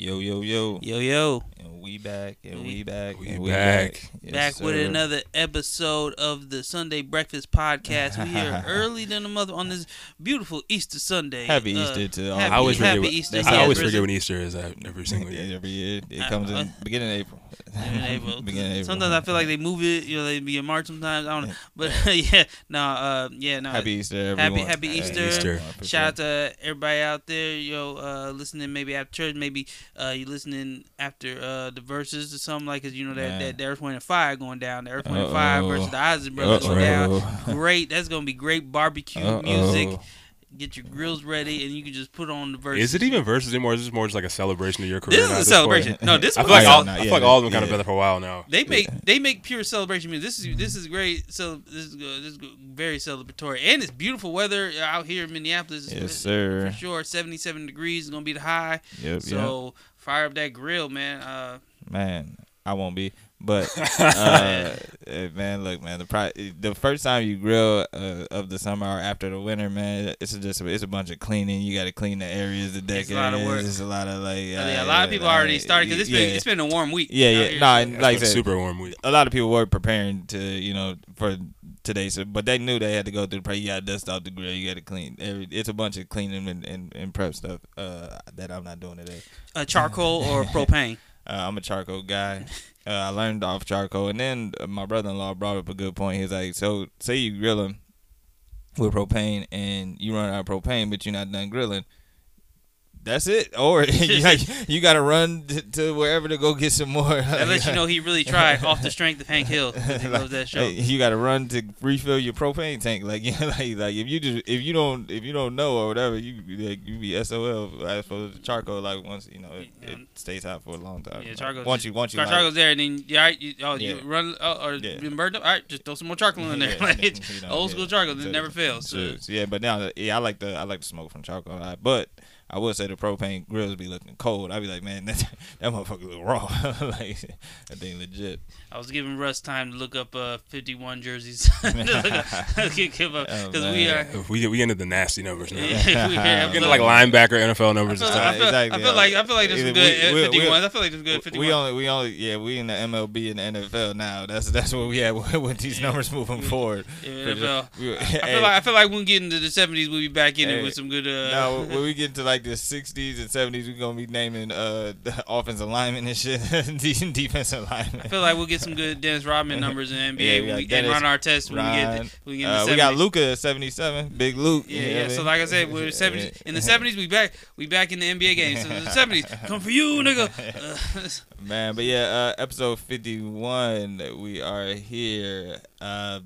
Yo, yo, yo. Yo, yo. And we back, and we We- back, we and we back. back. Yes, Back with another episode of the Sunday Breakfast Podcast. We are early than the mother on this beautiful Easter Sunday. Happy Uh, Easter to all. happy- I always forget. happy What, Easter. I always forget is. when Easter is uh, every single year. Every year. It Uh, comes uh, in beginning of April. in April. beginning of April. Sometimes I feel like they move it. You know, they be in March sometimes. I don't know. But yeah, no, uh, yeah, no. Happy Easter, Happy- everyone. happy Easter. Easter. Shout out to everybody out there, yo, uh, listening maybe after church, maybe uh, you listening after uh, the Verzuz or something like, cause you know that, Man. that the Earth, Wind and Fire going down, the Earth, Wind and Fire versus the Isley Brothers going down. Great, that's gonna be great barbecue Uh-oh. music. Get your grills ready, and you can just put on the Verzuz. Is it even Verzuz anymore? Is this more just like a celebration of your career? This is a at point? celebration. No, this I feel like all, I feel yeah, like all of them kind of yeah. been there for a while now. They make they make pure celebration music. This is this is great. So this is good. This is good. very celebratory, and it's beautiful weather out here in Minneapolis. Yes, sir. for sir. sure. Seventy seven degrees is gonna be the high. Yep, So fire up that grill, man. Uh. Man, I won't be. But uh, eh, man, look, man, the pri- the first time you grill uh, of the summer or after the winter, man, it's just it's a bunch of cleaning. You got to clean the areas, the deck It's a lot of areas. work. It's a lot of like. I think a lot of people already started because it's been it's been a warm week. Yeah, yeah. here, No, so- and It's like been said, super warm week. a lot of people were preparing to, you know, for today. So, but they knew they had to go through the. You got to dust out the grill. You got to clean. Every, it's a bunch of cleaning and, and, and prep stuff uh, that I'm not doing today. uh, charcoal or propane. Uh, I'm a charcoal guy. Uh, I learned off charcoal, and then uh, my brother-in-law brought up a good point. He's like, "So, say you grilling with propane, and you run out of propane, but you're not done grilling." That's it, or you, got, you got to run to, wherever to go get some more. That lets you know he really tried off the strength of Hank Hill. loves that show. You got to run to refill your propane tank. Like, you know, like, like if you just if you don't if you don't know or whatever, you like, you be SOL as opposed to charcoal. Like once you know it, Yeah. it stays hot for a long time. Yeah, Like, charcoal. once you once you charcoal's there, and then yeah, right, you, oh, you run uh, or Yeah. been burned up. All right, just throw some more charcoal in there. Yeah, like, you know, old yeah. school charcoal that So- never fails. So. So, yeah, but now yeah, I like the I like the smoke from charcoal. lot. But I would say the propane grills be looking cold. I'd be like, man, that, that motherfucker look raw. like that thing legit. I was giving Russ time to look up uh, 51 jerseys. I could give up Oh, because we are. We we into the nasty numbers now. Yeah, we are- I getting like linebacker NFL I numbers. feel, I stuff. feel, I feel like I feel like there's some good we- uh, 51. I feel like there's good 51. We only we only yeah we in the MLB and the NFL now. That's that's what we have with these numbers moving forward. Yeah, For the- NFL. we- I hey, feel like I feel like when we get into the 70s, we'll be back in Hey, it with some good. Uh, now when we get to like the sixties and seventies, we're gonna be naming uh the offensive linemen and shit, defensive linemen. I feel like we'll get some good Dennis Rodman numbers in the Yeah, NBA we when we, and Dennis, run our tests when we get we get Uh, we got Luka at seventy seven, big Luke. Yeah, know yeah. So like I said, we're 70s. In the 70s, we back we back in the NBA game. So the 70s, come for you, nigga. Man, but yeah, uh, episode 51, we are here. Uh,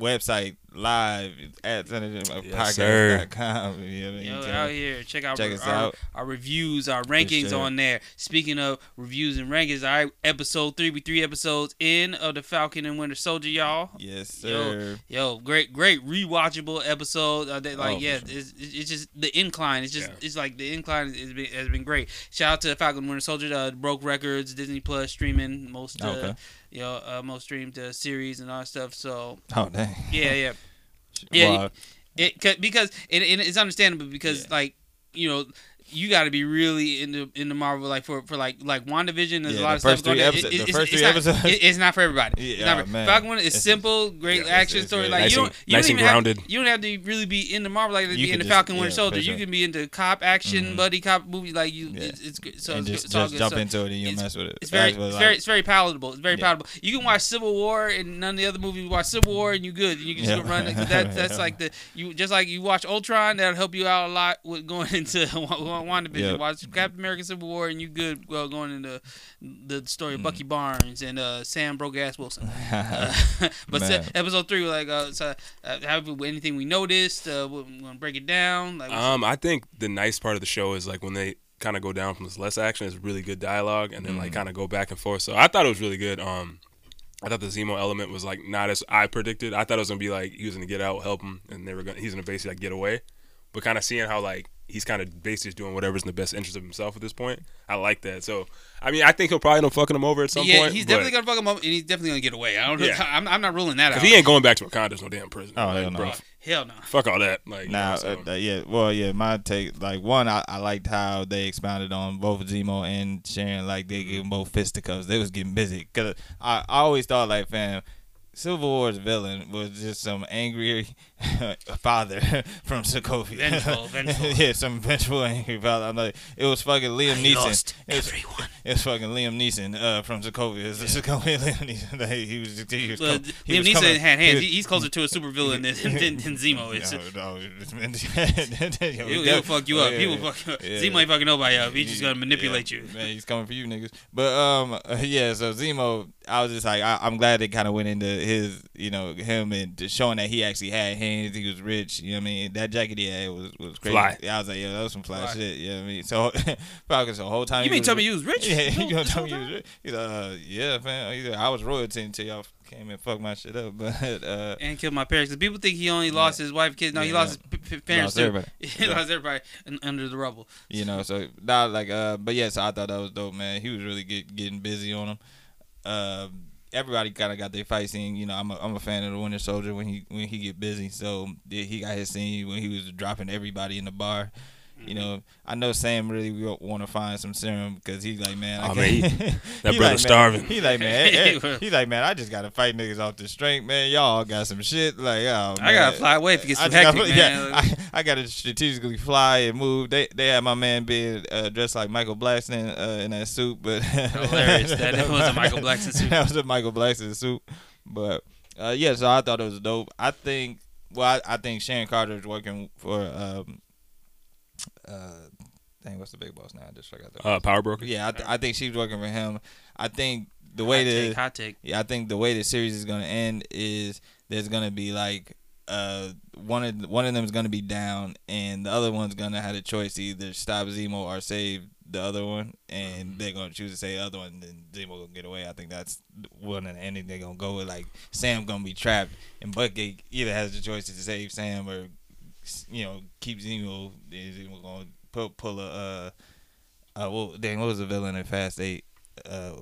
website live at podcast.com. You know what Yo, out here, check out, check our, us our, out. our reviews, our rankings sure. on there. Speaking of reviews and rankings, our episode three, we three episodes in of the Falcon and Winter Soldier, y'all. Yes, sir. Yo, great, great rewatchable episode. Uh, that, like, Oh, yeah, sure. it's, it's just the incline. It's just, Yeah. it's like the incline has been, has been great. Shout out to the Falcon and Winter Soldier. Uh, broke records. Disney Plus streaming most, uh, Okay. You know, uh, most streamed uh, series and all that stuff. So Oh, dang. yeah, yeah. Yeah, Well, It 'cause- because and, and it's understandable because Yeah. like you know you got to be really into into Marvel like for for like like WandaVision. There's Yeah, a lot the of stuff going on. episodes- the it's, first it's three not, episodes. it- it's not for everybody. Yeah, It's not oh, for, man. Falcon Winter is simple, great yeah, action it's story. great. Like Nice you don't and- you nice don't even grounded. Have, you don't have to really be into Marvel like to You be into just- Falcon Winter Soldier. You can be into cop action, Mhm. buddy cop movie. Like you, it's, it's good. So and it's, just, it's just jump So- into it and you'll mess with it. it's very, it's very, it's very palatable. It's very palatable. You can watch Civil War and none of the other movies. Watch Civil War and you good. You can just run it. That, that's like the you just like you watch Ultron. That'll help you out a lot with going into WandaVision. Yeah. Watch Captain America: Civil War and you good. Well, going into the story of Mm. Bucky Barnes and uh, Sam broke ass Wilson. Uh, but se- episode three, like, uh, so, uh, have anything we noticed? Uh, we're gonna break it down. Like, Um, I think the nice part of the show is like when they kind of go down from this less action, it's really good dialogue, and then like Mhm. kind of go back and forth. So I thought it was really good. Um, I thought the Zemo element was like not as I predicted. I thought it was gonna be like he was gonna get out, help him, and they were gonna he's gonna basically like get away. But kind of seeing how like he's kind of basically just doing whatever's in the best interest of himself at this point. I like that. So I mean, I think he'll probably end up fucking him over at some yeah, point. he's but- definitely gonna fuck him up, and he's definitely gonna get away. I don't know. Yeah. I'm, I'm not ruling that out. Cause he ain't going back to Wakanda. There's no damn prison. Oh, like, hell no. bro. Hell no. Fuck all that. Like, you Now, know, so- uh, yeah, well, yeah, my take, like, one, I, I liked how they expounded on both Zemo and Sharon, like, they gave them both fisticuffs. They was getting busy. Because I, I always thought, like, fam, Civil War's villain was just some angry father from Sokovia. Vengeful, vengeful. yeah, some vengeful, angry father. I'm like, it was fucking Liam I Neeson. it was, everyone. It was fucking Liam Neeson uh, from Sokovia. It's Sokovia Liam Neeson. Like, he was, he was, Well, com- he Liam was Neeson coming- had he hands. was- He's closer to a supervillain than, than, than Zemo is. no, no, He'll, he'll fuck you up. He will fuck you up. Oh, Yeah. Zemo ain't fucking nobody up. He's just gonna manipulate Yeah, you. Man, he's coming for you, niggas. But um, yeah. So Zemo, I was just like, I, I'm glad they kind of went into his, you know, him and showing that he actually had hands. He was rich. You know what I mean? That jacket he had was was crazy. Fly. Yeah, I was like, yeah, that was some fly, Fly. shit. You know what I mean? So Falcon, the whole time You mean tell me you was rich? Yeah, you gonna tell me you was rich? He's like, uh, yeah, man. He's like, I was royalty until y'all came and fucked my shit up. But uh, And killed my parents. 'Cause people think he only lost his wife, kids. No, he Yeah, lost his p- p- parents lost too. everybody. he Yeah. lost everybody under the rubble. you know so now like uh but yes i thought that was dope man he was really get, getting busy on him uh everybody kind of got their fight scene you know i'm a, I'm a fan of the winter soldier when he when he get busy so yeah, he got his scene when he was dropping everybody in the bar you know, I know Sam really want to find some serum because he's like, man, I can't. man, he- that He brother's like, starving. He like, man, eh, eh, he like, man, I just gotta fight niggas off the strength, man. Y'all got some shit, like, oh, I gotta fly away if it gets I too just hectic, gotta- man. Yeah, I, I gotta strategically fly and move. They they had my man being uh, dressed like Michael Blackson uh, in that suit, but Hilarious. That- that was a Michael Blackson suit. that was a Michael Blackson suit, but uh, yeah. So I thought it was dope. I think. Well, I, I think Sharon Carter is working for. Um, uh, dang, what's the big boss now? I just forgot. The uh, Power Broker. yeah, I, th- I think she's working for him. I think the way hot the take, hot take. yeah, I think the way the series is gonna end is there's gonna be like uh one of one of them is gonna be down and the other one's gonna have a choice to either stop Zemo or save the other one and they're gonna choose to say the other one then Zemo gonna get away. I think that's one of the ending they're gonna go with like Sam gonna be trapped and Bucky either has the choice to save Sam or you know keep Zemo. Is Zemo gonna pull pull a uh uh well dang what was the villain in Fast Eight uh.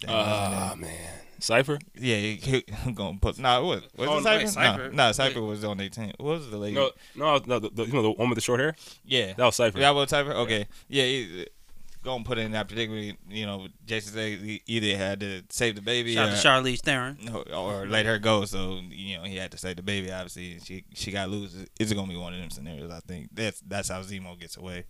Dang, what was his name? Ah man, Cipher. Yeah, he, he he gonna put. Nah, what? Was Oh, it Cipher? wait, Cipher. No, nah, Cipher was on their team. What was the lady? No, no, no. The, the, you know the one with the short hair. Yeah, That was Cipher. that was Cipher. Okay, yeah, he, gonna put in that particularly. You know, Jason said he either had to save the baby Shout or, out to Charlize Theron. or, or let her go. So you know, he had to save the baby. Obviously, and she she got loose. It's gonna be one of them scenarios. I think that's that's how Zemo gets away.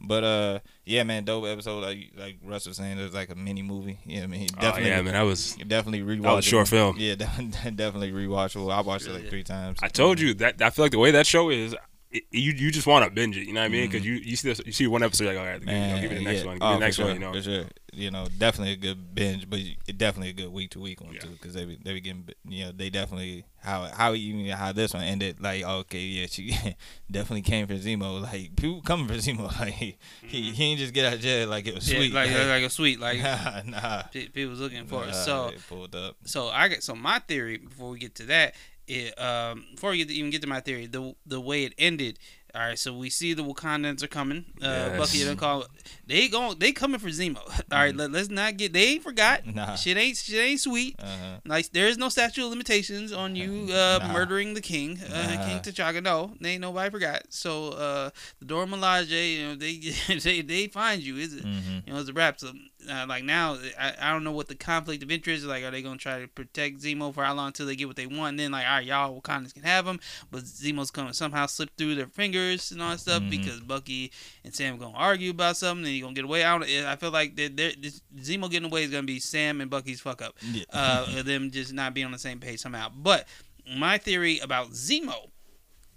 But uh, yeah, man, dope episode. Like like Russ was saying, it's like a mini movie. Yeah, I mean, oh definitely. yeah, man. That was. Definitely rewatchable. That was a short film. Yeah, definitely rewatchable. I watched it like three times. I told you that. I feel like the way that show is. It, you you just want to binge it, you know what I mean? Because mm-hmm. you you see this, you see one episode, you're like, all right, you know, give me the next yeah. one, give me Oh, the next for one, you know. For sure. You know, definitely a good binge, but it definitely a good week to week one Yeah. too, because they be, they be getting, you know, they definitely how how even how this one ended. Like, oh, okay, yeah, she definitely came for Zemo. Like, people coming for Zemo. Like, he mm-hmm. he ain't just get out of jail like it was Yeah, sweet. like like a sweet like nah, nah. people was looking for it. So pulled up. so I get so my theory before we get to that, it, um, before we get to, even get to my theory, the the way it ended. All right, so we see the Wakandans are coming. Uh, Yes. Bucky and call they going they coming for Zemo. All right, let, let's not get they ain't forgot. Nah. Shit ain't shit ain't sweet. Uh-huh. Like there is no statute of limitations on you uh, Nah. murdering the king, uh, King T'Chaka. No, they ain't nobody forgot. So uh, the Dora Milaje, you know, they they they find you. Is it? hmm You know, it's a wrap. So, uh, like now, I, I don't know what the conflict of interest is. Like, are they gonna try to protect Zemo for how long until they get what they want? And then like, all right, y'all Wakandans can have him, but Zemo's gonna somehow slip through their fingers and all that stuff Mhm. because Bucky and Sam gonna argue about something, and he gonna get away. I. I feel like this, Zemo getting away is gonna be Sam and Bucky's fuck up. Yeah. Uh, them just not being on the same page somehow. But my theory about Zemo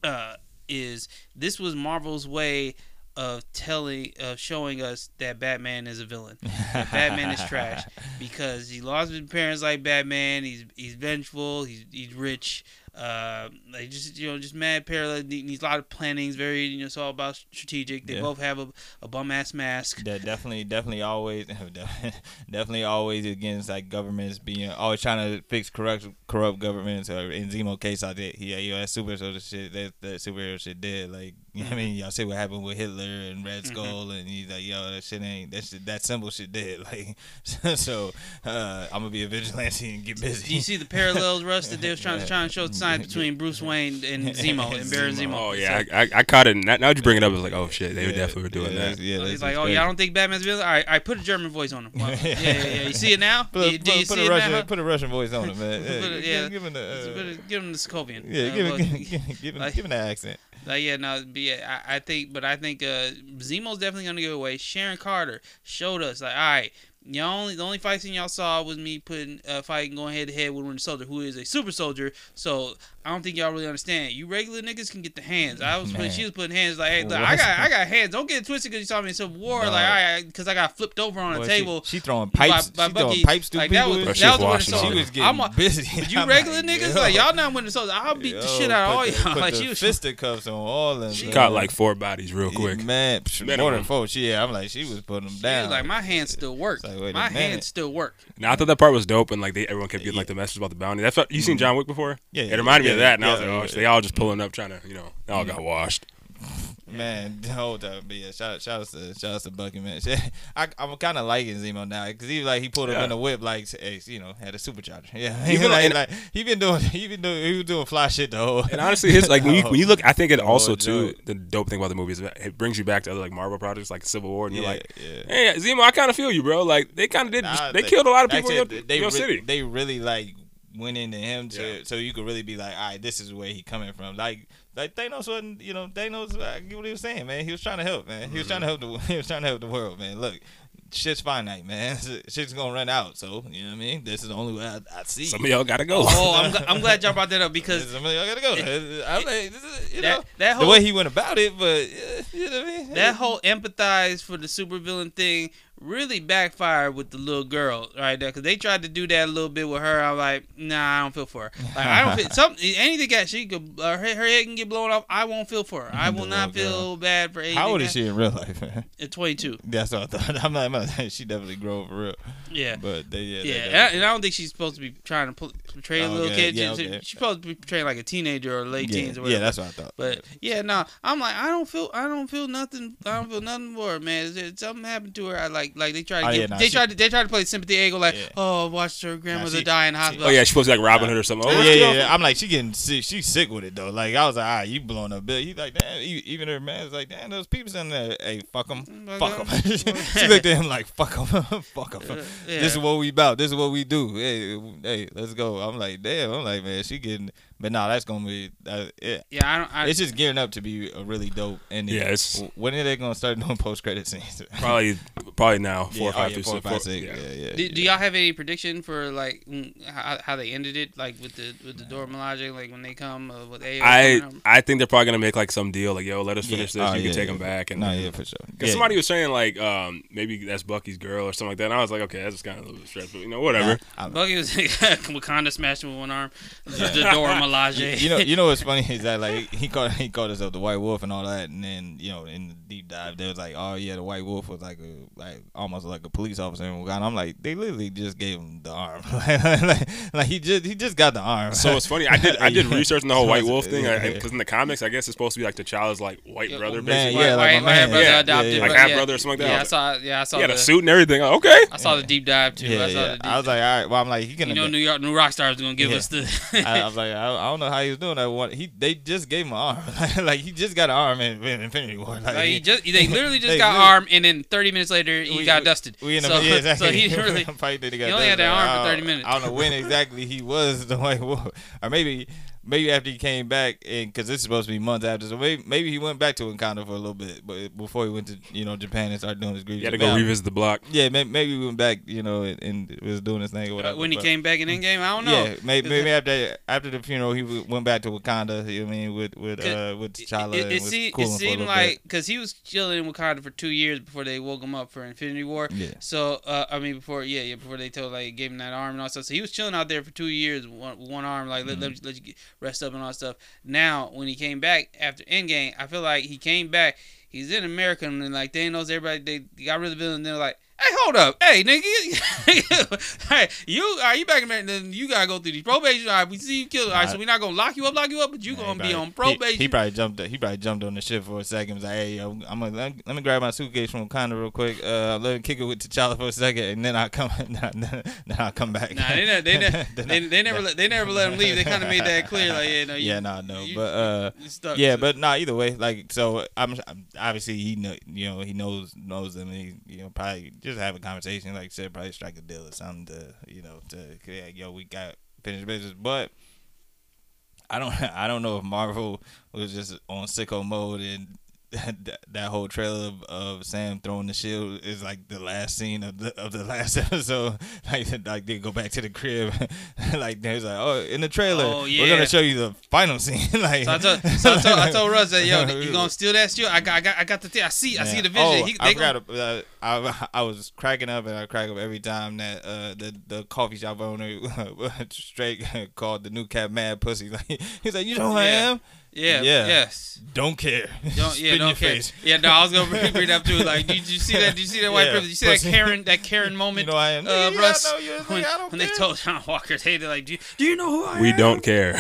uh, is this was Marvel's way of telling, of showing us that Batman is a villain. Batman is trash because he lost his parents like Batman. He's he's vengeful. He's he's rich. Uh, like just you know, just mad parallel. He needs a lot of planning. He's very you know, it's all about strategic. They Yeah. both have a, a bum ass mask. that definitely definitely always definitely always against like governments being always trying to fix corrupt corrupt governments or in Zemo case I did Yeah, you know that super shit that that superhero shit did like You know what I mean? Y'all see what happened with Hitler and Mm-hmm. Red Skull, and he's like, yo, that shit ain't that shit, that symbol shit dead. Like, so uh, I'm gonna be a vigilante and get busy. Do you see the parallels, Russ, that they was trying to trying to show the science between Bruce Wayne and Zemo and Baron Zemo. Zemo? Oh yeah, I, I, I caught it. Now now that you bring it up, it's like, oh shit, they Yeah, definitely were doing yeah, that. Yeah, So he's like, oh, crazy. y'all don't think Batman's villain? All right, all right, put a German voice on him. Well, yeah, yeah, yeah. You see it now? Put a, you, do put, you put see a it Russian, now? put a Russian voice on him, man. Put Yeah, give, yeah. give him the, uh, Give him the Sokovian. yeah, Uh, give, but- him, give, give, him, like- give him the accent. Like, yeah, no, but yeah, I, I think, but I think uh, Zemo's definitely gonna give away. Sharon Carter showed us, like, all right, y'all only the only fight scene y'all saw was me putting uh, fighting going head to head with Winter Soldier, who is a super soldier. So I don't think y'all really understand. You regular niggas can get the hands. I was putting, she was putting hands like, hey, look, I What? got I got hands. Don't get it twisted because you saw me in Civil War. No. Like, I because I got flipped over on the Boy, table. She, she throwing pipes. by she Bucky. throwing pipes through Like, that was- Bro, that she was was the Winter washing Soldier. all she was getting I'm a- busy. But you regular like, niggas, yo. like y'all not Winter Soldier. I'll beat the shit out of all the- y'all. put Like the she was. fisticuffs on all of them. She caught like four bodies real quick. Man, more than four. She, yeah, I'm like, she was putting them She down. was like my hands still work. It's like, wait a my minute. hands still work. Now I thought that part was dope, and like they everyone kept getting like the message about the bounty. That's what you seen John Wick before. Mm. Yeah, it reminded me yeah, that, and I was like, oh, yeah. so they all just pulling up, trying to, you know, they all mm-hmm. got washed. Man, hold up, but yeah, shout, shout out to shout out to Bucky, man. I, I'm kind of liking Zemo now because he like he pulled him Yeah. in the whip like you know had a supercharger. Yeah, He been like, like- he been doing he been doing he was doing fly shit the whole. And honestly, his like when you when you look, I think it also too the dope thing about the movie is it brings you back to other like Marvel projects like Civil War, and yeah, you're like, yeah. hey Zemo, I kind of feel you, bro. Like they kind of did, Nah, they, killed a lot of people in your, they your re- city. They really like went into him to Yeah. so you could really be like, all right, this is where he coming from. Like like Thanos wasn't, you know, Thanos. I get what he was saying, man. He was trying to help, man. He was trying to help the he was trying to help the world, man. Look. Shit's finite, man. Shit's gonna run out. So you know what I mean. This is the only way I, I see. Some of y'all gotta go. Oh, I'm, gl- I'm glad y'all brought that up because Some of y'all gotta go. I'm like, this is, you that know, that the whole way he went about it, but uh, you know what I mean. that whole empathize for the supervillain thing really backfired with the little girl right there because they tried to do that a little bit with her. I'm like, nah, I don't feel for her. Like I don't feel some anything that she could uh, her, her head can get blown off. I won't feel for her. I will not feel girl. bad for. How old is she in real life? man? At 22. That's what I thought. I'm not, I'm not she definitely grow for real, Yeah. but they yeah. Yeah, they- and I, and I don't think she's supposed to be trying to portray a little okay, kid. yeah, okay. She's supposed to be portraying like a teenager or late yeah, teens or whatever. yeah, that's what I thought. But yeah, no, I'm like I don't feel I don't feel nothing I don't feel nothing for her, man. Something happened to her. I like like they try to Oh, get, yeah, nah, they she- tried to they tried to play sympathy angle like Yeah. oh I watched her grandmother she- die in the she- hospital. Oh yeah, she's supposed to be like Robin Hood or something. Oh, yeah, yeah, yeah. I'm like, she getting sick. She's sick with it though. Like I was like, ah, you blowing up bill. He's like, damn. e- Even her man's like, damn, those people in there. Hey, fuck them, fuck them. she looked at him like, fuck them, fuck them. Uh, yeah. This is what we about. This is what we do. Hey, hey, let's go. I'm like, damn. I'm like, man, she getting. But nah, that's gonna be. Uh, it, yeah, I don't. I, it's just gearing up to be a really dope ending. Yeah, it's- when are they gonna start doing post credit scenes? Probably, probably now four, yeah, five, oh, yeah, through four, six, five, four- six. yeah. Yeah, yeah. do, do y'all have any prediction for like mm, how, how they ended it, like with the with the Dora Milaje, like when they come uh, with Ayo? I? I think they're probably gonna make like some deal, like yo, let us Yeah. finish this. Oh, you yeah, can take yeah. them back, and no, yeah, for sure. Because Yeah. somebody was saying like um, maybe that's Bucky's girl or something like that. And I was like, okay, that's just kind of a little stretch, but you know, whatever. I- I- Bucky was Wakanda smashing with one arm. The Dora You know, you know what's funny is that like he called he called himself the White Wolf and all that, and then you know in the deep dive there was like, oh yeah, the White Wolf was like a like almost like a police officer in Wakanda. I'm like, they literally just gave him the arm, like, like he just he just got the arm. So it's funny. I did I did research on the whole So White Wolf thing yeah. because in the comics, I guess it's supposed to be like the child's like white Yeah, brother, man, basically. yeah, like white, my man. brother Yeah, adopted, yeah, Like half yeah. brother or something like Yeah, I that. saw. Yeah, I saw He had the. a suit and everything. Like, okay. I saw the deep dive too. yeah, I saw yeah. the deep I was like, all right. Well, I'm like, he can. you know, New York, New Rockstar is gonna give us the. I, I was like, I, I don't know how he was doing that. One, he they just gave him an arm, like he just got an arm in, in Infinity War. Like, Like, he just they literally just got literally- arm, and then 30 minutes later he We- got we- dusted. We in so, yeah, exactly. so he really. He, got he only had that arm for 30 minutes. I don't know when exactly he was the White Wolf, or maybe maybe after he came back, and because this is supposed to be months after, so maybe maybe he went back to Wakanda for a little bit, but before he went to you know Japan and started doing his grievous. You had to go battle. revisit the block. Yeah, may- maybe he went back, you know, and, and was doing his thing or whatever. Uh, when he but- came back in Endgame, I don't know. Yeah, maybe, maybe after after the funeral, he went back to Wakanda. You know what I mean with with uh with It, T'Challa. it, and it, see- it seemed like because he was chilling in Wakanda for two years before they woke him up for Infinity War. yeah. So uh, I mean, before yeah, yeah, before they told like gave him that arm and all stuff. So he was chilling out there for two years, one, one arm, like let, let, Mm-hmm. you- let you get, rest up and all that stuff. Now when he came back after Endgame, I feel like he came back. He's in America and like Thanos, everybody they got rid of the villain. They're like, Hey, hold up. Hey, nigga. hey, you are you back in there? Then you gotta go through these probation. All right, we see you kill. All right, so we're not gonna lock you up, lock you up, but you Yeah, gonna he be on probation. He, he probably jumped. He probably jumped on the ship for a second. Was like, "Hey, yo, I'm gonna let, me grab my suitcase from Wakanda real quick. Uh, let me kick it with T'Challa for a second, and then I come. then I'll come back." Nah, they never, they, never, they, they never, let, they never let him leave. They kind of made that clear. Like, yeah, no, you, Yeah, nah, no, you- but uh, stuck. yeah, So- but nah. Either way, like, so I'm, I'm obviously he know, you know, he knows knows them, and he, you know, probably just have a conversation, like I said, probably strike a deal or something to, you know, to, yeah, yo, we got finished business, but. I don't I don't know if Marvel was just on sicko mode and that, that whole trailer of, of Sam throwing the shield is like the last scene of the of the last episode. Like like they go back to the crib, like there's like oh in the trailer Oh, we're gonna show you the final scene. like So I told, so I told, I told Russ that yo, you gonna steal that shield? I got, I got, I got the thing. I see, I see the vision. Oh, he, I gonna, forgot. Uh, I I was cracking up and I crack up every time that uh the the coffee shop owner straight called the new cat mad pussy. Like he's like you know who I am. Yeah, Yeah. yes. Don't care. Don't, yeah, in don't your care. face. Yeah, no, I was gonna bring, bring it up too. Like, did you see that? Did you see that white Yeah, privilege? You see pussy. that Karen, that Karen moment? You know I am. uh, Nigga, yeah, I Russ, know you're a nigga, when, I don't when they told John Walker, they were like, do you, do you know who I am? We am? don't care.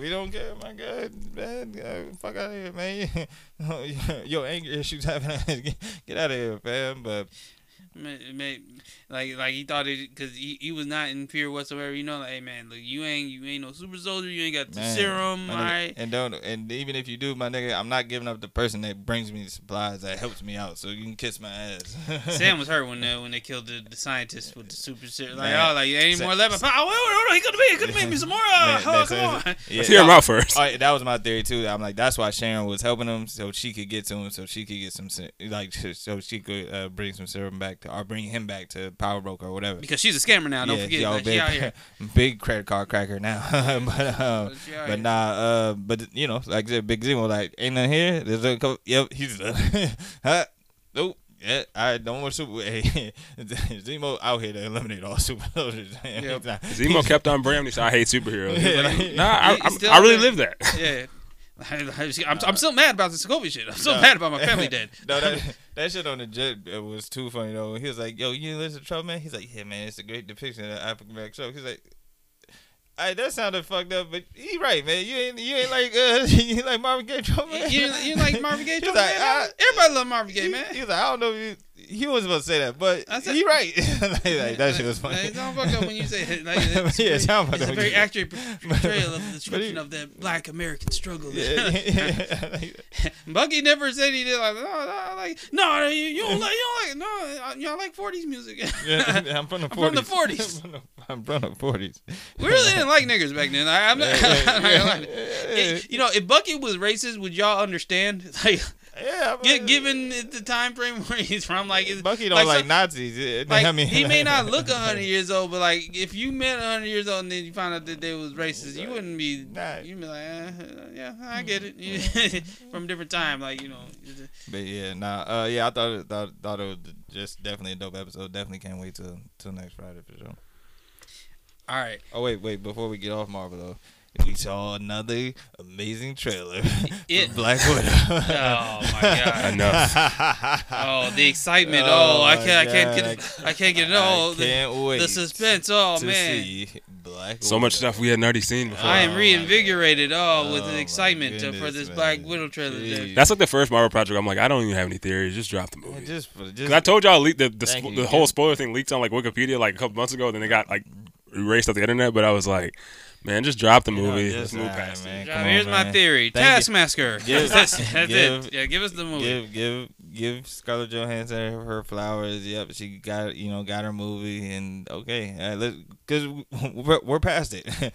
we don't care, my God, man. Uh, fuck out of here, man. Your anger issues happen. Get out of here, fam. But Ma- ma- Like, like he thought it because he, he was not in fear whatsoever. You know, like, hey man, look, you ain't you ain't no super soldier. You ain't got the man, serum. my nigga, right. and don't and even if you do, my nigga, I'm not giving up the person that brings me the supplies that helps me out. So you can kiss my ass. Sam was hurt when uh, when they killed the, the scientist with the super serum. Like, Man. oh, like any Sa- more lemon? Oh, wait, wait, wait, he could have made, he could have made me some more. Uh, Man, oh, come on. yeah, Let's hear him out first. That was my theory too. I'm like, that's why Sharon was helping him, so she could get to him, so she could get some, like, so she could uh, bring some serum back to, or bring him back to Power Broker or whatever. Because she's a scammer now. Don't Yeah, forget, yo, like, she big, out here. big credit card cracker now. but um, but nah, uh, but you know, like I said, Big Zemo, like, ain't nothing here. There's a couple. Yep, he's done. huh? Nope. Yeah, I don't want super. Hey, Zemo out here to eliminate all super soldiers. Yep. Zemo kept on branding. so "I hate superheroes." Yeah, like, like- nah, I, I'm- I really live that. Yeah. I'm, I'm still mad about the Sokovia shit. I'm still No. mad about my family dead. no, that, that shit on the jet was too funny though. He was like, "Yo, you listen to Trouble Man?" He's like, "Yeah, man, it's a great depiction of African American struggle." He's like, "Hey, that sounded fucked up, but he right, man. You ain't you ain't like uh, you ain't like Marvin Gaye Trouble Man." You, you like Marvin Gaye? Trump, like, man? ah, Everybody love Marvin Gaye, he, man. He's like, "I don't know if you." He wasn't supposed to say that, but said- he right. like, like, that shit was funny. Like, don't fuck up when you say it. Like, it's, Yeah, sound fucked it's a very accurate portrayal of the description he- of the Black American struggle. Yeah, yeah, yeah. Bucky never said he did like no, no, like no, you, you don't like, you don't like, no, I like '40s music. Yeah, I'm from the I'm from the 40s. 40s. I'm from the- I'm from the 40s. we really didn't like niggers back then. I, I'm not, gonna yeah, You know, if Bucky was racist, would y'all understand? Like, yeah, I gi- mean, given the time frame where he's from, like, it's- Bucky don't like, like some- Nazis. Like I mean, he may not look hundred years old, but like if you met hundred years old and then you found out that they was racist, you wouldn't be. Nah. You'd be like, eh, yeah, I get it. From a different time, like you know. But yeah, nah, uh, yeah, I thought it, thought thought it was just definitely a dope episode. Definitely can't wait till till next Friday for sure. All right, Oh wait, wait, before we get off Marvel though, we saw another amazing trailer It- for Black Widow. Oh my god. Enough. Oh, the excitement. Oh, I Oh, can't. I can't get. It. I can't get it. Oh, I the, can't wait. the suspense. Oh to man. see Black So much stuff we hadn't already seen before. I am Oh, reinvigorated. Oh, with Oh, the excitement uh, for this man. Black Widow trailer. Jeez. That's like the first Marvel project. I'm like, I don't even have any theories. Just drop the movie. just just. Because I told y'all leak the the, Thank spo- the whole spoiler thing leaked on like Wikipedia like a couple months ago. Then it got like erased off the internet. But I was like, man, just drop the You know, movie. just- Let's move past man. it. Now, Come here's on, my man. theory. Thank. Taskmaster. Give- that's that's give- it. Yeah, give us the movie. give give give Scarlett Johansson her flowers. Yep, she got you know got her movie and okay, uh, let because we're, we're past it.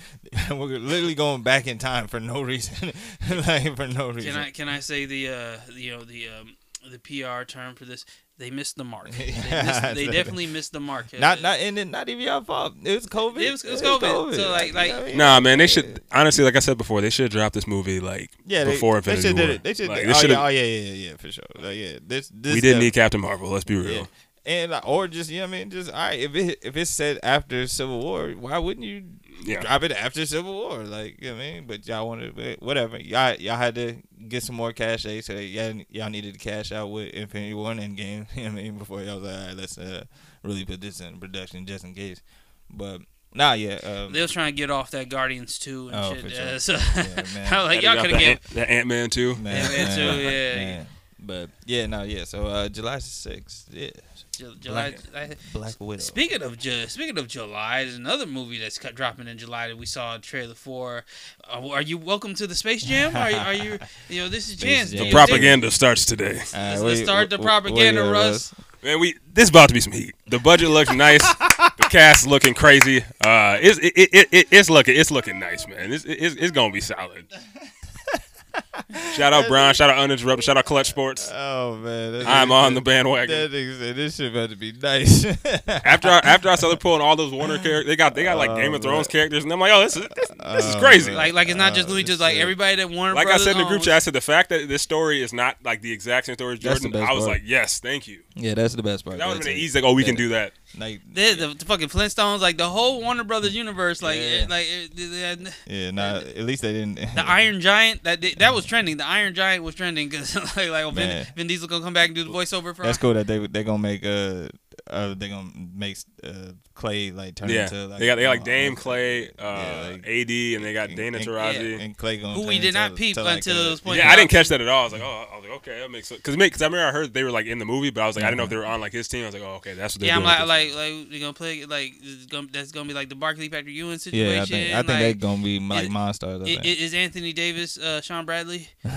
we're literally going back in time for no reason, like for no reason. Can I can I say the uh you know the um the PR term for this? They missed the mark. They, missed, they definitely missed the mark. not not and it, not even your fault. It was COVID. It was- it was COVID. So, like- like- You know I mean? Nah, man, they should honestly, like I said before, they should drop this movie like Yeah, they, before they Infinity should War. did it. They should. Like, oh, they should've- yeah, oh yeah, yeah, yeah, yeah, for sure. Like, yeah, this, this we didn't need Captain Marvel. Let's be real. Yeah. And or just you know what I mean, just all right. If it if it's set after Civil War, why wouldn't you Yeah. drop it after Civil War? Like you know what I mean. But y'all wanted whatever. Y'all y'all had to get some more cash, eh? So y'all y'all needed to cash out with Infinity War and Endgame. You know what I mean before y'all was like, all right, let's uh, really put this in production just in case. But nah, yeah. Um, They was trying to get off that Guardians 2 and Oh, shit. for uh, so Yeah, man. I was like, y'all could have off get. that, Ant Man too. man, Yeah, man, too, yeah. man. But yeah, no, yeah. So uh, July sixth, yeah, Ju- July. I- Black Widow. Speaking of Ju- speaking of July, there's another movie that's cut, dropping in July that we saw a trailer for. Uh, are you welcome to the Space Jam? Are you, are you you know this is Space chance. Jam. The propaganda starts today. All Let's- let's what- start the what- propaganda, what- what- Russ. Man, we this about to be some heat. The budget looks nice. the cast looking crazy. Uh, it's it, it, it, it's looking it's looking nice, man. It's, it's it's gonna be solid. shout out Bron. Shout out Uninterrupted. Shout out Clutch Sports. Oh man, I'm on the bandwagon. That said this shit about to be nice. After I, after I started pulling all those Warner characters, they got they got like Oh, Game of Thrones man. characters, and I'm like, oh, this is this, this is Oh, crazy. man. Like like it's not just Uh, Looney Tunes. Like everybody that Warner Like I said in the group owns- chat, I said the fact that this story is not like the exact same story as Jordan, I was part. like, yes, thank you. yeah, that's the best part. That would have been an easy like, oh, we can do that. Like, The, the, the fucking Flintstones, like the whole Warner Brothers universe, like Yeah. like it, the, the- yeah, nah. At least they didn't. the Iron Giant that that was trending. The Iron Giant was trending because like like oh, Vin. Vin Diesel gonna come back and do the voiceover for. That's cool that they they gonna make uh uh they gonna make uh Klay like turn Yeah, into like they got they got like Dame Klay, uh, yeah, like- AD, and they got and- Dana and- Taraji. and Klay gonna Who we did not peep to, like, until a- those points Yeah, I didn't catch that at all. I was like, oh, I was like, okay, that makes sense. Because because I remember I heard they were like in the movie, but I was like, I didn't know if they were on like his team. I was like, oh, okay, that's what they're Yeah, I'm like like like you're gonna play like gonna, that's gonna be like the Barkley Patrick Ewing Yeah, situation. I think I think they're gonna be like is- monsters. I i- think. is Anthony Davis uh, Shawn Bradley? but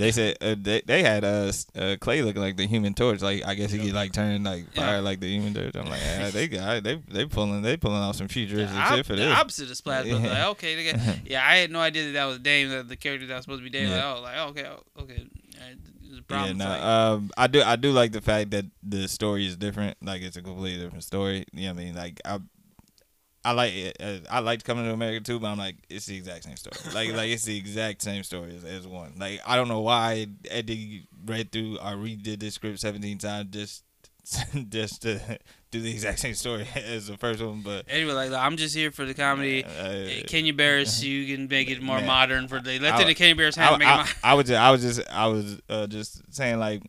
they said uh, they, they had uh, uh Klay looking like the Human Torch. Like I guess he could like turn like fire like the Human Torch. I'm like, yeah, they got they they pulling they pulling off some futuristic shit for the this. opposite of Splash Brothers. Like, okay, they got, yeah, I had no idea that that was Dame, the, the character that was supposed to be Dame. Yeah. Like, oh, like okay, oh, okay. Yeah, no, like, um, I do, I do like the fact that the story is different. Like it's a completely different story. You know what I mean? Like I, I like it. Uh, I liked coming to America too, but I'm like, it's the exact same story. like, like it's the exact same story as, as one. Like I don't know why Eddie read through or redid this script 17 times just, just to do the exact same story as the first one. But anyway, like I'm just here for the comedy. uh, Kenya Barris, you can make it more Man. modern for the. Let I- the Kenya Barris I, have make it I. I was just, I was just, I was uh, just saying like,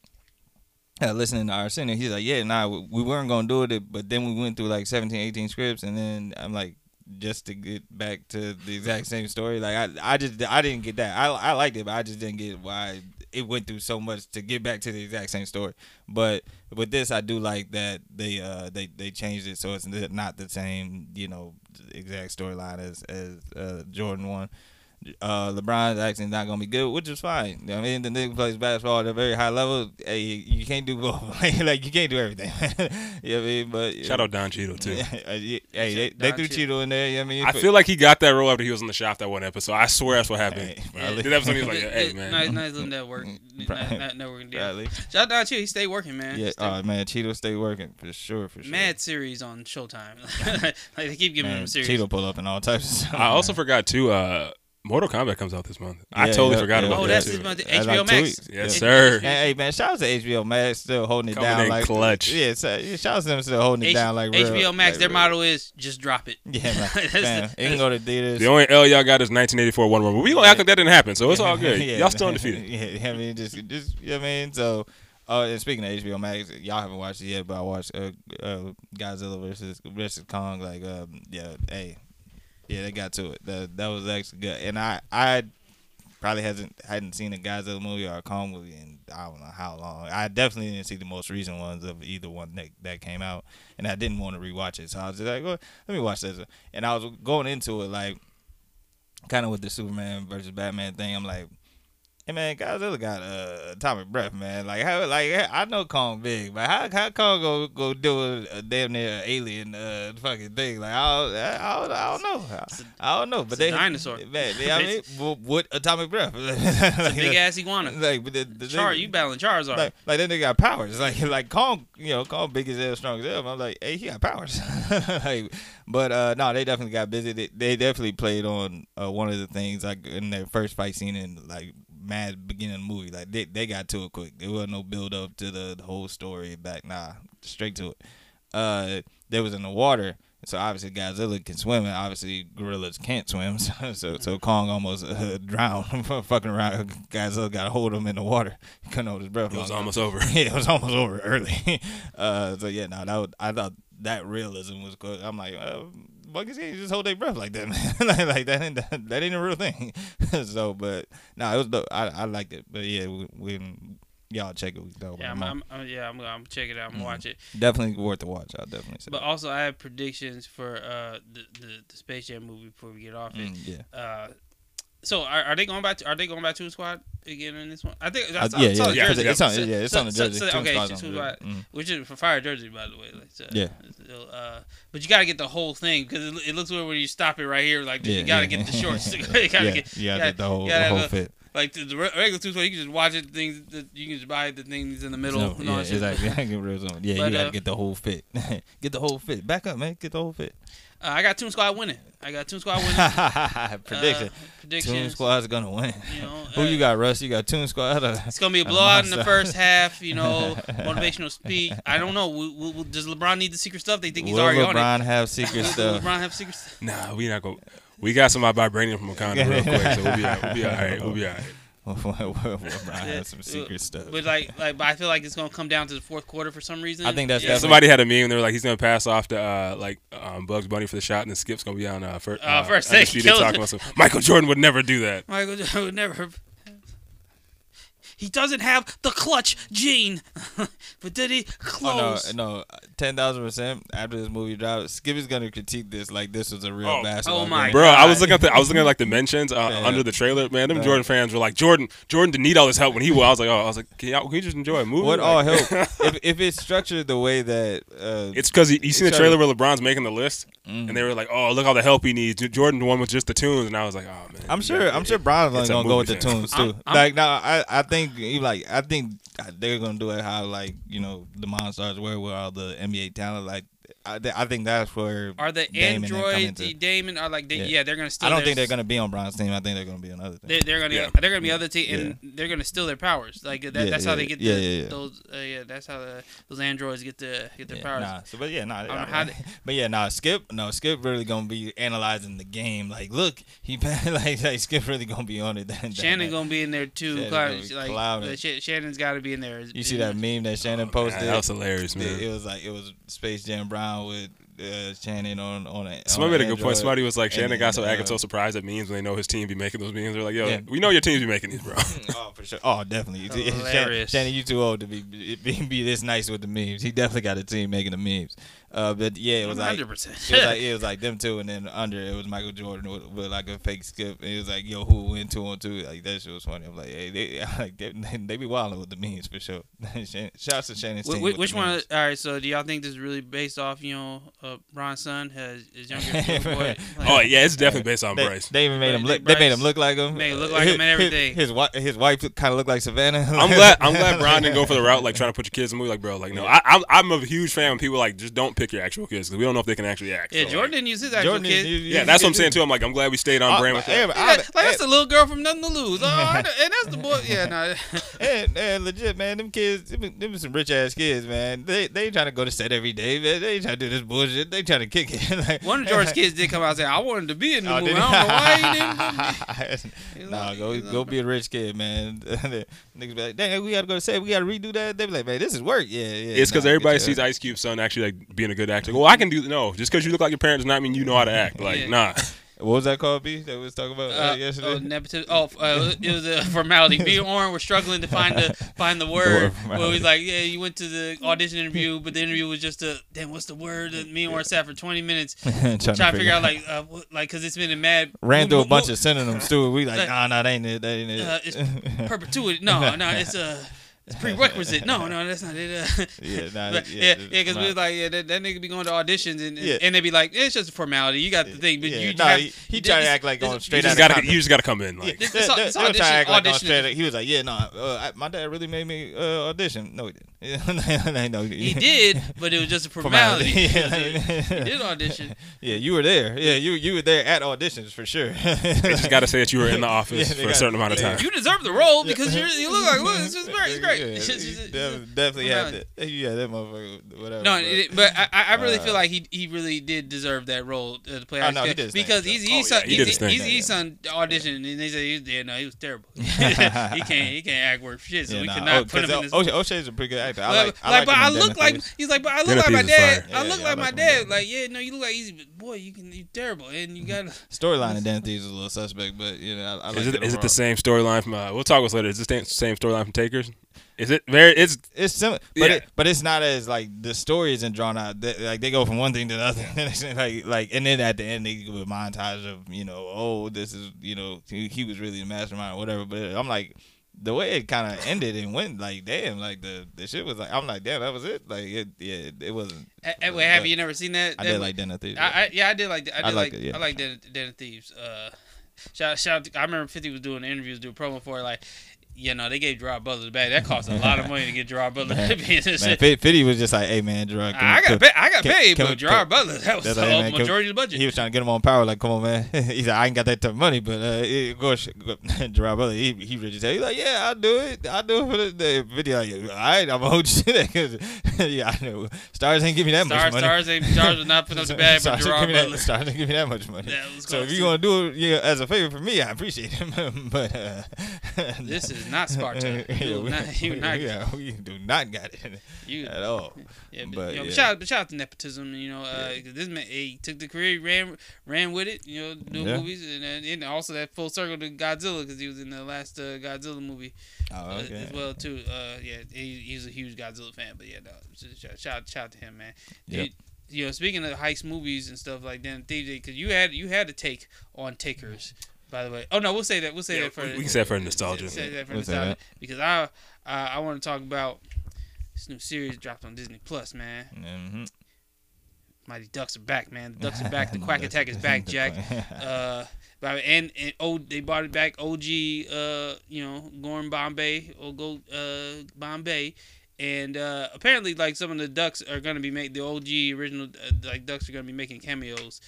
uh, listening to Arsenio, he's like, yeah, nah, we- we weren't gonna do it, but then we went through like 17, 18 scripts, and then I'm like, just to get back to the exact same story, like I, I just, I didn't get that. I, I liked it, but I just didn't get why it went through so much to get back to the exact same story. But with this, I do like that they, uh, they, they changed it so it's not the same, you know, exact storyline as as uh, Jordan one uh, LeBron's actually not gonna be good, which is fine. You know I mean, the nigga plays basketball at a very high level. Hey, you can't do both. like you can't do everything. you know what I mean? But Shout out Don Cheadle too. Hey, they, they threw Cheadle. Cheeto in there. You know what I mean? I feel like he got that role after he was on the shop that one episode. I swear that's what happened. Hey, Yeah. probably. That episode he was like, It- hey it- man. nice, nice little network, Nice- probably. nice networking deal. Probably. Shout out to you. He stayed working, man. Yeah, Stay- oh man, Cheeto stay working for sure, for sure. Mad series on Showtime. like they keep giving man, him series. Cheeto pull up in all types of stuff. I also forgot too. Uh, Mortal Kombat comes out this month. I totally yeah, forgot yeah. about Oh, that that's too. this month. That's HBO like Max. weeks. Yes, sir. Hey, hey, man, shout out to HBO Max still holding it Coming down in like clutch. Yeah, so, yeah, shout out to them still holding it down like real, HBO Max. like their real. motto is just drop it. Yeah, man. That's man the- it can go to theaters. The only L y'all got is 1984 One More. But we gonna act like that didn't happen, so it's all good. Yeah, y'all still man. undefeated. Yeah, I mean, just, just, you know what I mean? So, uh, and speaking of HBO Max, y'all haven't watched it yet, but I watched uh, uh, Godzilla versus versus Kong. Like, um, yeah, hey, yeah, they got to it. That that was actually good. And I, I probably hasn't hadn't seen a Godzilla movie or a Kong movie in I don't know how long. I definitely didn't see the most recent ones of either one that that came out, and I didn't want to rewatch it. So I was just like, well, let me watch this. And I was going into it like, kind of with the Superman versus Batman thing. I'm like. Hey man, Godzilla got uh, atomic breath, man. Like how, like I know Kong big, but how how Kong go go do a, a damn near alien uh fucking thing? Like I don't, I don't, I don't know, I, I don't know. But it's a they dinosaur. man. They, I mean, with, with atomic breath, like, big ass iguana. like but the, the Char, thing- you battling Charizard. like, like then they got powers. Like like Kong, you know, Kong big as hell, strong as hell. I'm like, hey, he got powers. like, but uh, no, they definitely got busy. They, they definitely played on uh, one of the things like in their first fight scene in like mad beginning of the movie. Like they they got to it quick. There wasn't no build up to the, the whole story back. Nah, straight to it. Uh, they was in the water. So obviously Godzilla can swim, and obviously gorillas can't swim. So so, so Kong almost uh, drowned, fucking around. Godzilla got to hold of him in the water. He couldn't hold his breath. It was long almost over. Yeah, it was almost over early. uh, so yeah, no, that was, I thought that realism was good. I'm like, uh, buggers can't just hold their breath like that, man. like, like that, ain't, that, that ain't a real thing. so, but no, it was dope. I I liked it. But yeah, we, when y'all check it, we go. Yeah, I'm, I'm, I'm- yeah, I'm, I'm check it out. I'm Mhm. gonna watch it. definitely worth the watch. I'll definitely say. But also, I have predictions for uh the, the, the Space Jam movie before we get off it. Mm, yeah. Uh, so are, are they going back? To, are they going back to the squad again in this one? I think Uh, I saw, yeah, saw yeah, the yeah, jersey. it's on, yeah, it's so- on the jersey. so- Two okay, it's two squad, jersey. Mm. which is for fire jersey, by the way. Like, so, Yeah. so, uh, but you got to get the whole thing because it, it looks weird when you stop it right here. Like Yeah, you got to yeah. get the shorts. you got to yeah, get you gotta the whole, the whole fit. Like the, the regular two you can just watch it. Things that you can just buy the things in the middle. So, and all yeah, that exactly. I get real. Yeah, But, you gotta uh, get the whole fit. get the whole fit. Back up, man. Get the whole fit. Uh, I got Toon Squad winning. I got Toon Squad winning. Prediction. Uh, Toon. Squad's gonna win. You know, Who uh, you got, Russ? You got Toon Squad. or- It's gonna be a blowout in the first half. You know, motivational speak. I don't know. Will, will, will- does LeBron need the secret stuff? They think he's Will already on it. LeBron have secret stuff? LeBron have secret stuff? Nah, we not go. We got some vibranium from Wakanda real quick, so we'll be all, we'll be all right. We'll be all right. LeBron has some secret stuff. But like, like, but I feel like it's gonna come down to the fourth quarter for some reason. I think that's Yeah, somebody had a meme. And they were like, he's gonna pass off to uh, like um, Bugs Bunny for the shot, and then Skip's gonna be on uh, first. Uh, first take, Undisputed talking about some. Michael Jordan would never do that. Michael Jordan would never. He doesn't have the clutch gene, but did he Oh, close? no, no, ten thousand percent. After this movie drops, Skip is gonna critique this like this was a real Oh. basketball. Oh my game. Bro, I was looking at the I was looking at like the mentions uh, Yeah. under the trailer. Man, them Yeah. Jordan fans were like, Jordan, Jordan didn't need all this help when he was. I was like, oh, I was like, can, y'all, can you just enjoy a movie? What Like- all help if if it's structured the way that uh, It's because you, you seen the trailer where LeBron's making the list, mm. and they were like, "Oh, look all the help he needs." J- Jordan won with just the tunes, and I was like, "Oh man." I'm sure. got- I'm sure Bron's only gonna go with the tunes too. I'm- I'm- like, now, I, I think he like, I think uh, they're gonna do it how like you know the Monstars were with all the NBA talent. Like, I, I think that's where Are the Damon and androids, the Damon, are like, they, Yeah. yeah. they're gonna steal. I don't their think they're gonna be on Bron's team. I think they're gonna be another thing. They're, they're gonna Yeah. they're gonna be other team and they're gonna steal their powers. Like that, Yeah, that's how they get yeah, the, yeah, yeah. those. Uh, yeah, that's how the, those androids get the get their yeah, powers. Nah, so but yeah, nah, don't know I- how they- but yeah, nah, Skip, no, Skip really gonna be analyzing the game. Like, look, he like, like Skip really gonna be on it. That, that- Shannon that- gonna be in there too. Shannon's Cloud- like clouding. the Sh- Shannon's got to be in there. You see that meme that Shannon Oh, posted? man, that was hilarious, It, man. it was like it was Space Jam Bron with uh, Shannon on on a. Somebody on made a good Android. point. Somebody was like, and Shannon got so then, acting uh, so surprised at memes when they know his team be making those memes. They're like, yo, Yeah. we know your teams be making these, bro. oh, for sure. Oh, definitely. Shannon, Hilarious. Shannon, you too old to be, be be this nice with the memes. He definitely got a team making the memes. Uh, but yeah, it was like. hundred percent. It was like it was like them two, and then under it was Michael Jordan with, with like a fake skip. And it was like, yo, who went two on two? Like that shit was funny. I'm like, hey, they like they, they be wilding with the memes for sure. Shan- Shouts to Shannon's team. Which, which one? memes. All right. So, do y'all think this is really based off, you know, uh, Bron's son, his, his younger little boy? Like, oh yeah, it's definitely based on They, Bryce. they even made him look. they They made him Bryce look like him. made him look like him and His- everything. His, wife, his wife kind of looked like Savannah. I'm glad. I'm glad Bron didn't go for the route like trying to put your kids in the movie. Like, bro, like no, I, I'm I'm a huge fan when people like just don't pick your actual kids because we don't know if they can actually act. yeah, So, Jordan like, didn't use his actual Jordan, kid. you- you- yeah, that's what I'm saying too. I'm like, I'm glad we stayed on Uh, brand with hey, that. I- Yeah, like that's the little girl from Nothing to Lose. Oh, I and that's the boy. Yeah, no. And, and legit, man, them kids, them, them some rich ass kids, man. They they trying to go to set every day, man. They trying to do this bullshit. They trying to kick it. like, One of George's kids did come out and say, "I wanted to be in the Oh, movie. I he? don't know why he didn't." He's nah, like- go go be a rich kid, man. Niggas be like, damn, we gotta go to set. We gotta redo that. They be like, man, this is work. Yeah, yeah. It's because nah, everybody sees Ice Cube's son actually like being a good actor. Well, I can do no. Just because you look like your parents does not mean you know how to act. Like, Yeah. nah. What was that called, B? That we was talking about uh, Uh, yesterday. oh, nepotism. Oh, uh, it was a formality. Me and Oren were struggling to find the find the word. formality. Where he's like, "Yeah, you went to the audition interview, but the interview was just a damn. What's the word?" And me and Oren sat for twenty minutes trying, trying to figure out like, uh, what, like, cause it's been a mad ran through a bunch of synonyms too. We like, Like, nah, nah, that ain't it. That ain't it. uh, it's perpetuity. No, no, it's a it's prerequisite. No, no, that's not it. Uh, yeah, nah, But, yeah, yeah, it's yeah, because we not- was like, yeah, that, that nigga be going to auditions and Yeah. and they be like, it's just a formality. You got the thing, but yeah, you nah, have, he, he tried to act like this- on You straight out gotta Compton. you just gotta come in. Like, This- They, this- this they were trying to audition- act like audition straight. He was like, "Yeah, no, uh, I- my dad really made me uh, audition." No, he didn't. I know. He did, but it was just a formality. he did audition. Yeah, you were there. Yeah, you you were there at auditions for sure. They just got to say that you were in the office for a certain amount of time. You deserve the role because you're, look like look, this is great. It's. Yeah, It's just- you it's just- def- definitely had that. Yeah, that motherfucker. Whatever. No, but- it, but I, I I really uh, feel like he he really did deserve that role uh, to play. Oh, Ice no, he did his thing, because so. Eazy Oh, E's son, yeah, he did his Eazy thing. Eazy-E's son auditioned and they said he was, yeah, no, he was terrible. he can't he can't act worth shit, so yeah, we nah, could not oh, put him 'cause in this. O'Shea, O'Shea's a pretty good actor. I But- like, I like, like but him I in look Dennis like Davis. he's like, but I look Dennis like my Davis is dad. fire. I Yeah, look yeah, I like my like him dad. in Like, yeah, no, you look like Eazy, but boy, you can you terrible, and you got to Storyline in Dan Thieves is a little suspect, but you know, I, I like Is it that is it overall. the same storyline from? Uh, we'll talk about this later. Is it the same- same storyline from Takers? Is it very? It's It's similar, but Yeah. it, but it's not as like the story isn't drawn out. They, like they go from one thing to another, like like, and then at the end they give a montage of you know, oh, this is you know, he, he was really the mastermind or whatever. But I'm like, the way it kind of ended and went, like damn, like the the shit was like, I'm like, damn, that was it. Like it, yeah, it wasn't. Eh, eh, wait, have you never seen that? I that did like Den of Thieves. I, I, yeah, I did like. I did I like. liked it, yeah. I like Den, Den of Thieves. Uh, shout, shout. To, I remember Fifty was doing interviews, doing promo for it. Like, you know, they gave Gerard Butler the bag. That cost a lot of money to get Gerard Butler Man, to be in this Man, shit. Fitty was just like, hey man, Gerard, I got paid. I got can- paid, can- but Gerard can- Butler, that was the like, man, can- of the budget. He was trying to get him on power. Like, come on, man. he said, I ain't got that type of money, but uh, it, of course, Gerard Butler, he, he really tell you like, yeah, I'll do it. I'll do it for the, the video. Like, all right, I'm gonna hold you to that yeah, I know stars ain't give me that Stars, much money. stars, ain't, stars not putting up the bag ain't Gerard me that- Butler. Stars ain't give me that much money. Was So if you're going to do it yeah, as a favor for me, I appreciate it. but uh, This is not Sparta. You yeah, not- you we, not- yeah, we do not got it You, at all. Yeah, but, But, you know, yeah. shout, but shout out to nepotism. You know, uh, 'cause this man he took the career, ran ran with it. You know, doing Yeah. movies, and, and and also that full circle to Godzilla because he was in the last uh, Godzilla movie Oh, uh, as well too. Uh, yeah, he, he's a huge Godzilla fan. But yeah, no, shout, shout shout out to him, man. Yep. Dude, you know, speaking of heist movies and stuff like that, because you had you had a take on Takers. By the way, oh no, we'll say that. We'll say Yeah, that for we- we can say it for nostalgia. Say that for We'll say nostalgia that. because I uh, I want to talk about this new series dropped on Disney Plus, man. Mm-hmm. Mighty Ducks are back, man. The Ducks are back. The Quack Attack is back, Jack. Uh, but and and oh, they brought it back. OG, uh, you know, Gorn Bombay or go uh Bombay, and uh, apparently like some of the Ducks are gonna be make the OG original uh, like Ducks are gonna be making cameos.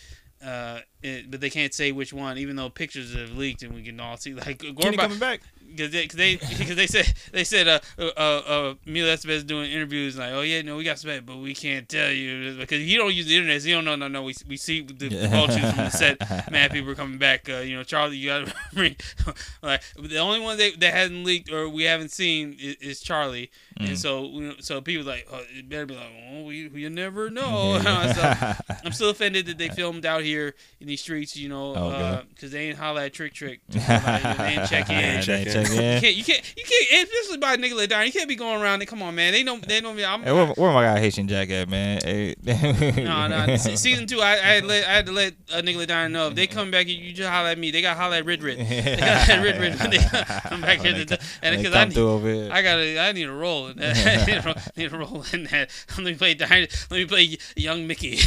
Uh, it, but they can't say which one, even though pictures have leaked and we can all see like Kenny coming back? Because they, cause they, they said, they said, uh, uh, uh, Emilio Estevez doing interviews like, oh yeah, no, we got spec, but we can't tell you because he don't use the internet. So he don't know, no, no. We, we see the Yeah. vultures from the set. Man, people are coming back. Uh, you know, Charlie, you got to bring. like the only one that, that hasn't leaked or we haven't seen is, is Charlie, Mm. and so you know, so people like, oh, it better be like, oh, we, you never know. so, I'm still offended that they filmed out here in these streets, you know, because they ain't holla at Trick Trick, they ain't check in. Ain't check in. You can't, you can't, you can't, especially by a nigga like Darren. You can't be going around. Come on, man. They don't, they don't. I'm, Hey, where, where my guy Haitian Jack at, man? Hey. no, no. se- Season two, I, I had let, I had to let a nigga like Darren know if they come back, you, just holler at me. They got holler at Rid Rid. They got Rid Rid when they come back here. To, and because I, need- through over here. I gotta, I need a role in that. I need a role, need a role in that. Let me play Darren. Let me play young Mickey.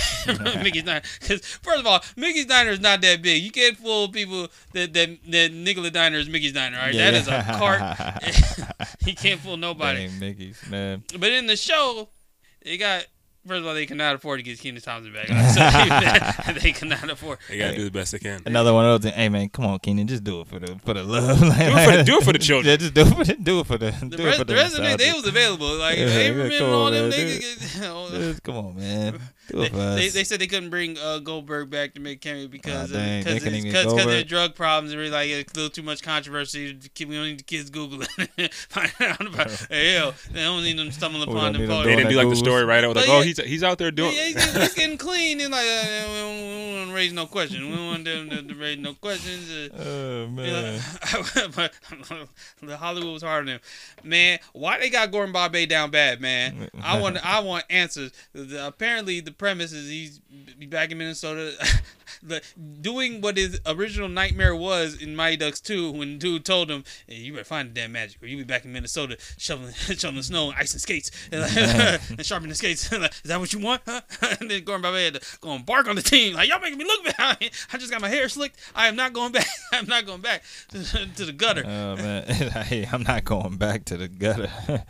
Mickey's Diner. Because first of all, Mickey's Diner is not that big. You can't fool people that that that Nicola Diner is Mickey's Diner. All right, that is a cart. he can't fool nobody. Dang, Mickey's, man. But in the show, they got first of all they cannot afford to get Kenan Thompson back. So they cannot afford. They gotta do the best they can. Another one of those things. Hey man, come on, Kenan, just do it for the for the love. Do it for the, do it for the children. Yeah, just do it for the do it for the The, do rest, it for the rest of it, they was available. Like Yeah, Averman yeah, and come all on, them, man, they, dude. could get, Just come on, man. Do they, it for us. they, they said they couldn't bring uh, Goldberg back to make cameo because dang, of, they because because get their drug problems and really like a little too much controversy. We don't need the kids Google it. Find out about hell. They don't need them stumbling upon them. them They didn't do like the story right. I was like, But oh, he's he's out there doing. yeah, he's, getting, he's getting clean and like uh, we don't want to raise no questions. We don't want them to, to raise no questions. Uh, Oh you man. know, but the Hollywood was hard on him, man. Why they got Gordon Bombay down bad, man? I want I want answers. The- apparently, the premise is he's be back in Minnesota, doing what his original nightmare was in Mighty Ducks 2 when dude told him, hey, "You better find the damn magic, or you be back in Minnesota shoveling shoveling snow, and ice and skates, and, and sharpening skates. Is that what you want? And then Gordon Bombay had to go and bark on the team, like y'all making me look bad. I just got my hair slicked. I am not going back. I'm not going back to, to the gutter. Oh man. hey, I'm not going back to the gutter.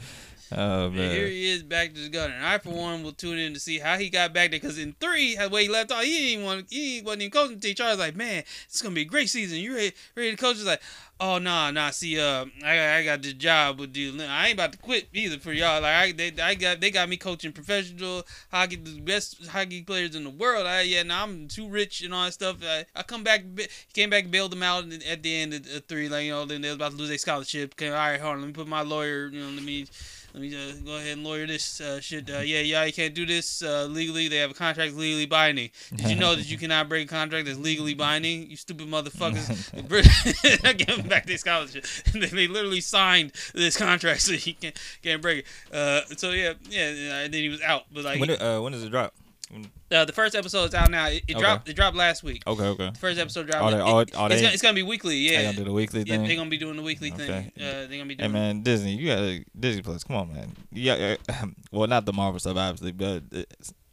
Oh And here he is back to the gun, And I, for one, will tune in to see how he got back there. Because in three, the way he left off, he didn't even want, he wasn't even coaching the team. Charles was like, man, it's gonna be a great season. You ready, ready to coach? He's like, oh nah, nah. See, uh, I, I got this job with you. I ain't about to quit either for y'all. Like, I, they, I got, they got me coaching professional hockey, the best hockey players in the world. I, yeah, now I'm too rich and all that stuff. I, I come back, he came back, and bailed them out at the end of, of three. Like, you know, then they was about to lose their scholarship. Okay, all right, hold on, let me put my lawyer. You know, let me. Let me uh, go ahead and lawyer this uh, shit. Uh, yeah, yeah, you can't do this uh, legally. They have a contract legally binding. Did you know that you cannot break a contract that's legally binding? You stupid motherfuckers. I give them back their scholarship. they, they literally signed this contract so he can't can't break it. Uh, so yeah, yeah, and then he was out. But like when uh, when does it drop? Uh, the first episode is out now. It, it Okay. dropped. It dropped last week. Okay, okay. The first episode dropped. Are they- are- it- are it's, they- gonna, it's gonna be weekly. Yeah, They gonna do the weekly Yeah, they're gonna be doing the weekly thing. Okay. Uh, they're gonna be doing. Hey man, Disney, you got Disney Plus. Come on, man. Yeah, uh, well, not the Marvel stuff, obviously, but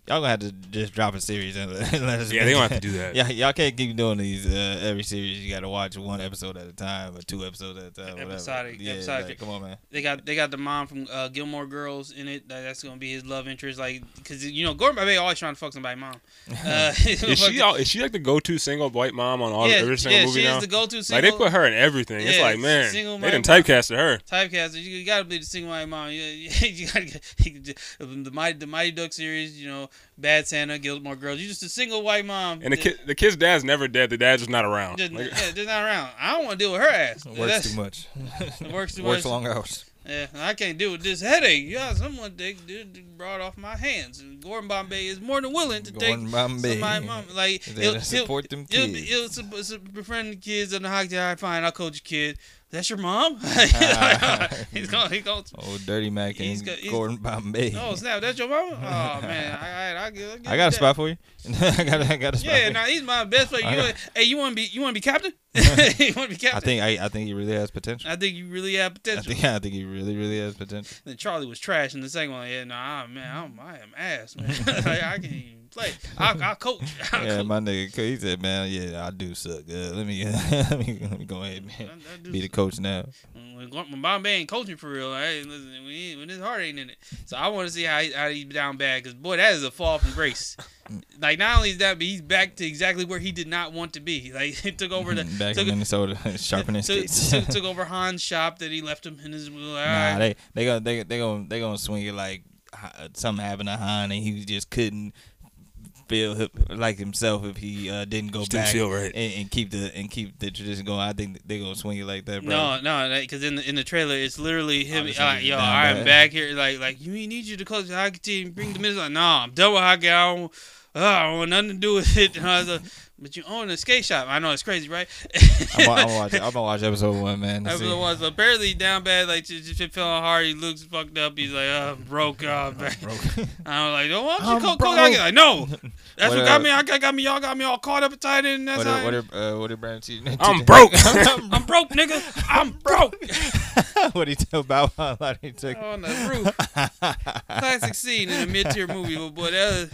y'all gonna have to just drop a series and let us. Yeah, they gonna have to do that. Yeah, y'all can't keep doing these uh, every series. You got to watch one episode at a time or two episodes at a time. Whatever. Episodic- Yeah, episodic. like, come on, man. They got they got the mom from uh, Gilmore Girls in it. That, that's gonna be his love interest. Like, cause you know Gordon Bombay always trying to fuck somebody's mom. Uh, Is she all, is she like the go to single white mom on all yeah, every single yeah, movie she now? is the go-to single. like they put her in everything. it's like man, single they didn't white typecasted her. typecast. You, you gotta be the single white mom. You, you gotta get the mighty the Mighty Duck series. You know, Bad Santa, Gilmore Girls. You're just a single white mom. And the that- kid, the kid's dad's never dead. The dad's just not around. Just, Like, yeah, just not around. I don't want to deal with her ass. Works That's- too much. It works too Works much. Works long hours. Yeah, I can't deal with this headache. Yeah, someone take dude brought off my hands. And Gordon Bombay is more than willing to take Gordon Bombay. somebody mom. Like They he'll, support them he'll, kids. he'll, he'll, he'll, he'll befriend the kids on the hockey. All right, fine. I'll coach your kid. That's your mom. he's going. He's going. Oh, Dirty Mac He's and got- he's- Gordon Bombay. Oh snap! That's your mama. Oh man, I I, I, give, I got a spot for you. I got a, I got a spot. Yeah, now he's my best player. You got- hey, you want to be? You want to be captain? you want to be captain? I think I, I think he really has potential. I think you really have I potential. think I think he really really has potential. Then Charlie was trash in the second one. Yeah, nah, man, I'm, I am ass, man. like, I can't even play. I'll, I'll coach. I'll Yeah, coach. my nigga, he said, "Man, yeah, I do suck. Uh, let me let me let me go ahead, man. I- I Be the coach now." When, when Bombay ain't coaching for real, like, hey, listen, when, he, when his heart ain't in it. So I want to see how, he, how he's down bad because boy, that is a fall from grace. like not only is that, but he's back to exactly where he did not want to be. Like he took over the Back took, in Minnesota, sharpening took, took, took over Han's shop that he left him in his. All nah, they they gonna they they gonna they gonna swing it like something happened to Han and he just couldn't feel like himself if he uh, didn't go Just didn't back feel right. and, and keep the and keep the tradition going. I think they're gonna swing it like that, bro. No, no, because in the in the trailer it's literally him. Yo, down I'm bad. back here. Like, like you need you to coach the hockey team. Bring the minutes. Like, no, I'm done with hockey. I don't, uh, I don't want nothing to do with it. And I was like, but you own a skate shop. I know it's crazy, right? I'm, gonna- I'm watch. I'm gonna watch episode one, man. see. Episode one. So apparently down bad. Like just, just feeling hard. He looks fucked up. He's like, uh, broke. Uh, back. Broke. I'm like, oh, why don't I'm you coach, broke. Like, no, that's what, What, got uh, me. I got, got me. Y'all got me all caught up and tied in. That's what how what are, uh, what are Brandon T- I'm broke. I'm broke, nigga. I'm broke. what he tell Bow Wow a he took. on the roof. Classic scene in a mid tier movie, but boy, that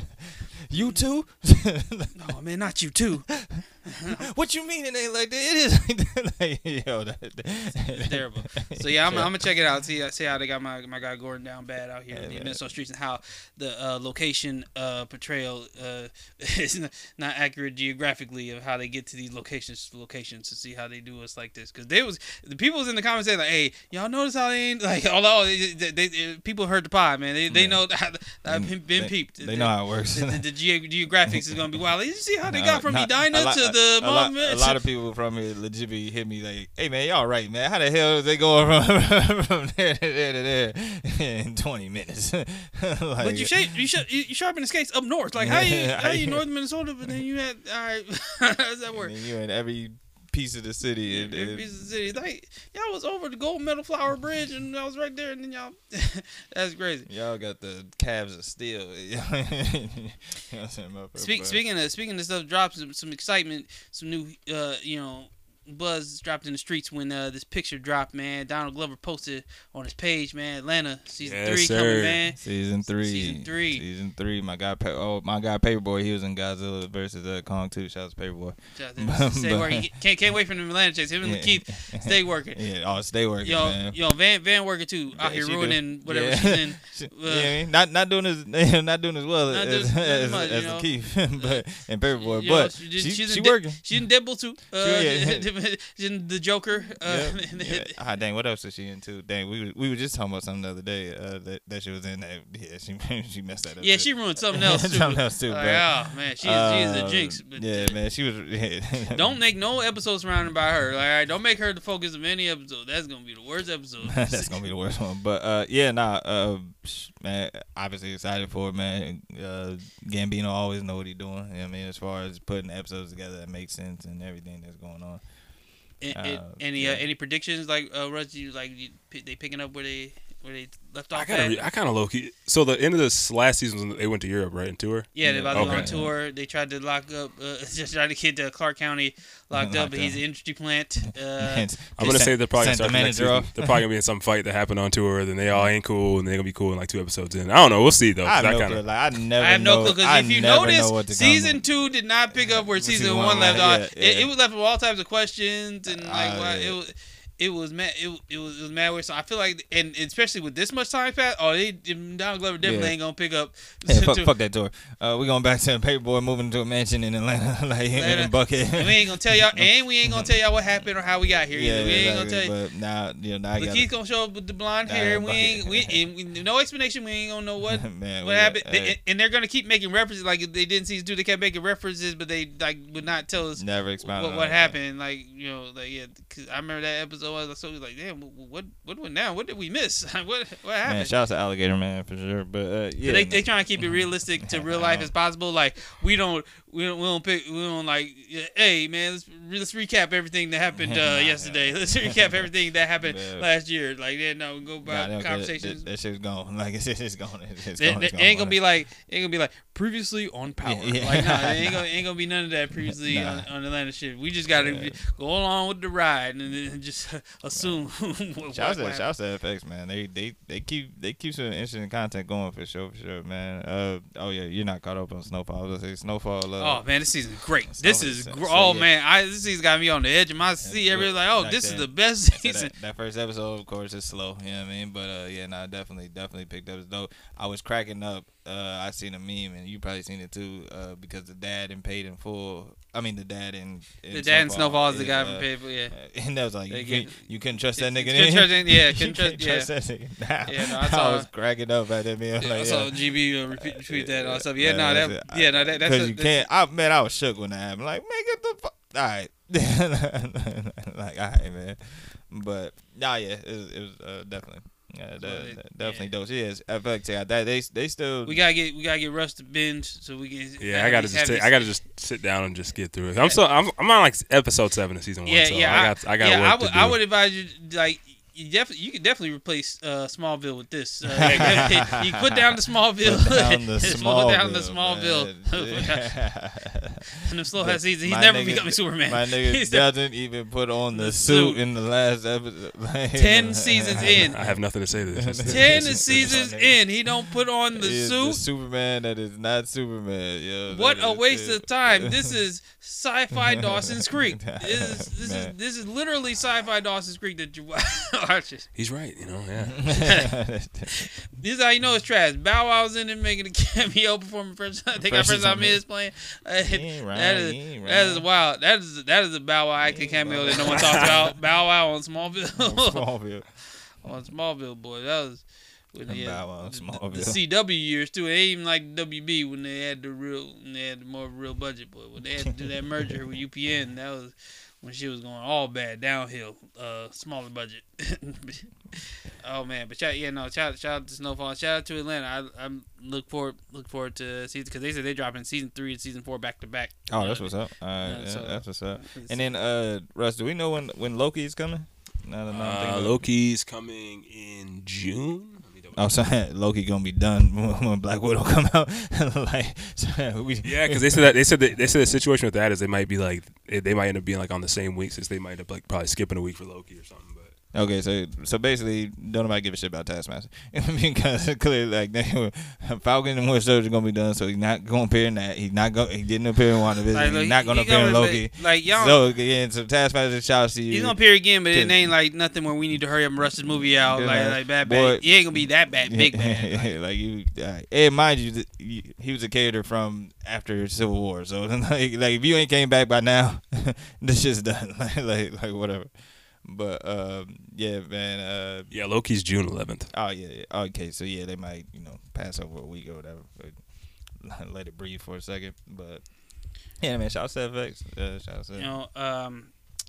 You too? oh man, not you too. what you mean it ain't like that? It is like that. Like, yo, that, It's terrible. So yeah, I'm, I'm gonna check it out. See see how they got my my guy Gordon down bad out here in the. Minnesota streets and how the uh, location uh, portrayal uh, is not- accurate geographically of how they get to these locations locations to see how they do us like this. Because they was the people was in the comments saying like, hey, y'all notice how they ain't like although they, they, they- people heard the pie man they, they Yeah. know that I've been, been they, peeped. They know how it works. the, the, the geo- geographics is gonna be wild. You see how they Nah, got from Edina to the a, lot, a lot of people from here legit be hit me like, "Hey man, y'all right, man? How the hell is they going from from there to there to there in 20 minutes?" like, but you shape, you should you, sharpen the skates up north. Like how you how you I- north Minnesota, but then you had all right. how does that work? you in every piece of the city. And, Every and- piece of the city, like y'all was over the Gold Medal Flour Bridge, and I was right there, and then y'all, that's crazy. Y'all got the calves of steel. you know what I'm saying, motherfucker, Speak, speaking of speaking of stuff, drops some, some excitement, some new, uh, you know, buzz dropped in the streets when uh, this picture dropped, man. Donald Glover posted on his page, man. Atlanta season Yes, three sir. coming, man. Season three. Season three. Season three. My guy, Pa- oh my guy, Paper Boi. He was in Godzilla versus uh, Kong too. out to Paper Boi. Stay But- working. Can't can't wait for the Atlanta chase. Him and Yeah. Keith stay working. Yeah, oh, stay working, Yo, man. yo, Van Van working too. Out Yeah, here she do. ruining whatever Yeah. she's in. She- Uh, yeah, I mean, not not doing as not doing as well as, doing- as as, much, as the Keith, but and Paper Boi. Know, but she she she, De- working. She's in Deadpool too. Uh, yeah. she's in the Joker. Uh, Yep. Yeah. Ah, dang, what else is she into? Dang, we were, we were just talking about something the other day uh, that that she was in. That yeah, she she messed that up. Yeah, too. she ruined something else too. something else too. Like, oh man, she's she's a um, jinx. But yeah, man, she was. Yeah. Don't make no episode surrounded by her. Like, all right, don't make her the focus of any episode. That's gonna be the worst episode. That's gonna be the worst one. But uh, yeah, nah, uh, man, obviously excited for it, man. Uh, Gambino always know what he doing. You know what I mean, as far as putting episodes together that make sense and everything that's going on. A- a- Uh, any uh, any predictions like uh, Russ? You like you, they picking up where they where they left off I kind at? of, I kind of low key. So the end of this last season, they went to Europe, right, and tour. yeah, they're about to go on tour. They tried to lock up, uh, just tried to get uh, Clark County locked up, but he's up. an industry plant. Uh, I'm gonna sent- say they're probably gonna start the the next season. off. They're probably gonna be in some fight that happened on tour. Then they all ain't cool, and they're gonna be cool in like two episodes in. I don't know. We'll see though. I 'cause have I no kinda, clue. Like, I never. I have no clue because if you never notice, know what to season come two did not pick up where season, Season one, one left off. yeah, It, yeah. it was left with all types of questions and like what yeah. It was. Mad. It, it was it was mad weird. So I feel like, and especially with this much time passed, oh, they Donald Glover definitely Yeah. ain't gonna pick up. Yeah, fuck, fuck that tour. Uh, we going back to the Paper Boi moving to a mansion in Atlanta, like Atlanta. in Bucket. And we ain't gonna tell y'all, and we ain't gonna tell y'all what happened or how we got here. yeah, either. we ain't exactly. gonna tell you. But now, you know, now I But Keith gonna show up with the blonde hair. and We ain't we, and we no explanation. We ain't gonna know what man. what happened. hey, They- and they're gonna keep making references. Like they didn't see do, they kept making references, but they like would not tell us never expounded what, what happened. Like you know, like yeah, cause I remember that episode. I was so like, damn, what what went down? What did we miss? what what Man, happened? shout out to Alligator Man for sure. But uh, yeah, they they trying to keep it realistic to real life as possible. Like we don't we don't we don't pick we don't like hey man let's let's recap everything that happened uh, Nah, yesterday. Let's recap everything that happened Man. last year. Like yeah no go Nah, by they conversations. That, that shit's gone. Like it's, it's gone. It's, it's They- gone. they It's gone. ain't gonna be like ain't gonna be like previously on power. Yeah. Like nah, it ain't gonna ain't gonna be none of that previously Nah. on, on Atlanta shit. We just gotta Yeah. go along with the ride and then just assume. what- Shout out what shout out to FX man. They they they keep they keep some interesting content going for sure for sure man. Uh oh yeah, you're not caught up on Snowfall. I was gonna say Snowfall. Uh, Oh man, this season's great. So- This is so- gr- so, oh yeah. man, I this season got me on the edge of my seat. Everybody's like, oh, Like this is the best So season. that, that first episode, of course, is slow. You know what I mean? But uh, yeah, no, I definitely, definitely picked up. It's dope. I was cracking up. Uh, I seen a meme, and you probably seen it too. Uh, because the dad and paid in full. I mean, the dad in, in The dad and Snowfall is the guy uh, from Paper. Yeah. And that was like you, get- couldn't, you couldn't trust that nigga. Couldn't trust him, yeah, couldn't trust- trust that nigga. Nah. Yeah, no, I I, was cracking up at that meme. Yeah, Like, I saw yeah. GB uh, repeat, retweet that and all stuff. Yeah, no, that's that, yeah, no, that, that's Because you can't. I man, I was shook when that happened. Like, man, get the fuck. All right, like, all right, man. But nah, yeah, it was, it was uh, definitely, uh, So de- definitely yeah. dope. Yes, FX, yeah, that they they still. We gotta get we gotta get Russ to binge so we can. Yeah, I gotta just have take, I gotta just sit down and just get through it. I'm so I'm I'm on like episode seven of season one. Yeah, so yeah, I got I got yeah, work I would to do. I would advise you like. You definitely, you could definitely replace uh, Smallville with this. Uh, you put down the Smallville, Put down the slow down the Smallville, Smallville. and the slow has season. He's never nigga- becoming Superman. My nigga He's doesn't even put on the, The suit, suit. in the last episode. Ten seasons in. I have nothing to say to this. It's- ten seasons in, he don't put on the is suit. the Superman that is not Superman. Yo, What a waste it. of time! This is sci-fi Dawson's Creek. This is this is, this is literally sci-fi Dawson's Creek that you watch. it. He's right, you know. Yeah. This is how you know it's trash. Bow Wow's in it making a cameo performing first. I think our Precious first time on he it. is playing. Right, that is he ain't that is wild. That is that is a Bow Wow acting ain't cameo right. that no one talks about. Bow Wow on Smallville. on Smallville. on Smallville, boy, that was. When they had Bow Wow the- Smallville. The, CW years too. They even like WB when they had the real, when they had the more real budget. But when they had to do that merger with UPN, that was when she was going all bad downhill. Uh, smaller budget. oh man, but shout, yeah, no, shout, shout out to Snowfall. Shout out to Atlanta. I, I'm look forward, look forward to season because they said they dropping season three and season four back to back. Oh, that's what's up. All right, Yeah, yeah, so- that's what's up. And then, uh, Russ, do we know when when Loki is coming? No, no, no. I'm Uh, thinking Loki's coming in June. Oh, so Loki gonna be done when Black Widow come out. like, so we, Yeah, because they said that they said that, they said the situation with that is they might be like they might end up being like on the same week since they might end up like probably skipping a week for Loki or something. Okay, so so basically, don't nobody give a shit about Taskmaster because clearly, like they were, Falcon and Winter Soldier gonna be done, so he's not gonna appear in that. He's not go. He didn't appear in WandaVision. Like, he's look, not gonna he appear in gonna- Loki. Like y'all, So again, so Taskmaster shouts to you. he's gonna appear again, but it ain't like nothing where we need to hurry up and rush this movie out. Yeah, Like man. like bad bad. He ain't gonna be that bad, big bad. Like, like you, uh, and mind you, you, he was a character from after Civil War. So like, like if you ain't came back by now, this shit's done. like, like like whatever. But um, yeah, man. Uh, yeah, Loki's June 11th. Oh yeah, yeah. Okay, so yeah, they might you know pass over a week or whatever, but let it breathe for a second. But yeah, man, shout out to FX. Uh, shout out to you know, um,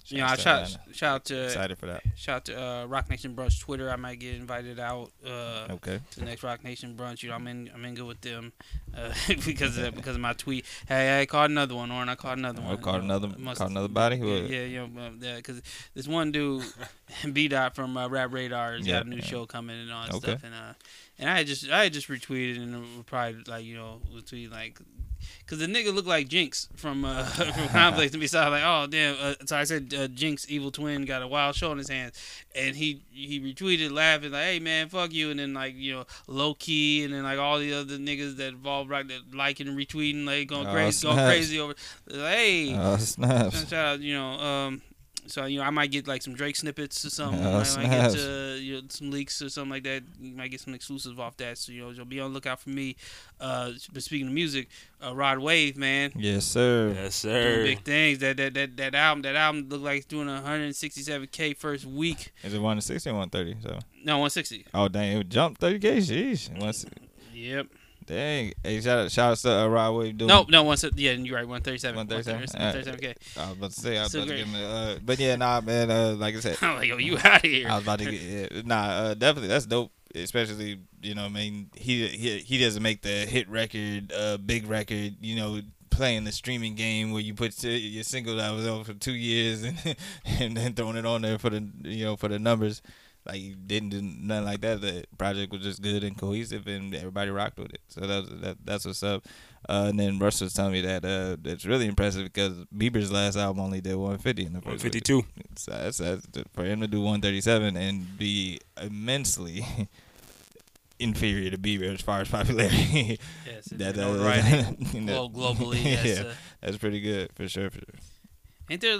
you know, I shout shout out to excited for that. shout out to uh, Roc Nation Brunch Twitter. I might get invited out. Uh, Okay, to the next Roc Nation brunch. You know, I'm in I'm in good with them uh, because of that, because of my tweet. Hey, I caught another one, or I caught another Oh, one. caught you know, another- must- caught another body? Yeah, yeah, you know, because this one dude, B Dot from uh, Rap Radar, has Yeah, got a new yeah. show coming and all that Okay. stuff, and uh, and I had just I had just retweeted and replied like you know was like. Cause the nigga looked like Jinx from uh, from Complex to me, so I was like, "Oh damn!" Uh, so I said, uh, "Jinx, evil twin, got a wild show in his hands," and he he retweeted laughing like, "Hey man, fuck you!" And then like you know, low key, and then like all the other niggas that involved right that liking and retweeting, like going Oh, crazy, going crazy over. Like, hey, oh snaps. shout out, you know, um, so you know, I might get like some Drake snippets or something. Oh, I might get uh, you know, some leaks or something like that. You might get some exclusive off that. So you know, you'll be on the lookout for me. Uh, but speaking of music, uh, Rod Wave, man. Yes, sir. Yes, sir. Doing big things. That that that that album. That album looked like it's doing 167k first week. Is it one sixty or one thirty? So No, 160. oh dang, it jumped thirty k. Sheesh. Once, Yep. Dang. Hey, shout out, shout out to uh, Rod Wave doing. No, no, one. Yeah, you're right. 137. 137? 137k. I was about to say I was So about to give him. a, Uh, but yeah, nah, man. Uh, like I said, I'm like, yo, you out of here. I was about to get yeah, nah, uh, definitely that's dope. Especially you know, I mean, he he he doesn't make the hit record, uh, big record. You know, playing the streaming game where you put your your single that was out for two years and and then throwing it on there for the you know for the numbers. Like he didn't do nothing like that. The project was just good and cohesive, and everybody rocked with it. So that, was, that that's what's up. Uh, and then Russ was telling me that uh, it's really impressive because Bieber's last album only did 150 in the first week. 152. So that's, that's for him to do 137 and be immensely inferior to Bieber as far as popularity. Yes, that, that, right. that- Glo- globally, yes. yeah, uh, that's pretty good for sure. For sure. Ain't there,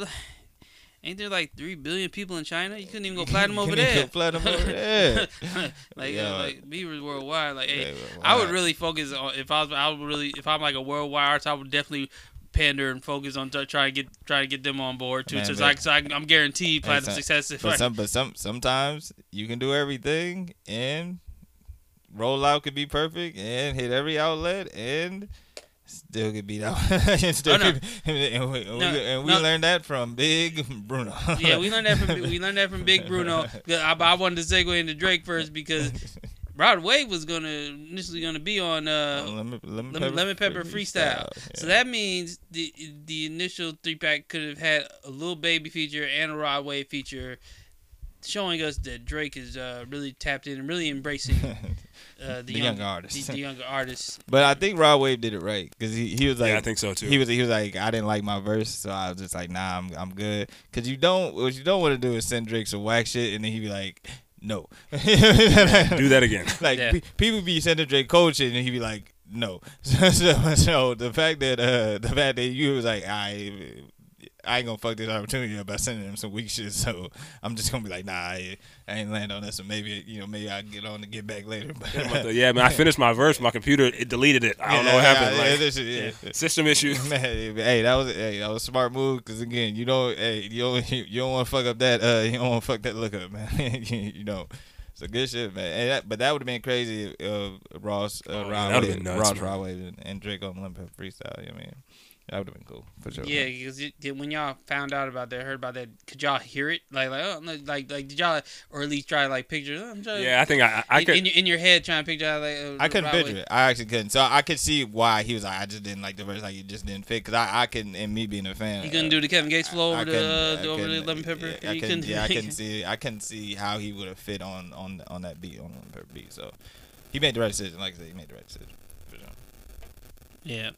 ain't there like three billion people in China? You couldn't even go platinum over there. platinum over there. like, Yeah. uh, like Bieber's worldwide. Like, hey, Yeah, I would really focus on if I was, I would really, if I'm like a worldwide artist, I would definitely pander and focus on t- trying to get, trying to get them on board too. Man, so, but- like, so I, I'm guaranteed Hey, platinum success. But I, some, but some, sometimes you can do everything and rollout could be perfect and hit every outlet and still get beat out. and, still Oh, no. get- and we, and No, we, and we no. learned that from Big Bruno. yeah, we learned that from we learned that from Big Bruno. I, I wanted to segue into Drake first because Rod Wave was gonna initially gonna be on uh, lemon, lemon, Lemon, Lemon Pepper Freestyle. So that means the the initial three pack could have had a little baby feature and a Rod Wave feature, showing us that Drake is uh, really tapped in and really embracing uh, the, The young, younger artists. The, the younger artists. But I think Rod Wave did it right because he, he was like yeah, I think so too. he was he was like I didn't like my verse, so I was just like nah I'm I'm good. Cause you don't what you don't want to do is send Drake some whack shit and then he'd be like no. Do that again. like Yeah. pe- people be sending Drake cold shit and he be like no. So, so, so the fact that uh the fact that you was like I. I ain't gonna fuck this opportunity up by sending him some weak shit, so I'm just gonna be like, nah, I, I ain't land on this, so maybe you know, maybe I can get on to get back later. But yeah, man, I finished my verse. My computer it deleted it. I don't know what happened. Yeah, Like, this shit, yeah. system issue. Man, hey, that was hey, that was a smart move because again, you don't hey, you don't you don't want to fuck up that uh you don't want to fuck that look up, man. you, you know, so good shit, man. That, but that would have been crazy if uh, Ross, uh, Oh, yeah, Rod that would've Wave- been nuts, Ross, man. Rod and, and Drake on Limp Freestyle. You know what I mean, That would have been cool for sure. Yeah, because when y'all found out about that, heard about that, could y'all hear it? Like, like, oh, no, like, like, did y'all, or at least try like picture? Oh, I'm trying Yeah, I think I, I in, could. in, your, in your head trying to picture. Like, uh, I couldn't Broadway- picture it. I actually couldn't. So I could see why he was like, I just didn't like the verse. Like it just didn't fit. Cause I, I couldn't, and me being a fan, You couldn't uh, do the Kevin Gates flow I- I over couldn't- the uh, over the lemon pepper. Yeah, I You couldn't. couldn't- Yeah, I couldn't see. I couldn't see how he would have fit on on on that beat on the lemon pepper beat. So he made the right decision. Like I said, he made the right decision. For sure. Yeah.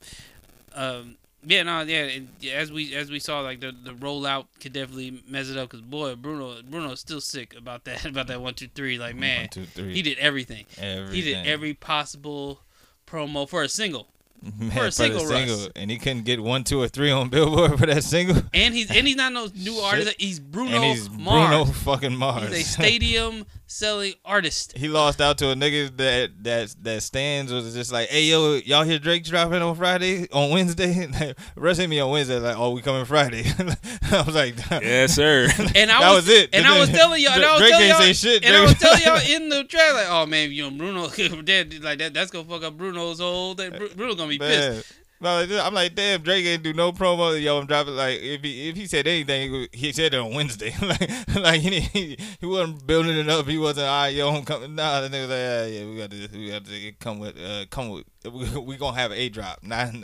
Um. Yeah. No. Yeah. As we as we saw, like the the rollout could definitely mess it up. Cause boy, Bruno Bruno's still sick about that about that one two three. Like man, One, two, three. he did everything. everything. He did every possible promo for a single. Man, for a the single, Russ. and he couldn't get one, two, or three on Billboard for that single. And he's and he's not no new artist. He's Bruno and he's Mars. Bruno fucking Mars. He's a stadium selling artist. he lost out to a nigga that that that stands was just like, hey yo, y'all hear Drake dropping on Friday on Wednesday? Like, Russ hit me on Wednesday like, oh we coming Friday. I was like, yes, sir. And I That was, was it. And I was telling y'all, and I was Drake telling y'all, say shit, and I was telling y'all in the track, like, oh man, you know, Bruno, that, like that, that's gonna fuck up Bruno's whole. That Bruno gonna be pissed. Man. No, I'm like, damn, Drake ain't do no promo. Yo, I'm dropping like if he if he said anything, he said it on Wednesday. like, like he, he he wasn't building it up. He wasn't, all right, yo, I'm coming. Nah, the nigga was like, yeah, yeah, we got to we got to come with uh come with we, we gonna have A drop, not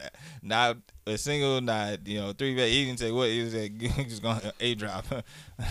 not a single, not you know three. He didn't say what he was like, just gonna A drop,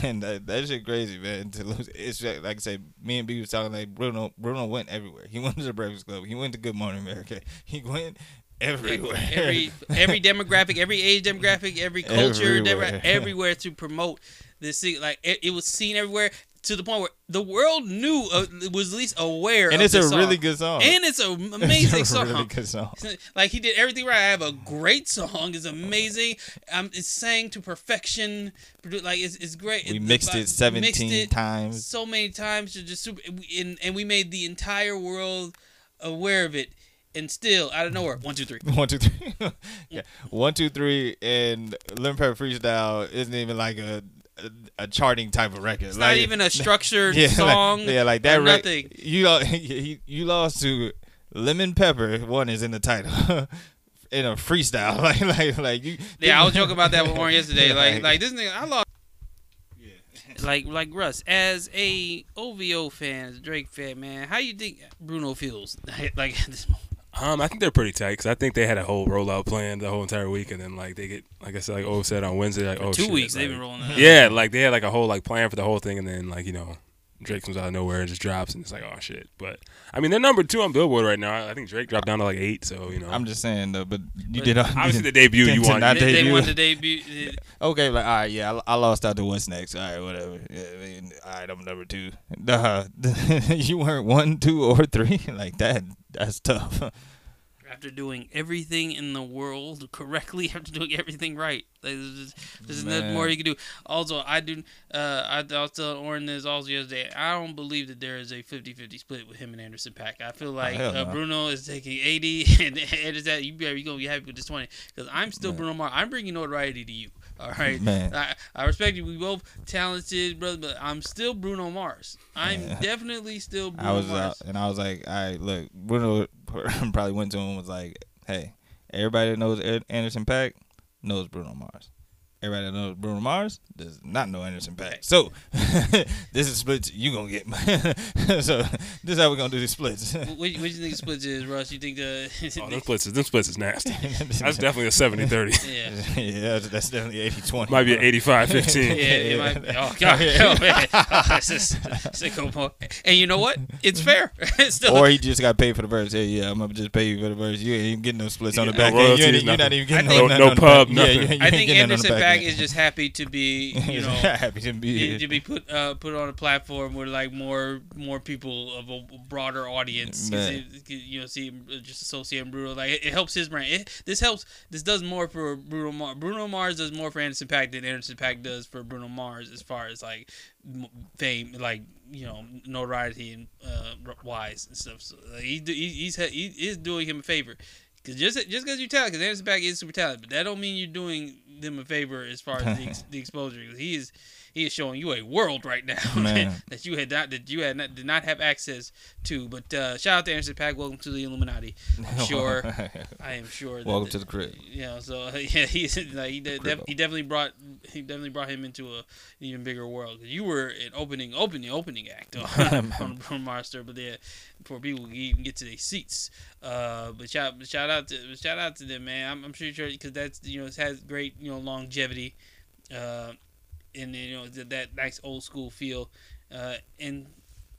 and that, that shit crazy, man. To lose, it's just, like I said, me and B was talking like Bruno. Bruno went everywhere. He went to the Breakfast Club. He went to Good Morning America. He went everywhere. Every every demographic, every age demographic, every culture, Everywhere. everywhere, everywhere to promote this thing. Like it, it was seen everywhere to the point where the world knew, uh, was at least aware. and of it's a song. really good song. and it's an amazing it's song. really good song. like he did everything right. I have a great song. It's amazing. Um, it's sang to perfection. Like it's, it's great. We It- mixed it 17 mixed it times. so many times just super. And, and we made the entire world aware of it. And still, out of nowhere, one, two, three. One, two, three. yeah. One, two, three, and Lemon Pepper Freestyle isn't even like a, a a charting type of record. It's like, not even a structured yeah, song. Like, yeah, like that. nothing. you you you lost to Lemon Pepper. One is in the title. In a freestyle, like like like you. Yeah, I was joking about that with Warren yesterday. Yeah, Like, like this nigga, I lost. Yeah. like, like Russ, as a OVO fan, as a Drake fan, man, how you think Bruno feels? Like at this moment? Um, I think they're pretty tight because I think they had a whole rollout plan the whole entire week, and then like they get, like I said, like O said on Wednesday, like oh two shit, weeks they've been rolling. That. Yeah, like they had like a whole like plan for the whole thing, and then like you know Drake comes out of nowhere and just drops, and it's like oh shit. But I mean they're number two on Billboard right now. I think Drake dropped down to like eight, so you know. I'm just saying though, but you But did obviously the debut you to want. not They, they won the debut. Okay, like all right, yeah, I, I lost out to what's next. All right, whatever. Yeah, I mean, all right, I'm number two. Uh, you weren't one, two, or three like that. That's tough. After doing everything in the world correctly, after doing everything right, like, there's, just- there's nothing more you can do. Also, I do. Uh, I, I was telling Oren this also yesterday. I don't believe that there is a 50-50 split with him and Anderson Paak. I feel like hell uh, no. Bruno is taking 80, and Ed is that you better you gonna be happy with this 20. Because I'm still Man. Bruno Mars. I'm bringing notoriety to you. All right. Man. I, I respect you. We both talented, brother, but I'm still Bruno Mars. I'm Yeah. definitely still Bruno I was uh, Mars. out, and I was like, all right, look, Bruno probably went to him and was like, hey, everybody that knows Ed- Anderson Paak knows Bruno Mars. Everybody that knows Bruno Mars does not know Anderson Paak. So this is splits you gonna get. so this is how we're gonna do these splits. What, what do you think the split is, Russ? You think the oh, them splits, is- them splits is nasty. That's definitely a 70-30. yeah. yeah, that's, that's definitely 80-20. Might be an 85-15. Yeah, it might be. Oh god, oh, man. Oh, this is, it's a cool point. And you know what? It's fair. It's still. Or he just got paid for the verse. Hey, yeah, I'm gonna just pay you for the verse. You ain't even getting no splits on the back no end. You ain't, royalties, you're not even getting I no, think- No pub, nothing. Yeah, you, you I ain't think getting nothing on the Anderson back Pack end. is just happy to be, you know, happy to be to be put uh, put on a platform where like more more people of a broader audience, it- you know, see just associate Bruno. Like it, it helps his brand. It, this helps. This does more for Bruno Mars. Bruno Mars does more for Anderson Paak than Anderson Paak does for Bruno Mars as far as like fame, like you know, notoriety and uh, wise and stuff. So like, he, he he's he is doing him a favor. Cause just just because you talented, because Anderson Paak is super talented, but that don't mean you're doing them a favor as far as the, ex- the exposure. Cause he is he is showing you a world right now Man. that you had not that you had not, did not have access to. But uh, shout out to Anderson Paak. Welcome to the Illuminati. I'm sure. I am sure. That Welcome to the crib. you know, so yeah, he's like he, de- def- he definitely brought he definitely brought him into a even bigger world. you were an opening opening opening act on, on, on Monster, but yeah, before people even get to their seats. Uh, but shout shout out to shout out to them, man. I'm, I'm sure because that's you know it has great you know longevity, uh, and then, you know th- that nice old school feel. Uh, and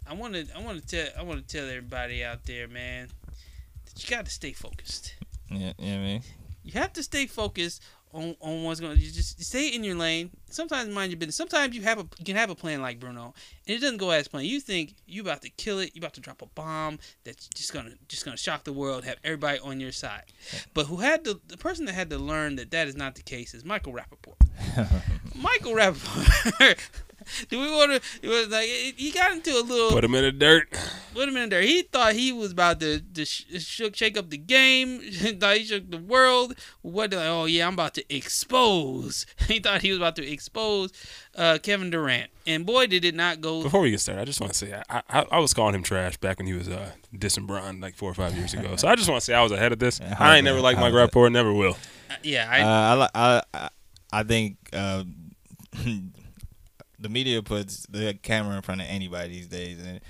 I want to I want to tell I want to tell everybody out there, man, that you got to stay focused Yeah, yeah, man. you have to stay focused on, on what's going. To you just stay in your lane. Sometimes mind your business. Sometimes you have a you can have a plan like Bruno, and it doesn't go as planned. You think you about to kill it. You about to drop a bomb that's just gonna just gonna shock the world. Have everybody on your side. But who had to the person that had to learn that that is not the case is Michael Rapaport. Michael Rapaport. Do we want to? It was like he got into a little. Put him in the dirt. Put him in there. He thought he was about to, to sh- shook, shake up the game. Thought he shook the world. What? Like, oh yeah, I'm about to expose. He thought he was about to expose uh, Kevin Durant, and boy, did it not go. Before we get started, I just want to say I, I I was calling him trash back when he was uh dissing Bron like four or five years ago. So I just want to say I was ahead of this. Yeah, I ain't how never liked how Mike bad. Rapport, never will. Uh, yeah, I, I, uh, I, I, I, I think uh, the media puts the camera in front of anybody these days, and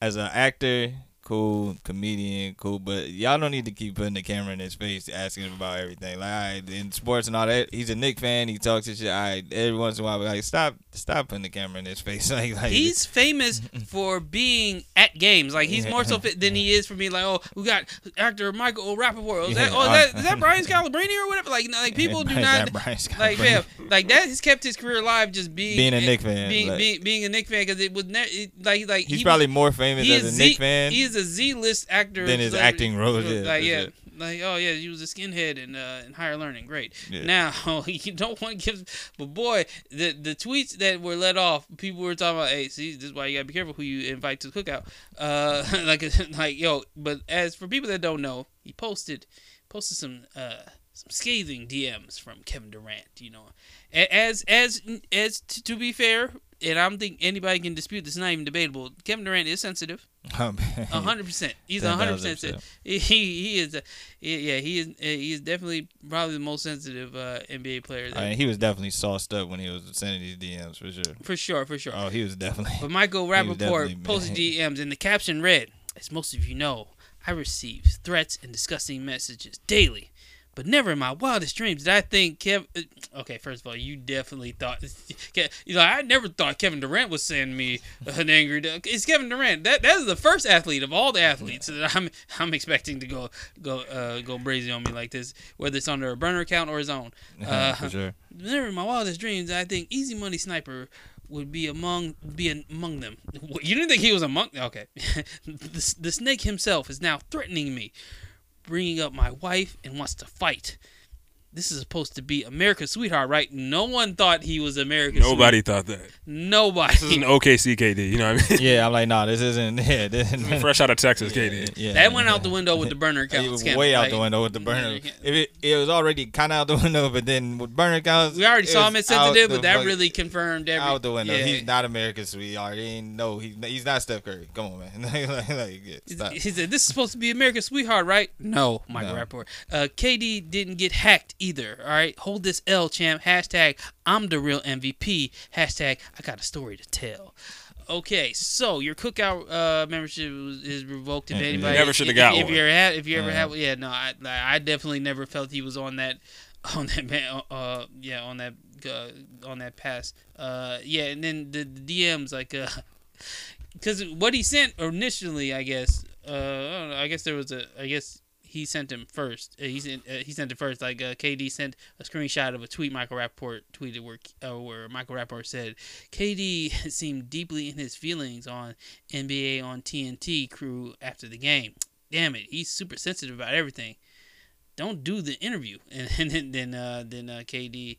as an actor, cool, comedian, cool, but y'all don't need to keep putting the camera in his face, asking him about everything. Like, right, in sports and all that, he's a Knick fan. He talks his shit. All right, every once in a while, like, stop, stop putting the camera in his face. like, like he's famous for being at games. Like he's more so fit than he is for being like, oh, we got actor Michael Rapaport. Is that, oh, is that, uh, that Brian Scalabrine or whatever? Like, no, like people do not like, man, like that has kept his career alive. Just being Being a Knick fan, being like- being, being a Knick fan because it was ne- it, like like He's he probably was, more famous as a Z, Knick fan. A Z list actor than his acting roles, yeah, Like yeah, like oh yeah, he was a skinhead in uh, in higher learning. Great. Yeah. Now you don't want to give, but boy, the the tweets that were let off, people were talking about. Hey, see, this is why you gotta be careful who you invite to the cookout. Uh, like like yo, but as for people that don't know, he posted posted some uh some scathing DMs from Kevin Durant. You know, as as as to be fair, and I don't think anybody can dispute this. It's not even debatable. Kevin Durant is sensitive. A hundred percent. He's a hundred percent. He he is. A, yeah, he is. He is definitely probably the most sensitive uh, NBA player. That, I mean, he was definitely sauced up when he was sending these DMs for sure. for sure, for sure. Oh, he was definitely. But Michael Rapaport posted. DMs, and the caption read, "As most of you know, I receive threats and disgusting messages daily." But never in my wildest dreams did I think Kev. uh, Okay, first of all, you definitely thought. You know, I never thought Kevin Durant was sending me an angry. Duck. It's Kevin Durant. That that is the first athlete of all the athletes that I'm I'm expecting to go go uh, go brazy on me like this, whether it's under a burner account or his own. Uh, for sure. never in my wildest dreams I think Easy Money Sniper would be among be among them. You didn't think he was among? Okay, the, the snake himself is now threatening me, bringing up my wife and wants to fight. This is supposed to be America's sweetheart, right? No one thought he was America's. Nobody thought that. Nobody. This is an OKC KD. You know what I mean? Yeah, I'm like, nah, this isn't. Yeah, this isn't. Fresh out of Texas KD. Yeah, that went out the window with the burner account. It was scandal. way out Like, the window with the burner. yeah, If it, it was already kind of out the window, but then with burner accounts, We already saw him as out sensitive, but that really confirmed everything. out the window. Yeah. He's not America's sweetheart. He ain't no. He's he's not Steph Curry. Come on, man. like, like, yeah, stop. He said, "This is supposed to be America's sweetheart, right?" No, Michael No. Rapport. Uh, KD didn't get hacked either. All right, hold this L, champ. Hashtag I'm the real MVP. Hashtag I got a story to tell. Okay, so your cookout uh, membership is revoked. If Yeah, you anybody never shoulda if- got if, one. you ever had, if you ever Uh. had, yeah, no, I, I definitely never felt he was on that, on that, man, uh, yeah, on that, uh, on that pass. Uh, yeah, and then the, the DMs like, uh, because what he sent initially, I guess, uh, I don't know. I guess there was a, I guess he sent him first. Uh, he sent, uh, he sent it first. Like uh, KD sent a screenshot of a tweet Michael Rapport tweeted where, uh, where Michael Rapport said, KD seemed deeply in his feelings on NBA on TNT crew after the game. Damn it, he's super sensitive about everything. Don't do the interview. And, and then then uh, then uh, KD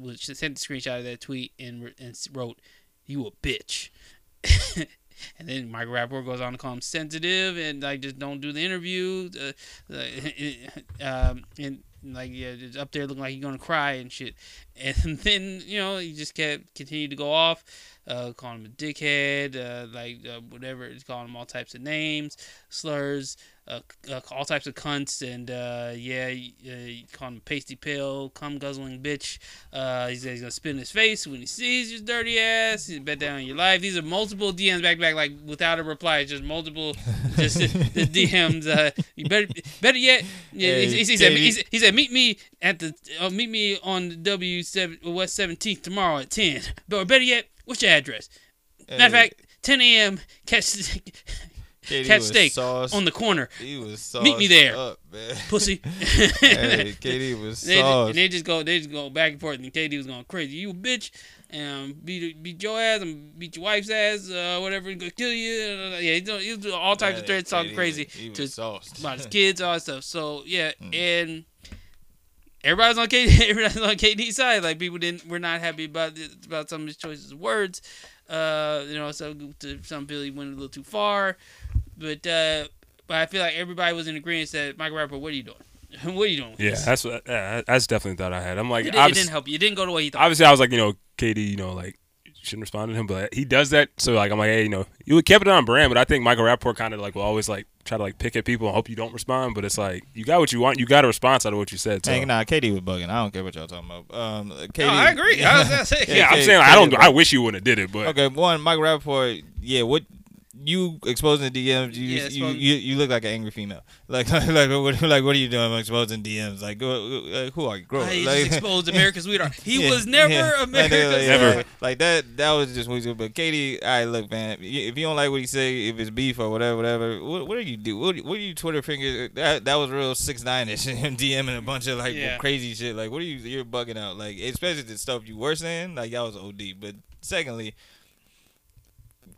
was- sent the screenshot of that tweet and, and wrote, "You a bitch." And then Michael Rapport goes on to call him sensitive and like just don't do the interview. Uh, um, and like yeah, just up there looking like he's gonna cry and shit. And then you know he just kept continued to go off, uh, calling him a dickhead, uh, like uh, whatever. He's calling him all types of names, slurs, uh, uh, all types of cunts, and uh, yeah, uh, calling him a pasty pill, cum guzzling bitch. Uh, he said he's gonna spit in his face when he sees your dirty ass. He's bet down on your life. These are multiple DMs back to back, like without a reply. It's just multiple, just the, the DMs. Uh, you better, better yet, yeah, Hey, he, he, said, he, said, he said, meet me at the, uh, meet me on the W seven West Seventeenth tomorrow at ten. But better yet, what's your address? Matter of fact, 10 a.m. Catch KD catch steak sauced- on the corner, He was Meet me there. Up, man. pussy. hey, KD was they, just, and they just go, they just go back and forth, and KD was going crazy. You a bitch, and um, beat beat your ass, and beat your wife's ass, uh, whatever, gonna kill you. Yeah, he's doing all types of threats, talking KD crazy was- He to was sauced. about his kids, all that stuff. So yeah, Mm. and everybody's on KD, everybody's on KD's side. Like people didn't, were not happy about about some of his choices of words. Uh, you know, so to some he went a little too far, but uh, but I feel like everybody was in agreement that Michael Rapper, what are you doing? what are you doing? with Yeah, this? that's what. Yeah, that's definitely the thought I had. I'm like, it, it didn't help you. It didn't go the way he thought. obviously, I was like, you know, KD, you know, like shouldn't respond to him, but he does that. So like, I'm like, hey, you know, you kept it on brand, but I think Michael Rapport kind of like will always like try to like pick at people and hope you don't respond. But it's like you got what you want, you got a response out of what you said. So. Hey, nah, KD was bugging. I don't care what y'all talking about. Um, KD, No, I agree. I was gonna say, yeah, I'm KD- saying like, I don't. was- I wish you wouldn't have did it, but Okay, one, Michael Rapport, yeah, what you exposing the DMs? You, Yeah, you, you you look like an angry female. Like like what, like what are you doing? exposing DMs. Like, who, like, who are you? Grow. up. he like, just exposed America's sweetheart. He Yeah, was never yeah. Like, America's like, Never. Like, like that. That was just weird. But KD, all right, look, man. If you don't like what he say, if it's beef or whatever, whatever, what, what do you do? What, what are you Twitter finger? That that was real six nine ish. Him DMing a bunch of like Yeah. crazy shit. Like, what are you? You're bugging out. Like, especially the stuff you were saying. Like, that was OD. But secondly.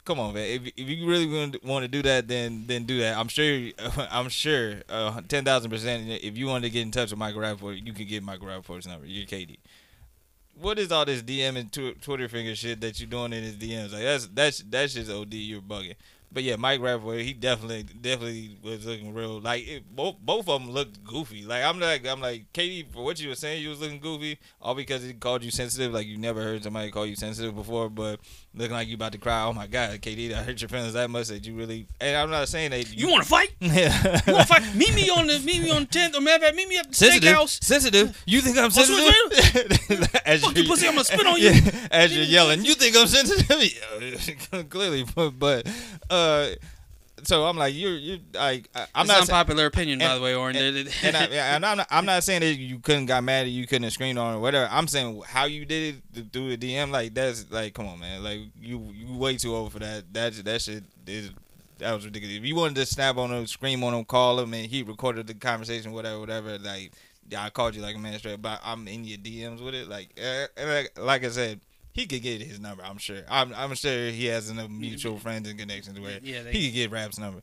Come on, man. If, if you really want to do that, then then do that. I'm sure. I'm sure. Uh, Ten thousand percent. If you wanted to get in touch with Michael Rapaport, you can get Michael Rapaport's number. You're KD what is all this DM and tw- Twitter finger shit that you're doing in his DMs? Like that's that's that's just OD. You're bugging. But yeah, Mike Rapaport, he definitely definitely was looking real. Like it, both both of them looked goofy. Like I'm like I'm like KD for what you were saying, you was looking goofy, all because he called you sensitive. Like you never heard somebody call you sensitive before, but looking like you about to cry. Oh my god, KD, I hurt your feelings that much that you really. And I'm not saying that You want to fight? yeah. You want to fight? Meet me on the meet me on tenth or matter fact, meet me at the sensitive. steakhouse. Sensitive. You think I'm What's sensitive? As Fuck you, you- pussy! I'm gonna spit on you. Yeah, as you're yelling, you think I'm sensitive? Clearly, but, but uh, so I'm like, you're you like I'm It's not saying, unpopular opinion, by the way, Oren. and, and, I, and I'm, not, I'm not saying that you couldn't got mad or you couldn't have screamed on or whatever. I'm saying how you did it through the DM, like that's like, come on, man, like you you way too old for that. That that shit is. That was ridiculous. If you wanted to snap on him, scream on him, call him, and he recorded the conversation, whatever, whatever, like, yeah, I called you like a man straight, but I'm in your DMs with it. Like, and like, like I said, he could get his number. I'm sure. I'm, I'm sure he has enough mutual friends and connections where Yeah, they- he could get Rap's number.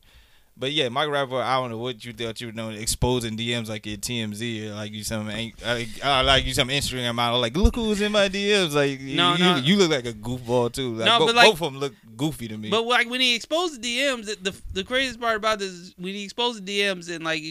But yeah, Mike Rapaport, I don't know what you thought you were doing, exposing DMs like your TMZ or like you some like, uh, like you some Instagram model. Like, look who's in my DMs. Like, No, you, no. you look like a goofball too. Like, No, bo- but, like- both of them look goofy to me. But like when he exposed the DMs, the the, the craziest part about this is when he exposed the DMs and like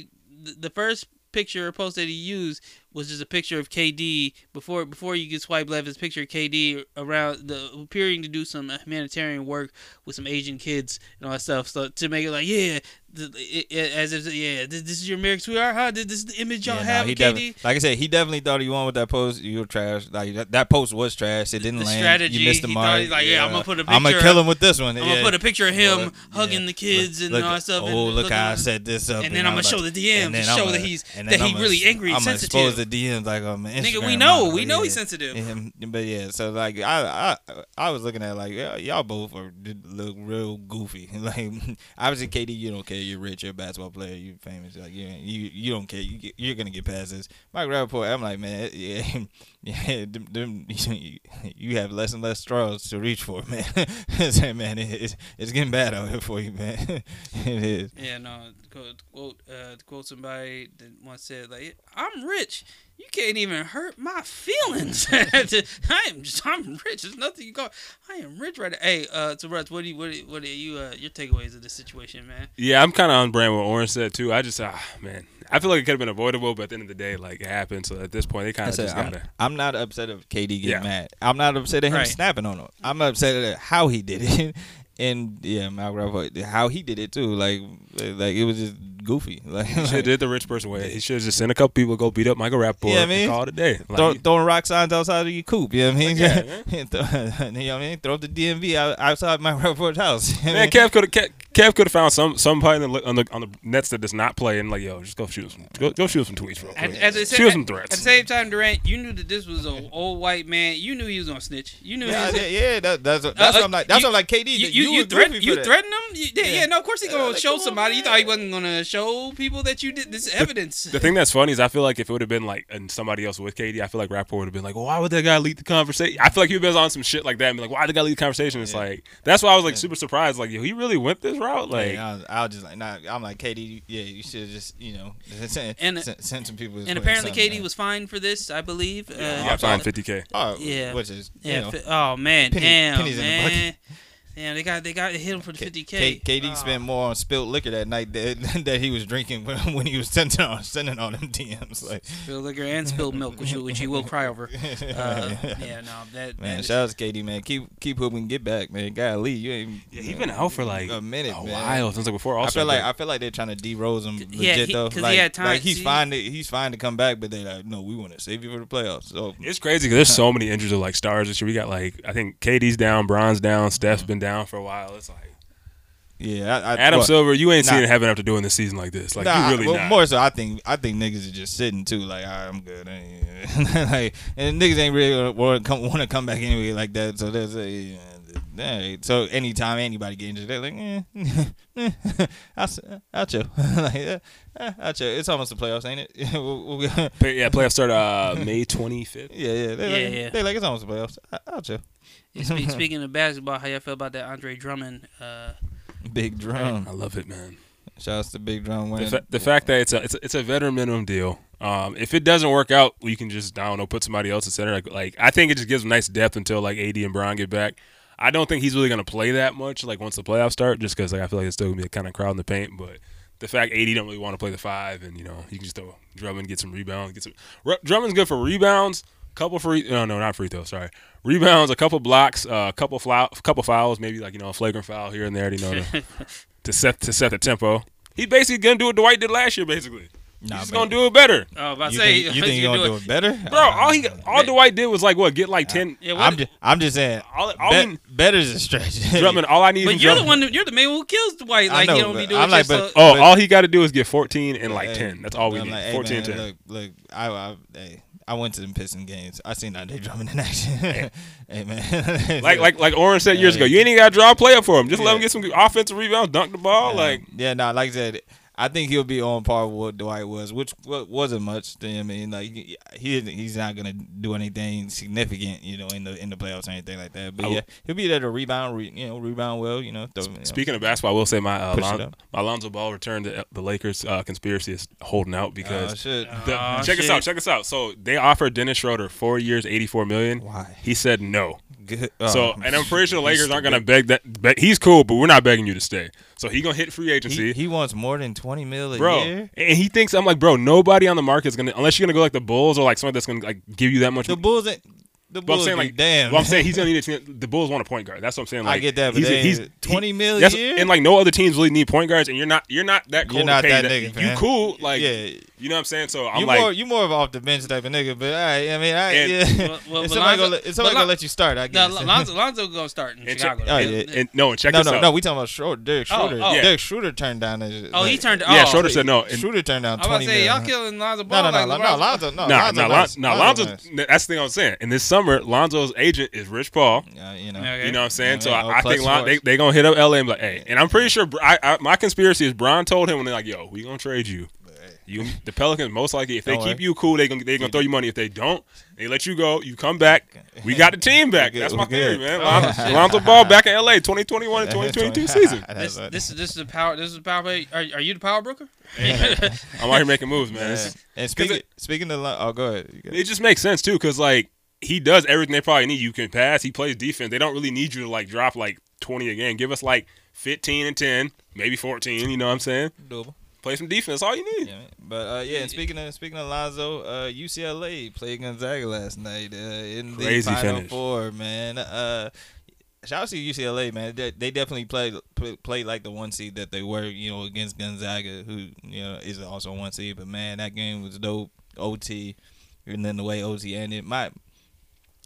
the, the first picture or post that he used was just a picture of KD before before you could swipe left. His picture of KD around the appearing to do some humanitarian work with some Asian kids and all that stuff. So to make it like yeah, it, it- as if yeah, this, this is your American sweetheart. Huh? This is the image y'all Yeah, have he KD. like I said, he definitely thought he won with that post. You were trash. Like that, that post was trash. It didn't The land. strategy, you missed the he mark. he's like, yeah, I'm gonna put a picture. I'm gonna kill him with this one. I'm yeah. gonna put a picture of him hugging yeah. the kids and Look- all that stuff. Oh, and look how I set this up. and then I'm gonna show the DMs to show that he's and that he really angry and sensitive. expose the DMs like I'm an Nigga, we know, we know he's sensitive. But yeah, so like I I I was looking at like y'all both are look real goofy. like obviously, KD, you don't care. You're rich. You're a basketball player. You're famous. Like you you you don't care. You get, you're gonna get past this. Mike Rapaport, I'm like man, yeah, yeah. Them, them, you have less and less straws to reach for, man. Say, man, it, it's it's getting bad out here for you, man. it is. Yeah, no. Quote, quote, uh, quote somebody that once said, like, I'm rich. You can't even hurt my feelings. I am just, I'm rich. There's nothing you call. I am rich right now. Hey, uh, so Russ, what do you, what do you, what are you, uh, your takeaways of this situation, man? Yeah, I'm kind of on brand with Orange said too. I just ah man, I feel like it could have been avoidable, but at the end of the day, like it happened. So at this point, they kind of said, just I'm, gotta. I'm not upset of KD getting Yeah. mad. I'm not upset at him Right. snapping on him. I'm upset at how he did it. and yeah, Mal Ruffalo, how he did it too. Like, like it was just goofy. Like, He should have like did the rich person way. He should have just sent a couple people to go beat up Michael Rapaport. Yeah, I mean, and call it a day. Like, throw, throwing rock signs outside of your coop. You know what I mean? Yeah, you know what I mean? Throw the DMV out, outside my Rapaport's house. You know Man, mean? Kev could have Kev could have found some somebody on the, on the on the nets that does not play and like yo, just go shoot some go, go shoot some tweets real At, quick. at the shoot same, some at the same time, Durant, you knew that this was an old white man. You knew he was gonna snitch. You knew Yeah, he was. yeah, yeah, that, that's that's Uh, what I'm like. That's you- what I'm like. KD, You, you, you, you, threat, you threatened him? You, yeah, Yeah. yeah, no, of course he's gonna like, show come on, somebody. You thought he wasn't gonna show people that you did this evidence. The thing that's funny is I feel like if it would have been like and somebody else with KD, I feel like Rapaport would have been like, well, why would that guy lead the conversation? I feel like he would have been on some shit like that and be like, why did the guy lead the conversation? It's Yeah. like that's why I was like super surprised. Like, yo, he really went this route. Like, yeah, I was, I was just like, nah. I'm like, KD, yeah, you should have just, you know, send, And- send, send some people. and apparently, KD was fined for this, I believe. Uh, he got fined 50k. oh, Yeah. which is, you Yeah. know, fi- oh man, penny- damn, pennies in the man. Bucket. Damn, they got they got hit him for the fifty K- k. KD spent more on spilled liquor that night that, that he was drinking when, when he was sending on sending on them DMs. Like, spilled liquor and spilled milk, which you, which you will cry over. Uh, yeah, no, that man, that is- shout out to KD, man. Keep keep hooping, get back, man. Golly, you ain't. Yeah, he been out for like a minute, a man. while since like before. I feel like I feel like they're trying to de-rose him legit Yeah, he- though. 'cause he Like, had time- like he's see- fine. To, he's fine to come back, but they like, no, we want to save you for the playoffs. So It's crazy because there's so many injuries of like stars this year. We got like I think KD's down, Bron's down, Steph's been down for a while. It's like yeah, I, I, Adam well, Silver, you ain't nah. seen it happen after doing this season like this. Like Nah, you really well, not. more so, I think I think niggas are just sitting too. Like "All right, I'm good. I ain't- like, and niggas ain't really want to come want to come back anyway like that. So there's a. Yeah, alright. so anytime anybody get injured, they're like, eh, eh, I'll, s- I'll chill. like, eh, I'll chill. It's almost the playoffs, ain't it? We'll- we'll- yeah, playoffs start uh, May 25th. yeah, yeah. They Yeah, like, yeah. They like it's almost the playoffs. I, I'll chill. Spe- speaking of basketball, how y'all feel about that Andre Drummond? Uh, Big drum. I love it, man. Shouts to Big Drum The, fa- the fact that it's a, it's a it's a veteran minimum deal. Um, if it doesn't work out, we can just I don't know put somebody else in center. Like, like I think it just gives them nice depth until like AD and Bron get back. I don't think he's really gonna play that much like once the playoffs start, just because like I feel like it's still gonna be a kind of crowd in the paint. But the fact AD don't really want to play the five, and you know you can just throw Drummond get some rebounds, get some. Drummond's good for rebounds. Couple free no no not free throw sorry rebounds a couple blocks uh, a couple foul couple fouls maybe like you know a flagrant foul here and there you know to, to set to set the tempo. He's basically gonna do what Dwight did last year. Basically, Nah, he's man. gonna do it better, oh, about to You say think, you think you you're gonna do it. it better, bro. All he all Dwight did was like what get like ten. Yeah, what, I'm just, I'm just saying. All, all bet, we- better's a stretch. Drummond, all I need. but from you're the Drummond- one. You're the man who kills Dwight. I Like know, he don't be doing I'm like, but- Oh, But- all he got to do is get 14 and like Hey, 10. That's all we I'm need. like, hey, 14 man, 10. Look, look, I, I, hey, I went to them Piston games. I seen Andre Drummond in action. hey man, Like like like Orange said years ago, you ain't even got to draw a play up for him. Just let him get some offensive rebounds, dunk the ball. Like yeah, nah, like I said, I think he'll be on par with what Dwight was, which wasn't much. To him. I mean, like he, he he's not gonna do anything significant, you know, in the in the playoffs or anything like that. But I- yeah, he'll be there to rebound, re, you know, rebound well, you know. Throw, you know. speaking of basketball, I will say my uh, Lon- my Alonzo Ball return to the Lakers uh, conspiracy is holding out because oh, shit. the- Aw, check us out, check us out. So they offered Dennis Schroeder four years, 84 million. Why? He said no. Good. So, Oh, and I'm pretty sure the Lakers aren't gonna beg that. Beg, he's cool, but we're not begging you to stay. So he gonna hit free agency. He, he wants more than twenty mil a bro. year. And he thinks I'm like, bro. Nobody on the market is gonna unless you're gonna go like the Bulls or like someone that's gonna like give you that much. The Bulls, the But I'm Bulls, saying like, damn. well, I'm saying he's gonna need a team. The Bulls want a point guard. That's what I'm saying. I get that, but he's, they he's 20 mil a year? and like no other teams really need point guards, and you're not you're not that cool. You're not pay that nigga, You cool, like yeah, you know what I'm saying. So I'm you like, more you more of off the bench type of nigga, but all right, I mean, I, And- yeah. Well, well, if somebody, Lonzo- gonna, let- somebody gonna Lon- let you start, I No, guess. Lonzo, Lonzo gonna start in And Chicago. check- oh, yeah. and, no, and check no, this no, out. no. We talking about Schroeder, Derek Oh, Schroeder. oh. Yeah. Derek Schroeder turned down. His, Oh, he like, turned. Yeah, oh, Schroeder said no. And, Schroeder turned down I was gonna say y'all killing Lonzo No, Ball. no, no, like no, no, Lonzo, no, Nah, Lonzo nah, nice. Lon- nah, Lonzo nice. That's the thing I'm saying. In this summer, Lonzo's agent is Rich Paul. Yeah, you know. Okay. You know what I'm saying? So I, I think they they gonna hit up LA and be like, hey. And I'm pretty sure. Br- I, I, my conspiracy is Bron told him when they're like, yo, we gonna trade you. You, the Pelicans most likely, if they Don't keep worry. you cool, they gonna they gonna throw you money. If they don't, they let you go. You come back. We got the team back. That's my we're theory, man. Lonzo. Lonzo Ball back in LA, 2021 and 2022 season. This this is this is the power. This is the power. play. Are, are you the power broker? I'm out here making moves, man. Yeah. And speaking it- speaking of, oh, go ahead. You it just makes sense too, because like he does everything they probably need. You can pass. He plays defense. They don't really need you to like drop like 20 again. Give us like 15 and 10, maybe 14. You know what I'm saying? Doable. Play some defense. All you need. Yeah, but uh, yeah, and speaking of speaking of Lonzo, uh, UCLA played Gonzaga last night uh, in Crazy the Final finish. Four. Man, uh, shout out to UCLA, man. They, they definitely played play, played like the one seed that they were, you know, against Gonzaga, who you know is also one seed. But man, that game was dope. OT, and then the way OT ended, my.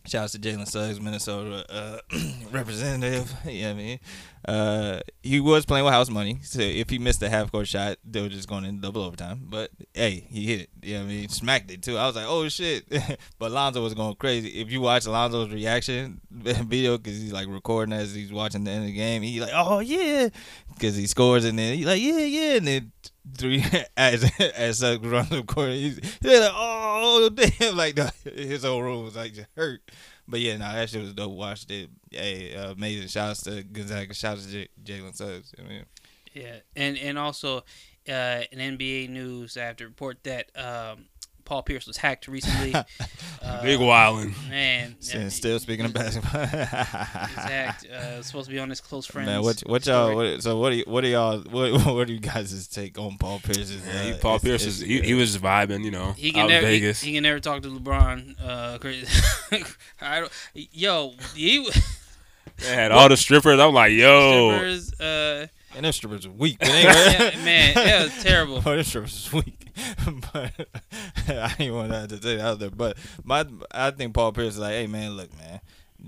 Shout out to Jalen Suggs, Minnesota uh, representative. You know I mean? Uh, he was playing with house money, so if he missed a half court shot, they were just going in double overtime. But hey, he hit it. You know I mean? Smacked it too. I was like, oh shit. but Lonzo was going crazy. If you watch Lonzo's reaction video, because he's like recording as he's watching the end of the game, he's like, oh yeah, because he scores and then he's like, yeah, yeah, and then three as as Suggs runs the court, he's, he's like, oh damn, like the, his whole room was like just hurt. But yeah, no, that shit was dope. Watched it. Hey, uh, amazing. Shouts to Gonzaga. Shouts to J- Jalen Suggs. I mean, Yeah, and and also uh, in NBA news, I have to report that um, Paul Pierce was hacked recently. uh, Big wildin'. man. and yeah, still speaking of he was basketball. hacked. Uh, supposed to be on his close friends. Man, what what y'all? What, so what? Are, y- what are y'all? What what are you guys' take on Paul Pierce's? Yeah, uh, Paul it's- Pierce it's- is he, he was vibing, you know, He out can in never. He, Vegas. he can never talk to LeBron. Uh, crazy. I don't. Yo, he they had all the strippers. I'm like, yo, strippers. Uh, And them strippers are weak. But yeah, man, that was terrible. Oh, them strippers is weak. but I didn't want that to say that out there. But my, I think Paul Pierce is like, hey man, look man,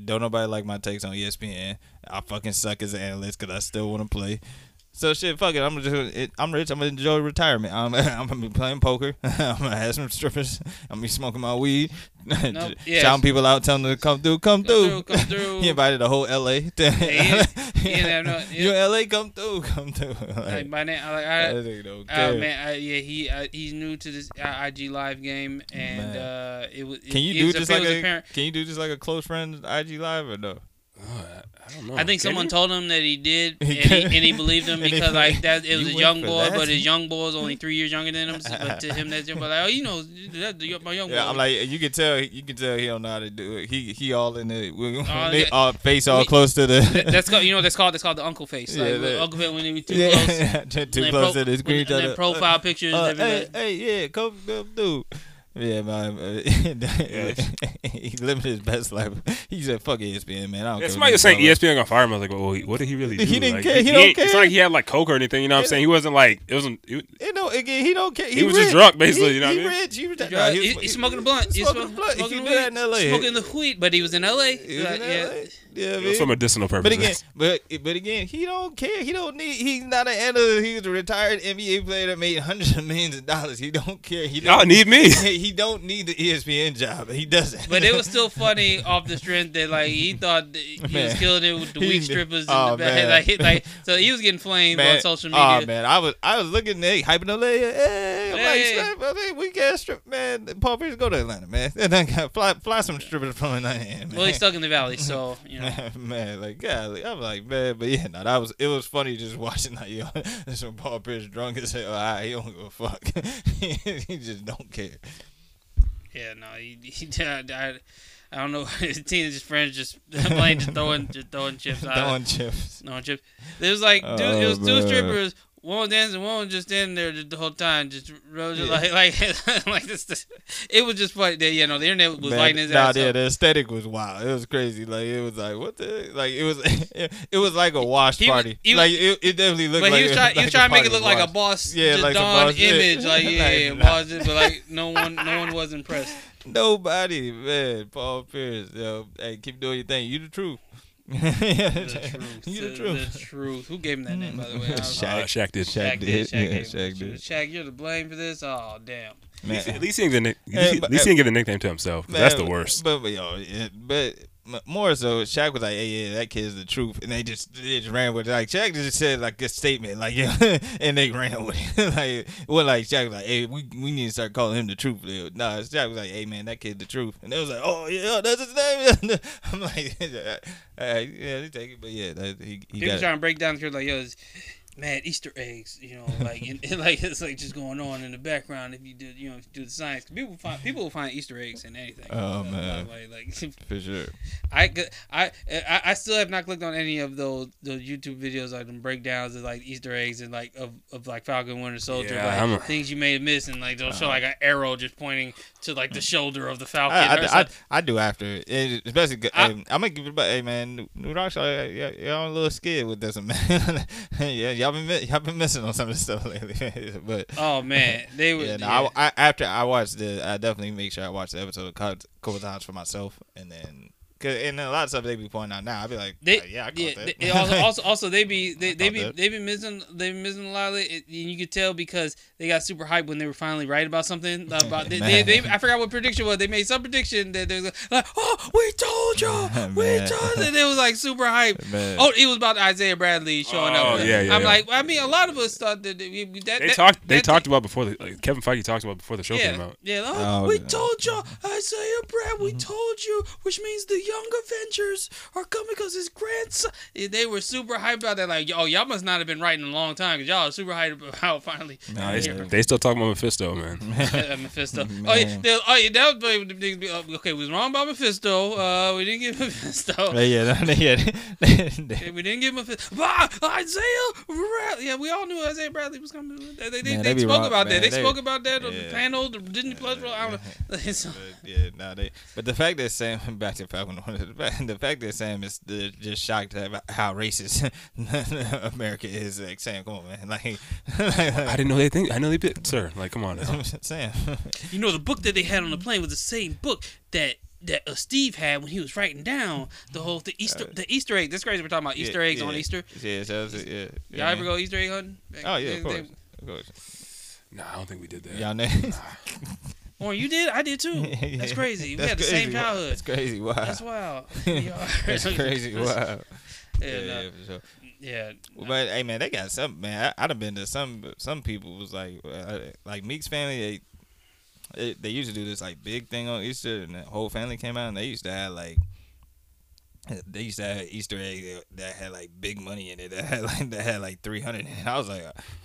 don't nobody like my takes on ESPN. I fucking suck as an analyst because I still want to play. So shit, fuck it. I'm just, it, I'm rich. I'm gonna enjoy retirement. I'm, I'm gonna be playing poker. I'm gonna have some strippers. I'm gonna be smoking my weed, Nope, yeah. shouting people out, telling them to come through, come, Come through. through, come through. he invited the whole LA. he didn't- he didn't have no- you in LA? Come through, come through. Like Like, by now, like I, that nigga don't Uh, man, uh, yeah, he uh, he's new to this uh, IG live game, and Man. uh, it was. Can you it, do just like was a? apparent- Can you do just like a close friend IG live or no? Oh, I- I know. I think someone told him that he did, and He and he believed him because like that it was You a young boy, but his young boy is only three years younger than him. so- But to him, that's but like, oh, you know, that, my young boy. Yeah, I'm like you can tell. You can tell he don't know how to do it. He he all in the Oh, they yeah. all face all We- close to the. That's called you know that's called that's called the uncle face. Like Yeah, that- uncle face when he was too close. yeah, too too close pro- to the screen. when- and then profile pictures. Uh, hey, hey, yeah, come, come through. Yeah, man. uh, he living his best life. He said, "Fuck ESPN, man. I don't Yeah, care." somebody was saying ESPN gonna fire him. I was like, well, what did he really do? He didn't Like, care. He don't ain't- It's not like he had like coke or anything. You know what I'm saying? He wasn't like it wasn't. It, You know, again, he don't care. He, He was rich. just drunk, basically, He, you know what he I mean? rich. He was, He, nah, he, was- he's smoking a blunt. He's smoking a smoking, blunt. He smoking can the that in LA. Smoking the weed, but he was in L.A. He was Like, in yeah. LA. Yeah, it man. was for medicinal purposes. But again, but but again, he don't care. He don't need. He's not an analyst. He's a retired NBA player that made hundreds of millions of dollars. He don't care. He Y'all don't need me. He don't need the ESPN job. He doesn't. But it was still funny off the strength that like he thought that he was Man. killing it with the He weak kn- strippers in oh, the back. Like, he- like so he was getting flamed man, on social oh, media. Oh man, I was I was looking at hyping up like, hey, I'm Hey. like, strip, I mean, we got strip, man. Paul Pierce, go to Atlanta, man. And then got- fly fly some strippers from Atlanta, man. well, he's stuck in the valley, so you know. man, like golly, I'm like man, but yeah, no, that was it was funny just watching like yo, this one Paul Pierce drunk as hell. Ah, he don't give a fuck. he just don't care. Yeah, no, he, he I, I don't know. His teenage friends just playing, just throwing, just throwing chips. Throwing chips. throwing chips. It was like, dude, it Oh, was two man. strippers. One was dancing, one was just in there the whole time, just, just like, like, like this. It was just funny. That, you know, the internet was Man, lighting his nah, ass yeah, up. the aesthetic was wild. It was crazy. Like it was like what the like it was it was like a wash He party. he like it, it definitely looked But like he was trying, he like was trying to make it look like a boss, Yeah, just like Don boss shit. image, like yeah, Like, yeah, nah. boss but like no one, no one was impressed. Nobody, man. Paul Pierce, yo, hey, keep doing your thing. You the truth. The truth, the the, truth. the truth. Who gave him that name, by the way? I don't know. Shaq. Uh, Shaq did. Shaq Shaq did. did. Shaq Yeah, Shaq did. Shaq, you're to blame for this. Oh damn. At least, Man, at least he didn't give the nick- Hey, at but- least he didn't give the nickname to himself. Man, that's the worst. But, but yo, it, but m- more so, Shaq was like, "Hey, yeah, that kid's the truth," and they just they just ran with it. Like Shaq just said like this statement, like yeah, and they ran with it. like well, like Shaq was like, "Hey, we we need to start calling him the truth." Nah, Shaq was like, "Hey, man, that kid's the truth," and they was like, "Oh yeah, that's his name." I'm like, "Yeah, they take it," but yeah, that, he he People trying to break down because like yo, mad Easter eggs, you know, like and, and, like it's like just going on in the background if you do you know if you do the science. People find people will find Easter eggs in anything. Oh, Uh, man. like, like for sure. I, I I still have not clicked on any of those those YouTube videos like them breakdowns of like Easter eggs and like of, of like Falcon Winter Soldier Yeah, like I'm a- things you may have missed and like they'll show like an arrow just pointing to like the shoulder of the Falcon. I, or I, I. I do after it, It- especially. good- I- hey, I'm gonna give it back. Hey man, New Rockstar, yeah, y'all a little scared with this one, man. yeah, y'all been y'all been missing on some of this stuff lately, but. oh man, they were Yeah, no, yeah. I, I, after I watched the, I definitely make sure I watch the episode a couple, couple times for myself, and then, cause, and a lot of stuff they be pointing out now, I'd be like, They, uh, yeah, I caught yeah, that. they- also, also, also, they be, they, they be, that. they be missing, they be missing a lot of it. it. And you could tell because they got super hyped when they were finally right about something. About they, they, they, I forgot what prediction was. They made some prediction that they was like, "Oh, we told you, we told," you. and it was like super hype. Man. Oh, it was about Isaiah Bradley showing Oh, up. yeah, yeah, I'm yeah. like, I mean, a lot of us thought that that, that They that- talked. They that- talked about before the like, Kevin Feige talked about before the show yeah, came out. Yeah, oh, Oh, we yeah. Mm-hmm. told you, Isaiah Brad, we told you, which means the young Avengers are coming because his grandson. They were super hyped about that. Like, oh, y'all must not have been writing in a long time because y'all are super hyped about how finally. They, they still talking about Mephisto, man. Mephisto. Oh Man. yeah, they- oh yeah, that was uh, okay. We was wrong about Mephisto. Uh, we didn't get Mephisto. Yeah, yeah, Yeah, We didn't get Mephisto. Ah, Isaiah Bradley. Yeah, we all knew Isaiah Bradley was coming. They, they, they, Man, they they spoke wrong, about man. that. They, They- spoke about that on the yeah. panel, the Disney Plus. I don't know. Yeah, nah, they. But the fact that Sam back to Falcon, the fact, the fact that Sam is uh, just shocked at how racist America is. Like Sam, come on, man. Like, I didn't know they think. I know they did, sir. Like, come on now. Sam. You know, the book that they had on the plane was the same book that that uh, Steve had when he was writing down the whole the Easter the Easter egg. That's crazy. We're talking about Easter Yeah, eggs on. Easter. Yeah, so that's it, yeah. Y'all yeah, ever go Easter egg hunting? Oh yeah, They- of they- of course. Nah, I don't think we did that. Y'all know. Or you did? I did too. That's crazy. We That's had the same childhood. That's crazy. Wow. That's wild. Yeah. That's crazy. Wow. Yeah, Yeah, no. yeah, for sure. yeah. But hey, man, they got some man. I, I'd have been to some some people was like uh, like Meek's family. They, they they used to do this like big thing on Easter, and the whole family came out, and they used to have like. They used to have Easter egg that had like big money in it. That had like that had like three hundred. And I was like,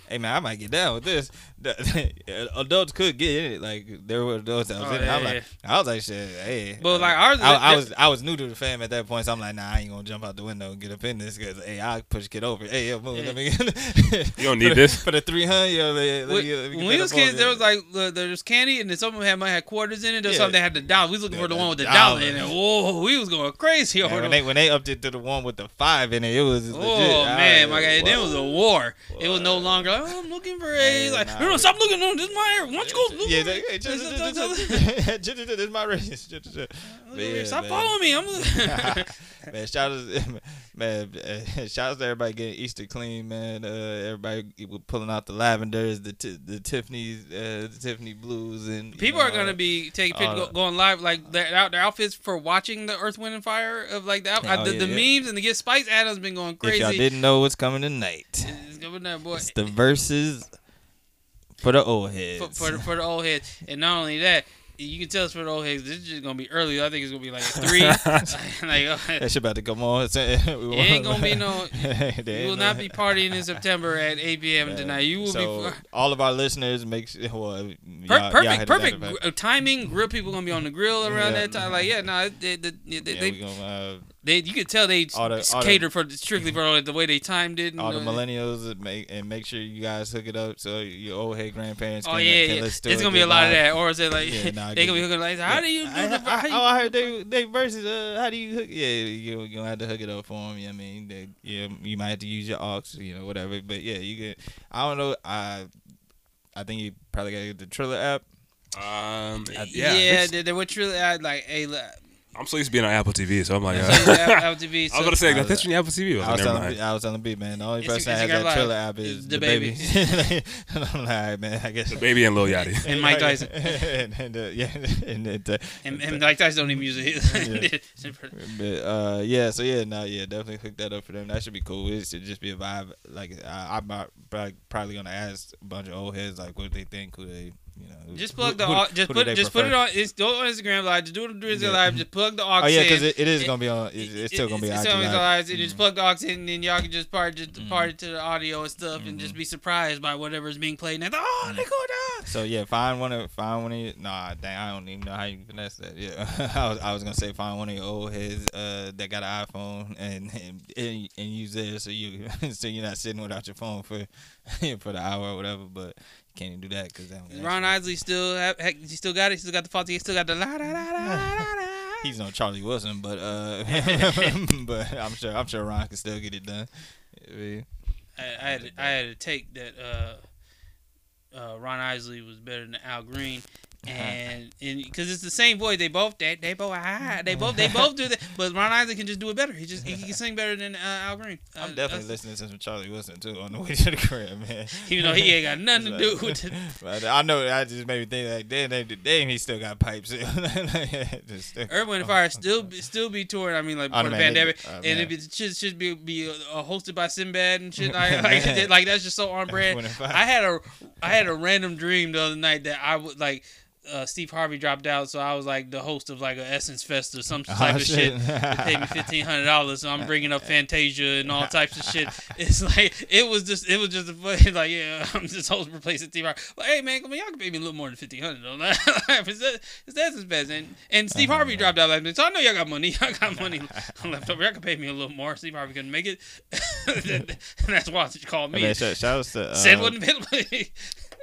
"Hey man, I might get down with this." Adults could get in it. Like there were adults that was Oh, in it. I'm yeah, like, I was like, "Shit, hey." But, like, ours- I, I that- was I was new to the fam at that point, so I'm like, "Nah, I ain't gonna jump out the window and get up in this because hey, I push kid over. Hey, yo, move. Yeah. Let me You don't need for the, this. for the three hundred. Yo, let, let, When, me- let when get we was kids, there was like there was candy, and then some of them had might have quarters in it. There was Yeah. some that had the dollar. We was looking Yeah, for the the one with the dollar. dollar in it. Whoa, we was going crazy over Man, when they when they upped it to the one with the five in it, it was Oh legit. Man, my like, God, it was a whoa. war. It was no longer like, oh, I'm looking for a like no, no, stop looking on this is my area. Why don't you go look Yeah, for they- hey, this is my race. Yeah, Stop man. following me. I'm man, shout out, man, uh, shout out to everybody getting Easter clean, man. Uh, everybody pulling out the lavenders, the t- the Tiffany's, uh, the Tiffany blues, and People know, are gonna uh, be taking uh, pictures, go, going live like their, out- their outfits for watching the Earth, Wind, and Fire of like the out- Oh, the, yeah, the yeah. memes and the get Spice Adams been going If y'all crazy. didn't know what's coming tonight, It's going there, boy. it's the Verzuz for the old heads. for, for, for the old heads. And not only that, you can tell us for the old heads. This is just gonna be early. I think it's gonna be like three. like, uh, that shit about to come on. It ain't gonna be no- you will not be partying in September at 8 p.m. Yeah. tonight. You will so, be. all of our listeners make sure. Well, Per- perfect, perfect timing. Grill people gonna be on the grill around Yeah. that time. Like, yeah, no, they, they, they, Yeah, they, we gonna, uh, they, you could tell they All the- s- all the- catered for strictly for the way they timed it. And, all the uh, millennials and make and make sure you guys hook it up so your old head grandparents. Oh can, yeah, can yeah. listen to It's gonna be a get lot of that, or is it like Yeah, nah, they gonna be get hooking like, how do you do I, the? I, how you- oh, I heard they they versus. Uh, how do you hook? Yeah, you you gonna have to hook it up for them. Yeah, I mean, they, yeah, you might have to use your aux, you know, whatever. But yeah, you can. I don't know. I I think you probably gotta get the Triller app. Um, yeah, I- yeah, I think so. they, they were truly I, like, hey, look, I'm so used to being on Apple TV, so I'm like, So uh, you have Apple TV, I was gonna say, I like, was- that's your Apple TV. I was, I was like, never telling mind. B- I was telling B man, the only Insta- person that has Instagram that Live Triller app is is the the baby. baby. and I'm like, all right, man, I guess DaBaby and Lil Yachty. And Mike Tyson. and, and, uh, yeah, and, it, uh, and, and Mike Tyson don't even use it. But uh, yeah, so yeah, no, yeah, definitely hook that up for them. That should be cool. It should just be a vibe. Like I, I'm probably, probably gonna ask a bunch of old heads like what they think, who they, you know, just plug the who- just put just put it on. It's do it on Instagram live. Just do it on Instagram Yeah. live. Just plug the aux Oh yeah, because it, it is gonna be on. It's, it's still gonna be it's still gonna be live. And just plug the aux in, and then y'all can just part just Mhm. party to the audio and stuff, and just be surprised by whatever's being played. And they're, oh, they down. So yeah, find one of find one of your, nah, dang, I don't even know how you finesse that. Yeah, I was I was gonna say find one of your old heads uh, that got an iPhone and and, and, and use it so you so you're not sitting without your phone for for the hour or whatever. But can't even do that because Ron Isley still have, heck, he still got it. He still got the faulty. He still got the la la la la. He's no Charlie Wilson, but uh, but I'm sure I'm sure Ron can still get it done. I I, I had I had to take that uh, uh, Ron Isley was better than Al Green, and because it's the same voice, they both they, they both ah, they both they both do that, but Ron Isley can just do it better. He just he, can sing better than uh, Al Green. Uh, I'm definitely that's- listening to some Charlie Wilson too on the way to the crib, man. Even though he ain't got nothing to do with it. I know I just made me think like, damn, damn, damn he still got pipes. Just- Earth, Wind, and Fire still be, still be touring. I mean, like Oh, before the man, they- pandemic, oh, and man. if it should should be be uh, hosted by Sinbad and shit like like, like that's just so on brand. Wind and Fire. I had a I had a random dream the other night that I would like. Uh, Steve Harvey dropped out, so I was like the host of like a Essence Fest or some Oh, type of shit. shit. They paid me fifteen hundred dollars, so I'm bringing up Fantasia and all types of shit. It's like it was just it was just a funny like yeah I'm just host replacing Steve Harvey. Well, hey man, come on, y'all can pay me a little more than fifteen hundred it's that- it's Essence Fest and and Steve Uh-huh. Harvey dropped out last minute, so I know y'all got money. Y'all got money left over. Y'all can pay me a little more. Steve Harvey couldn't make it, and that's why she called me. Man, shout, shout outs to uh, Said wasn't available.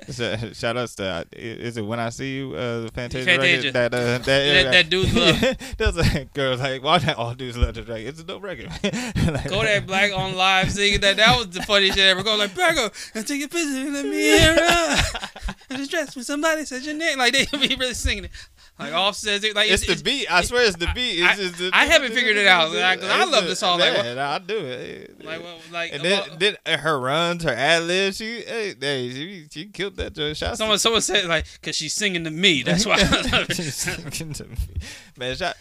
shout, outs to uh, is it when I see you uh, the Fantasia, Fantasia. record that uh, that, That- that dudes love. There's a girl like why not all dudes love this record? It's a dope record. like, Kodak Black on live singing that. That was the funniest shit ever. Go like, back up and take a picture me hear it. I'm just dressed when somebody says your name. Like, they be really singing it. Like, offsets it. Like, It's the beat. I swear it's the beat. It's I- just the, I haven't figured it out, like, 'cause I love the- song, like, Man, I do it. Like, well, like, and then, well, then her runs, her ad libs, she, hey, hey, she, she killed that joint. Shout someone, someone said, like, because she's singing to me. That's why She's singing to me. Man, shout,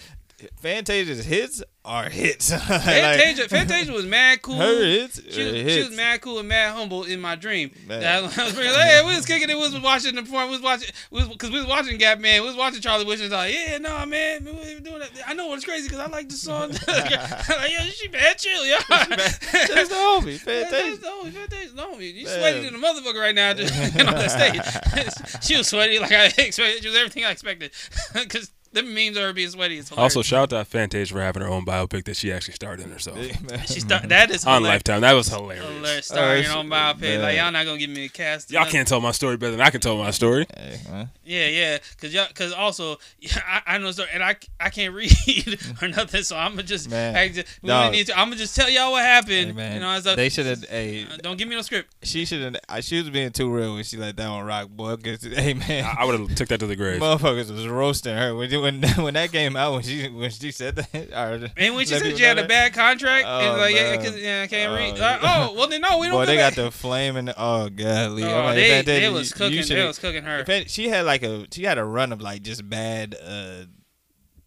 Fantasia's hits are hits. Like, Fantasia, Fantasia was mad cool. her hits She was, are she was mad cool and mad humble in my dream. Man. That I was bringing, like, hey, we was kicking it. We was watching the perform. We was watching, we was because we was watching Gap Band. We was watching Charlie Wish. and Like, yeah, no, man, we ain't doing that. I know it's crazy because I like the song. like, yeah, she bad chill, yeah. That's the homie. That's the homie, Fantasia, the homie. You sweaty than a motherfucker right now just on that stage. she was sweaty like I expected. She was everything I expected. Because them memes of her being sweaty is hilarious. Also, shout out to Fantasia for having her own biopic that she actually starred in herself. she start, that is On. Lifetime. That was hilarious. Hilarious. Starring your own shit, biopic. man. Like, y'all not going to give me a cast. Y'all can't tell my story better than I can tell my story. Hey. Yeah, yeah, cause y'all, cause also, yeah, I, I know, so, and I, I can't read or nothing, so I'm gonna just, Man, I just we dog. need to, I'm gonna just tell y'all what happened. Hey, man. You know, as a, they should have. Hey, uh, don't give me no script. she should have. She was being too real when she let that one rock, boy. 'cause, hey, man. I, I would have took that to the grave. Motherfuckers was roasting her when when when that came out when she when she said that. or- And when she said she had a bad contract, Oh, and like, yeah. 'cause, yeah, I can't Oh, read. Like, oh, well then no, we don't. Boy, do they that. got the flame and oh god, Lee. Oh, like, they, Fantasia, they was you cooking. They was cooking her. She had like a she had a run of like just bad uh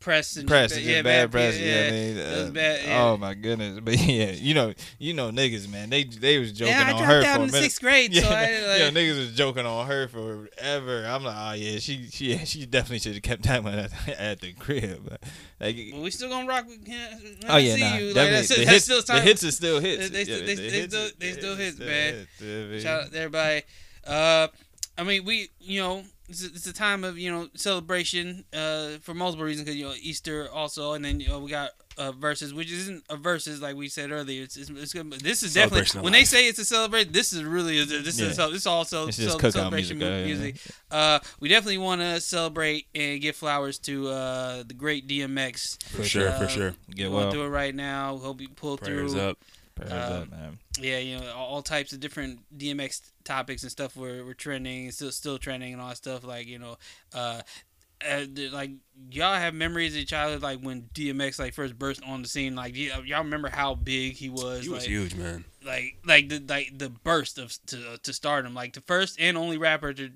Press and press, just, just yeah, bad, press. Yeah, Yeah, I mean, it was uh, bad, yeah. Oh my goodness, but yeah, you know, you know, niggas, man, they they was joking yeah, on her for a minute. sixth grade, Yeah, so I like, yeah, niggas was joking on her forever. I'm like, oh yeah, she she she definitely should have kept that one at, at the crib. But, like, But we still gonna rock with yeah, oh yeah, see nah, you. Like, that's, the, that's hits, still the hits is still hits. They- they- Yeah, they- the they hits still- they still hits, man. hits. Shout out to everybody. Uh, I mean, we, you know, it's a, it's a time of you know celebration uh, for multiple reasons because you know Easter also, and then you know we got uh, Verzuz, which isn't a verses like we said earlier. It's, it's, it's good. This is definitely Celebration when life. they say it's a celebration. This is really this Yeah. is this is also It's just cel- celebration music, mu- uh, music. Uh, we definitely want to celebrate and give flowers to uh, the great DMX. For sure, Uh, for sure. Get Going well. through it right now. Hope you pull Prayers through up. Prayers um, up, man. yeah, you know, all, all types of different DMX topics and stuff were, were trending, still still trending and all that stuff. Like you know, uh, uh, like y'all have memories of childhood, like when DMX like first burst on the scene. Like y- y'all remember how big he was. He was like, huge, man. like like the like the burst of to to stardom, like the first and only rapper to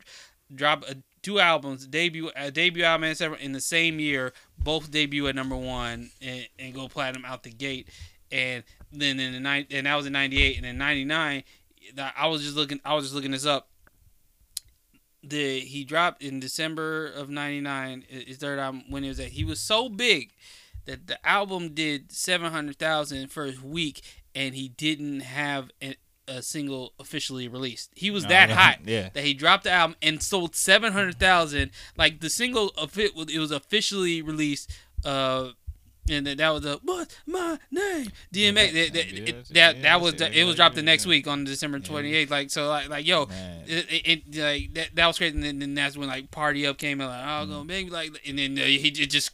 drop a, two albums, debut a debut album and several in the same year, both debut at number one and, and go platinum out the gate, and then in the nine and that was in '98 and in '99, I was just looking I was just looking this up. The he dropped in December of '99 his third album when it was that he was so big that the album did 700,000 first week and he didn't have a, a single officially released. He was that Oh, hot Yeah. that he dropped the album and sold 700,000 like the single of it it was officially released uh and that, that was a what's my name? DMX that that, Yeah, it- that, that was yeah, it. was dropped the next yeah. week on December 28th like so like like yo it, it, it like that, that was crazy. And then, then that's when like party up came and like oh Mm. go big like and then uh, he just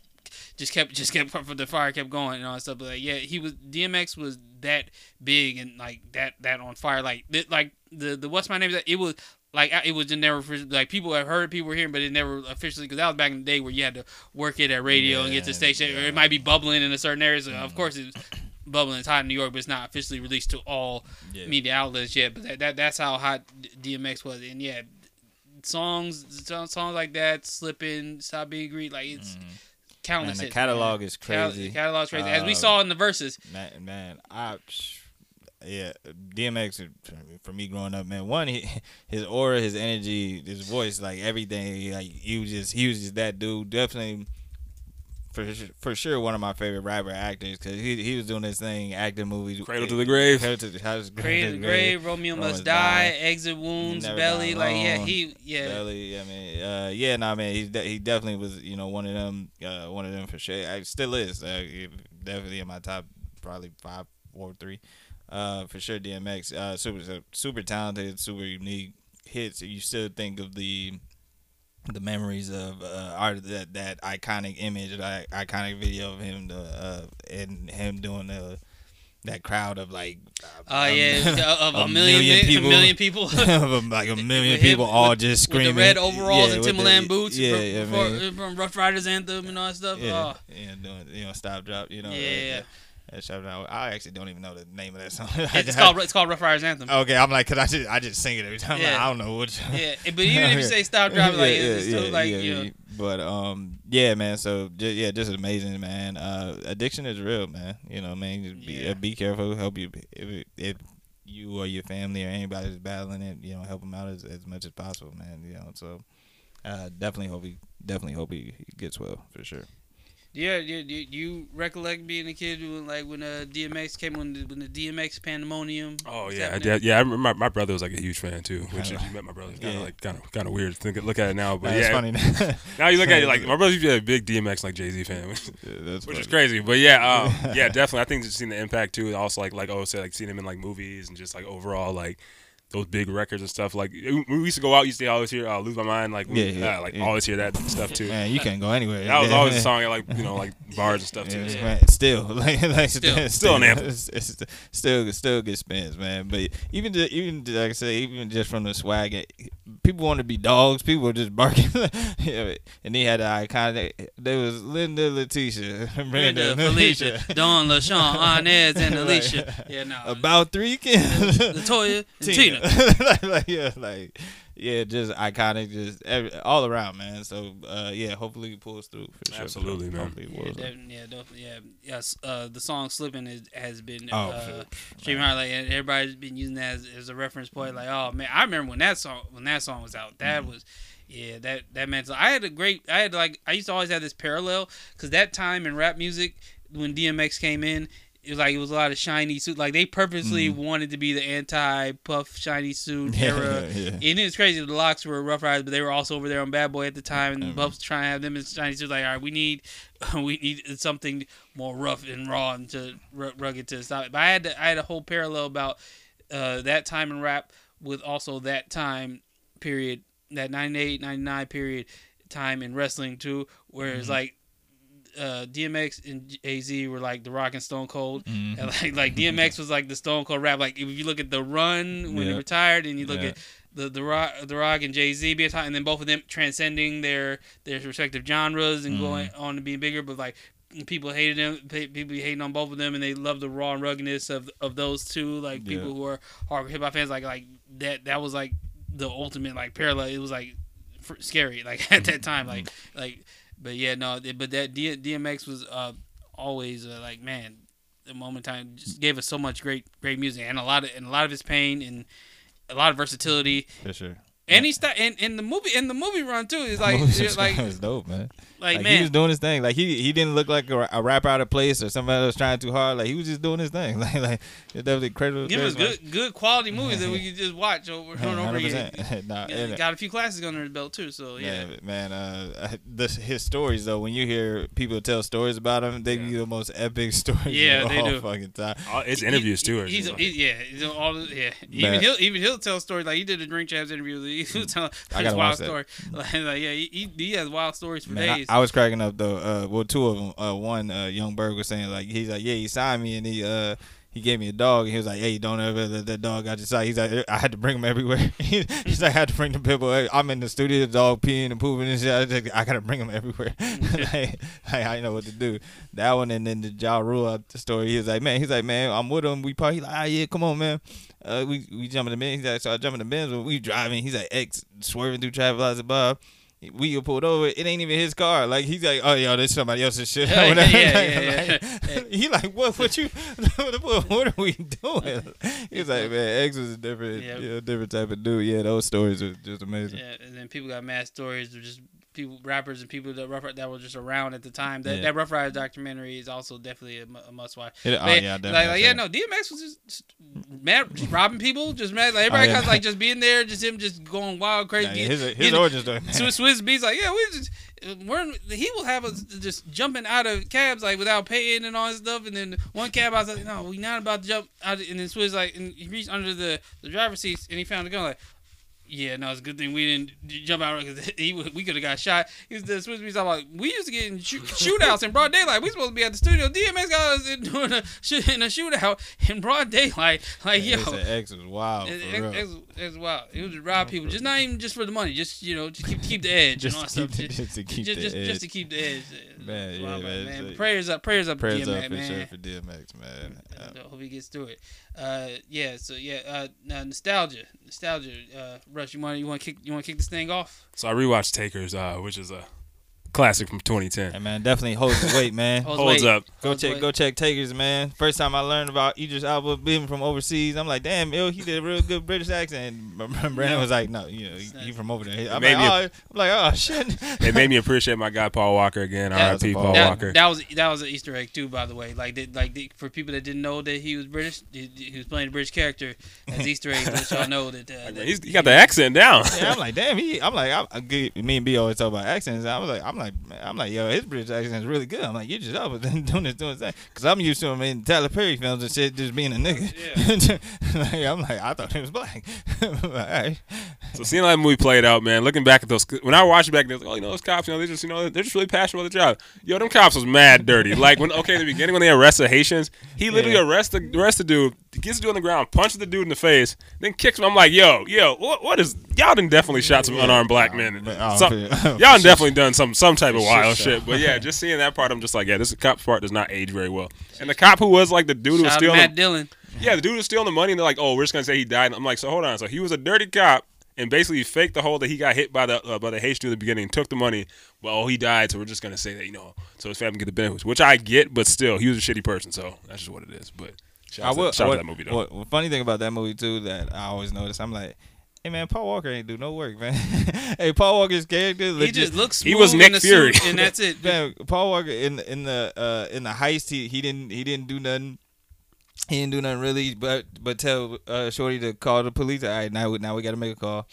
just kept just kept from the fire kept going and all that stuff but like yeah he was DMX was that big and like that that on fire like th- like the the what's my name it was like it was just never like people have heard people were hearing but it never officially because that was back in the day where you had to work it at radio and get to the Yeah, station or. Mm. it might be bubbling in a certain area so of course it's bubbling it's hot in New York but it's not officially released to all Yeah. media outlets yet but that, that that's how hot DMX was and yeah songs songs like that slipping stop being greedy like it's Man, countless the hits, catalog man. is Cal- crazy. catalog catalog's crazy as we Uh, saw in the Verzuz man, man, I, yeah, DMX for me growing up, man. One, he, his aura, his energy, his voice, like everything, like he was just, he was just that dude. Definitely, for for sure, one of my favorite rapper actors because he he was doing this thing, acting movies, Cradle to the Grave. Cradle to the, House- Cradle to the Grave, Romeo Romeo Must Must Die, Die, Exit Wounds, Belly. Like, yeah, he, yeah. Belly, I mean, uh, yeah, nah, man, he de- he definitely was, you know, one of them, uh, one of them for sure. I still is, uh, definitely in my top, probably five or three, uh, for sure. DMX, uh, super, super talented, super unique hits. You still think of the, the memories of uh, art that that iconic image, that iconic video of him, the, uh, and him doing the. That crowd of like, Oh, um, yeah, of a, a million, million people. A million people. of like a million With people all just With screaming the red overalls Yeah, and with the- Timberland boots Yeah, from, yeah, man. from Ruff Ryders Anthem and all that stuff. Yeah, Oh, yeah, doing you know stop drop. You know, Yeah. uh, that shout out. I actually don't even know the name of that song. it's called it's called Ruff Ryders Anthem. Okay, I'm like, cause I just I just sing it every time. Yeah. Like, I don't know what. Yeah, but even if you say stop drop, like Yeah, it's yeah, still yeah, like you know. But um, yeah, man. So just, yeah, just amazing, man. Uh, addiction is real, man. You know, man. Just be Yeah. uh, be careful. Help you if if you or your family or anybody anybody's battling it. You know, help them out as, as much as possible, man. You know, so uh, definitely hope he definitely hope he gets well for sure. Yeah, you, you, you recollect being a kid when like when uh, DMX came when the, when the DMX pandemonium. Oh yeah, I did- yeah. I remember my, my brother was like a huge fan too. Which if you met my brother, kind of Yeah. like kind of kind of weird. to Think look at it now, but Nah, yeah. it's funny. Now you look at it like my brother used to be a big DMX like Jay Z fan, which, Yeah, that's which is crazy. But yeah, um, yeah, definitely. I think just seeing the impact too. and Also like like oh say like seeing him in like movies and just like overall like those big records and stuff. Like we used to go out, you used to always hear uh, "Lose My Mind." Like we, Yeah, yeah, uh, like yeah. always hear that stuff too. Man, you can't go anywhere. That was always a song at like you know like bars and stuff Yeah, too. so. man, still, like, like Still. Still an anthem. It's, it's still, still good spins, man. But even, ju- even like I say, even just from the swag, it- people want to be dogs. People were just barking. Yeah, and he had the iconic. There was Linda, Letitia, Brenda, Brenda, Felicia, Dawn, LaShawn, Inez, and. Alicia. Yeah, no. About three kids. Latoya and Tina. like, like, yeah, like yeah, just iconic, just every, all around, man. So uh, yeah, hopefully he pulls through for sure. Absolutely, man. Hopefully he Yeah, pulls definitely, yeah, definitely, yeah. Yes, uh, the song "Slipping" is, has been Oh, uh, streaming hard. Like everybody's been using that as, as a reference point. Like, oh man, I remember when that song when that song was out. That Mm-hmm. was, yeah, that that meant. I had a great. I had like I used to always have this parallel because that time in rap music when DMX came in. It was like it was a lot of shiny suit. Like they purposely wanted to be the anti-puff shiny suit Mm-hmm. Yeah, era. yeah, And it's crazy. The LOX were Ruff Ryders, but they were also over there on Bad Boy at the time, and Mhm. Buffs trying to have them in shiny Chinese. Like, all right, we need, we need something more rough and raw and to ru- rugged to stop it. But I had to, I had a whole parallel about uh, that time in rap with also that time period, that 98, 99 period time in wrestling too, where it's Mhm. like uh, DMX and AZ were like the Rock and Stone Cold, Mhm. and like like DMX was like the Stone Cold rap. Like if you look at the Run when he retired, and you look Yeah. at the the Rock, the Rock and Jay Z being and then both of them transcending their their respective genres and Mhm. going on to being bigger, but like. People hated them. People hating on both of them, and they love the raw and ruggedness of of those two. Like Yeah. people who are hardcore hip hop fans, like like that. That was like the ultimate like parallel. It was like scary, like at that time, like like. But yeah, no. But that D- DMX was uh always uh, like man, the moment time just gave us so much great great music and a lot of and a lot of his pain and a lot of versatility. For sure. And he st- and, and the movie and the movie run too is like like dope, man. Like, Like, man. he was doing his thing. Like he he didn't look like a, a rapper out of place or somebody that was trying too hard. Like he was just doing his thing. Like like it definitely incredible. Give us good, good quality movies that we could just watch over and over Hundred again. percent. Nah, Yeah, got a few classics under his belt too, so yeah. Man, man, uh, this, his stories though. When you hear people tell stories about him, they give you the most epic stories. Yeah, of they all do. fucking time. All- It's He- interviews he- too. are He's, just like- he- yeah, he's all the, yeah. Even Man. he'll even he'll tell stories like he did a Drink Champs interview. He was telling I his wild story. Like, like, yeah, he, he he has wild stories for Man, I, days. I was cracking up though. Uh, well, two of them. Uh, one, uh, Young Berg was saying like he's like, yeah, he signed me and he uh he gave me a dog and he was like, hey, don't ever let that dog out your sight. He's like, I had to bring him everywhere. he's like, I had to bring the people. I'm in the studio, the dog peeing and pooping and shit. I, just, I gotta bring him everywhere. like, like, I know what to do. That one and then the Ja Rule story. He was like, man, he's like, man, I'm with him. We. He's like, ah, yeah, come on, man. Uh, we we jumping the Benz. He's like, so I jump in the Benz. but We driving. He's like, X swerving through traffic lights above. We get pulled over. It ain't even his car. Like he's like, oh yo, this somebody else's shit. Yeah, Whatever. yeah, Like, yeah, like, he like, what? What you? what, are we doing? He's like, man, X was a different, Yeah. yeah, different type of dude. Yeah, those stories are just amazing. Yeah, and then people got mad stories of just people, rappers and people that rough, that were just around at the time. That Yeah. that Ruff Ryders documentary is also definitely a, a must watch. It- oh, But, yeah, like, definitely. like, yeah, no, DMX was just, just mad, just robbing people, just mad. Like everybody Oh, yeah. kind of like just being there, just him just going wild, crazy. Nah, his his getting- origin story. Swizz Swizz Beatz like, yeah, we just we're he will have us just jumping out of cabs like without paying and all this stuff, and then one cab I was like, no, we not about to jump out, and then Swizz like, and he reached under the the driver's seat and he found a gun like. Yeah, no, it's a good thing we didn't jump out because he we could have got shot. He's the Swizz Beatz. I'm like, we used to get in shoot, shootouts in broad daylight. We supposed to be at the studio. DMX got us in doing a shoot in a shootout in broad daylight. Like, Yeah, yo, X was wild. it, real. it's, it's wild. It was to rob people, just not even just for the money, just you know, just keep keep the edge and all that Just, stuff. keep, just to keep just, the just, edge. just to keep the edge. Man, It's yeah, wild, man, so- prayers up, prayers up, Prayers to up DMX, for man. for DMX, man. Uh, hope he gets through it. Uh, yeah. So yeah, uh, now nostalgia, nostalgia. Uh, Rush, you want you want to kick you want to kick this thing off? So I rewatched Takers, uh, which is a classic from 2010. Hey man, definitely holds the weight, man. Holds Holds weight. up. Go Holds check, weight. go check Takers, man. First time I learned about Idris Elba being from overseas, I'm like, damn, yo, he did a real good British accent. And Brandon was like, no, you know, It's not- you from over there. I'm like, oh, I'm like, oh shit. It made me appreciate my guy Paul Walker again. Yeah, R.I.P. Paul Paul That, Walker. that was that was an Easter egg too, by the way. Like, they, like they, for people that didn't know that he was British, he, he was playing a British character as Easter egg. to let y'all know that, uh, that He's, he got the accent down. Yeah, I'm like, damn, he. I'm like, I, I, get- me and B always talk about accents. I was like, I'm like, I'm like, yo, his British accent is really good. I'm like, you just up doing this, doing that, because I'm used to him in Tyler Perry films and shit, just being a nigga. like, I'm like, I thought he was black. Like, all right. So seeing how that movie played out, man, looking back at those, when I watched it back, they was like, oh, you know, those cops, you know, they just, you know, they're just really passionate about the job. Yo, them cops was mad dirty. Like when, okay, in the beginning when they arrested Haitians, he literally Yeah. arrests the arrests the dude, gets the dude on the ground, punches the dude in the face, then kicks him. I'm like, yo, yo, what, what is? Y'all done definitely shot some unarmed black men. Oh, Some- y'all done definitely done some some type of wild shit. But yeah, just seeing that part, I'm just like, yeah, this cop part does not age very well. And the cop who was like the dude who was Shout out to stealing. Matt Dillon. Yeah, the dude was stealing the money, and they're like, "Oh, we're just gonna say he died." And I'm like, "So hold on." So he was a dirty cop, and basically faked the whole that he got hit by the uh, by the Haitian in the beginning, took the money. Well, oh, he died, so we're just gonna say that you know, so his family can get the benefits, which I get, but still, he was a shitty person, so that's just what it is. But shout I out, will. to, shout out what, to that movie though. what- what funny thing about that movie too that I always notice, I'm like, hey man, Paul Walker ain't do no work, man. hey, Paul Walker's character, He legit, just looks. He was smooth Nick in the Fury. suit, and that's it. man, Paul Walker in in the uh in the heist, he he didn't he didn't do nothing. He didn't do nothing really, but but tell uh, Shorty to call the police. All right, now we- now we got to make a call.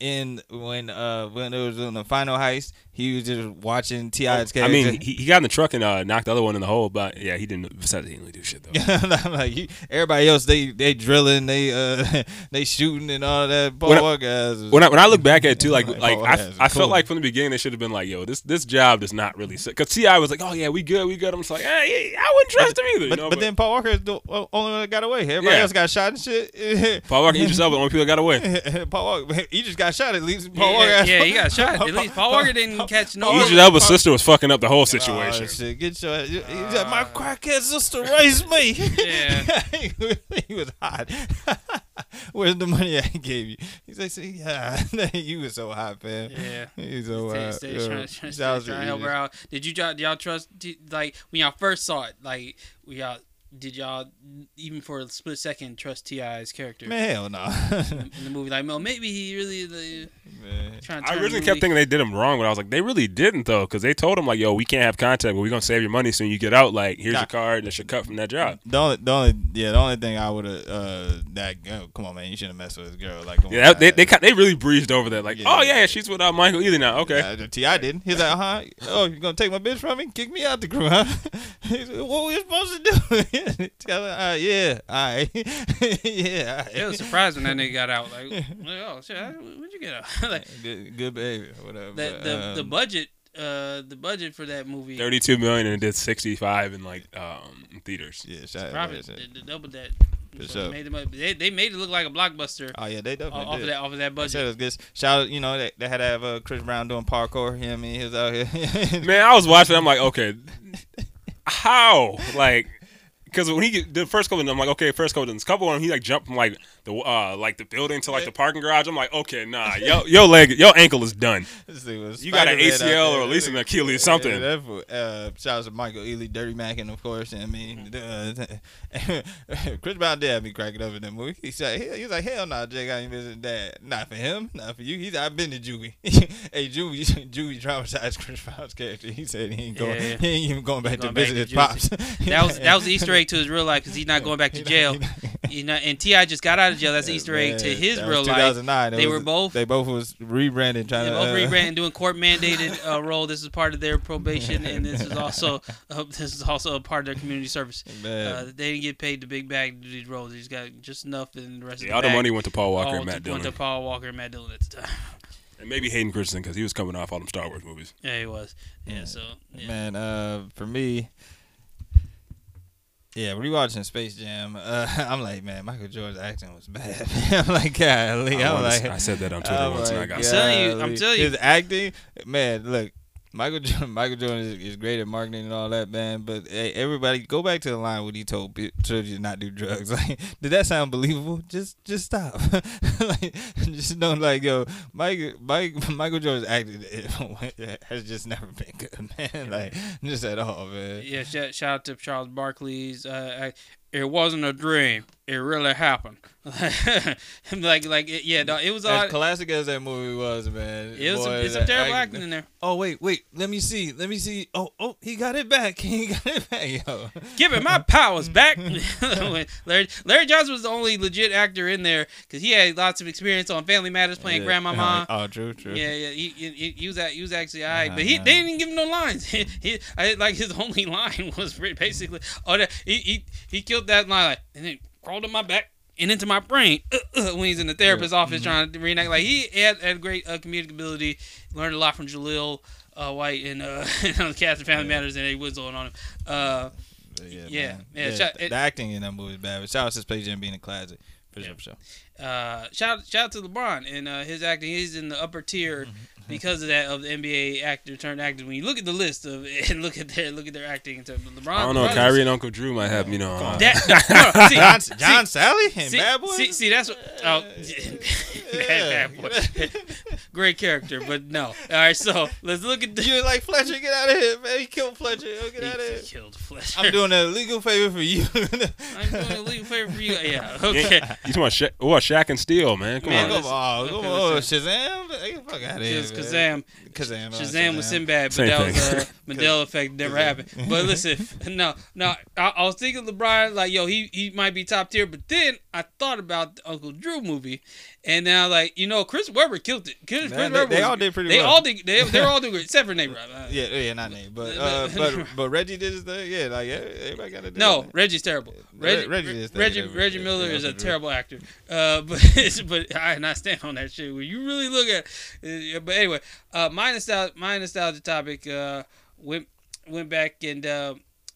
And when uh when it was in the final heist, he was just watching T.I.'s character. I mean, he, he got in the truck and uh, knocked the other one in the hole, but yeah, he didn't. Besides, he didn't really do shit though. Like he, everybody else, they they drilling, they uh they shooting and all that. Paul When I- Walker ass was- When I, when I look back at it too, like Like, like Paul I, Walker is I felt like from the beginning they should have been like, yo, this this job does not really because T.I. was like, oh yeah, we good, we good. I'm just like, hey, I wouldn't trust him either. but, you know, but then Paul Walker is the only one that got away. Everybody Yeah. else got shot and shit. Paul Walker, Idris Elba, the only people that got away. Paul Walker, he just got shot. At least Paul yeah, Walker. yeah, he got shot. At least Paul Walker didn't catch no. Idris Elba's sister was fucking up the whole situation. Oh, shit. Get your, he's like, my crackhead sister raised me. Yeah. he was hot. Where's the money I gave you? He's like, see, yeah, you was so hot, man. Yeah. He's so hot. stay, Yeah. trying, trying, trying to to help her out. Did you y'all, y'all trust did- like when y'all first saw it? Like we y'all did y'all even for a split second trust T.I.'s character Man, hell no. in the movie? Like, well, maybe he really like, man. trying to. I turn originally kept thinking they did him wrong, but I was like, they really didn't though, because they told him like, yo, we can't have contact, but we're gonna save your money soon you get out. Like, here's Nah. your card, that's your cut from that job. The only, the only, yeah, the only thing I would have, uh, that girl, come on, man, you shouldn't have messed with this girl. Like, Yeah, that, they they they really breezed over that. Like, Yeah. oh yeah, she's with uh, Michael Ealy now. Okay, Uh, T.I. didn't. He's like, uh huh. Oh, you gonna take my bitch from me? Kick me out the crew, huh? What were you supposed to do? Tell her, uh, yeah, all right, yeah. all It was right. surprised when that nigga got out. Like, like, oh shit, how- where'd you get out? like Good, good baby, whatever. the but, the, the um, budget, uh, the budget for that movie. thirty-two million and it did sixty-five in like um theaters. Yeah, shout Profit, out. they, they doubled that. For So sure. Made them, they, they made it look like a blockbuster Oh yeah, they definitely off did. of that off of that I said it budget. was good. Shout out, you know, they, they had to have uh, Chris Brown doing parkour. You know I mean? He was out here. Man, I was watching. I'm like, okay, how? Like, because when he the first couple, I'm like, okay, first couple, then this couple one, he like jumped from like the uh like the building to like the parking garage. I'm like, okay, nah, yo, your leg, your ankle is done. This thing was You got an ACL or at least an Achilles, nigga- something. Yeah, that fool- uh, shout out to Michael Ealy, Dirty Mackin, of course. I mean, uh, Chris Brown did have me cracking up in that movie. He said, he, he was like, hell no, Jake, I ain't visiting dad. Not for him, not for you. He's I've been to Juvie. hey, Juvie, Juvie traumatized Chris Brown's character. He said he ain't going, Yeah, yeah. he ain't even going back going to back visit to his Juvie. pops. That was that was the Easter egg to his real life because he's not going back to He not- jail. he not- You know, and T.I. just got out of jail. That's the Easter egg to his that real was life. 2009. It They was- were both- They both was rebranding, trying They to both uh, rebranding, doing court mandated uh, role. This is part of their probation, and this is also uh, this is also a part of their community service. Uh, they didn't get paid the big bag to do these roles. They just got just enough, and the rest of Yeah, the all the money went to Paul Walker all and Matt to- went to Paul Walker and Matt Dillon at the time. and maybe Hayden Christensen because he was coming off all them Star Wars movies. Yeah, he was. Yeah, so yeah. Man, uh, for me, yeah, rewatching Space Jam, uh, I'm like, man, Michael Jordan's acting was bad. I'm like, golly, I, I'm wanted like, I said that on Twitter I'm once, and I got. I'm telling you, I'm telling you. his acting, man, look. Michael Jordan, Michael Jordan is, is great at marketing and all that, man. But hey, everybody, go back to the line when he told children to not do drugs. Like, did that sound believable? Just, just stop. like, just don't like, yo, Mike, Mike, Michael Jordan's acting has just never been good, man. Like, just at all, man. Yeah, shout, shout out to Charles Barkley's. Uh, it wasn't a dream. It really happened. like, like, it, yeah, no, it was all. As classic as that movie was, man. It was some, boy, it's some terrible act- acting in there. Oh wait, wait. Let me see. Let me see. Oh, oh, he got it back. He got it back, yo. Give it my powers back. Larry, Larry Johnson was the only legit actor in there because he had lots of experience on Family Matters playing Yeah. Grandmama. Oh, true, true. Yeah, yeah, he, he, he was he was actually alright, but he Uh-huh. they didn't give him no lines. he, he I, like his only line was basically, oh, that, he, he he killed that line like, and then crawled on my back and into my brain uh, uh, when he's in the therapist's office Mm-hmm. trying to reenact. Like he had, had great uh, comedic ability, learned a lot from Jaleel uh, White and uh, on the cast of Family Matters and Eddie Woodson on him. Uh, yeah, Yeah, man. yeah, shout- the, it- the acting in that movie is bad. But shout out to Space Jam being a classic. For Yeah. sure. Uh, shout shout out to LeBron and uh, his acting. He's in the upper tier because of that of the NBA actor turned actor. When you look at the list of and look at their look at their acting in terms of LeBron. I don't know. LeBron Kyrie and Uncle Drew might have you know. uh, That, no, no, see, John, see- Sally and see, Bad Boy. See, see, that's what. Oh, Yeah. bad boy. Great character, but no. All right, so let's look at the. you like Fletcher? Get out of here, man. He killed Fletcher. Yo, get out of He here. killed Fletcher. I'm doing a legal favor for you. I'm doing a legal favor for you. Yeah, okay. You talking about Sha- what? Shaq and Steel, man. Come Man, on. Come listen, on, okay, come on. Shazam! Get the fuck out of here, Just man. Kazam. Kazam, uh, Shazam was Sinbad, but Same that was thing. uh, Mandela effect. Never happened. But listen, no, no. I, I was thinking LeBron, like, yo, he he might be top tier. But then I thought about the Uncle Drew movie, and now like, you know, Chris Webber killed it. Chris, Man, Chris they- Webber they was- all did pretty well. They well. all did. They they're all doing great, except for Nate. Uh, Yeah, yeah, not name, but uh, but but Reggie did his thing. Yeah, like everybody got to do. No. Reggie's terrible. Re- Reggie, Reggie Reggie, Reggie. Reggie Yeah, Miller is a terrible actor. Uh, but but I and I stand on that shit. When you really look at, uh, but anyway, uh, my nostalgia, my nostalgia topic. Uh, went went back and uh,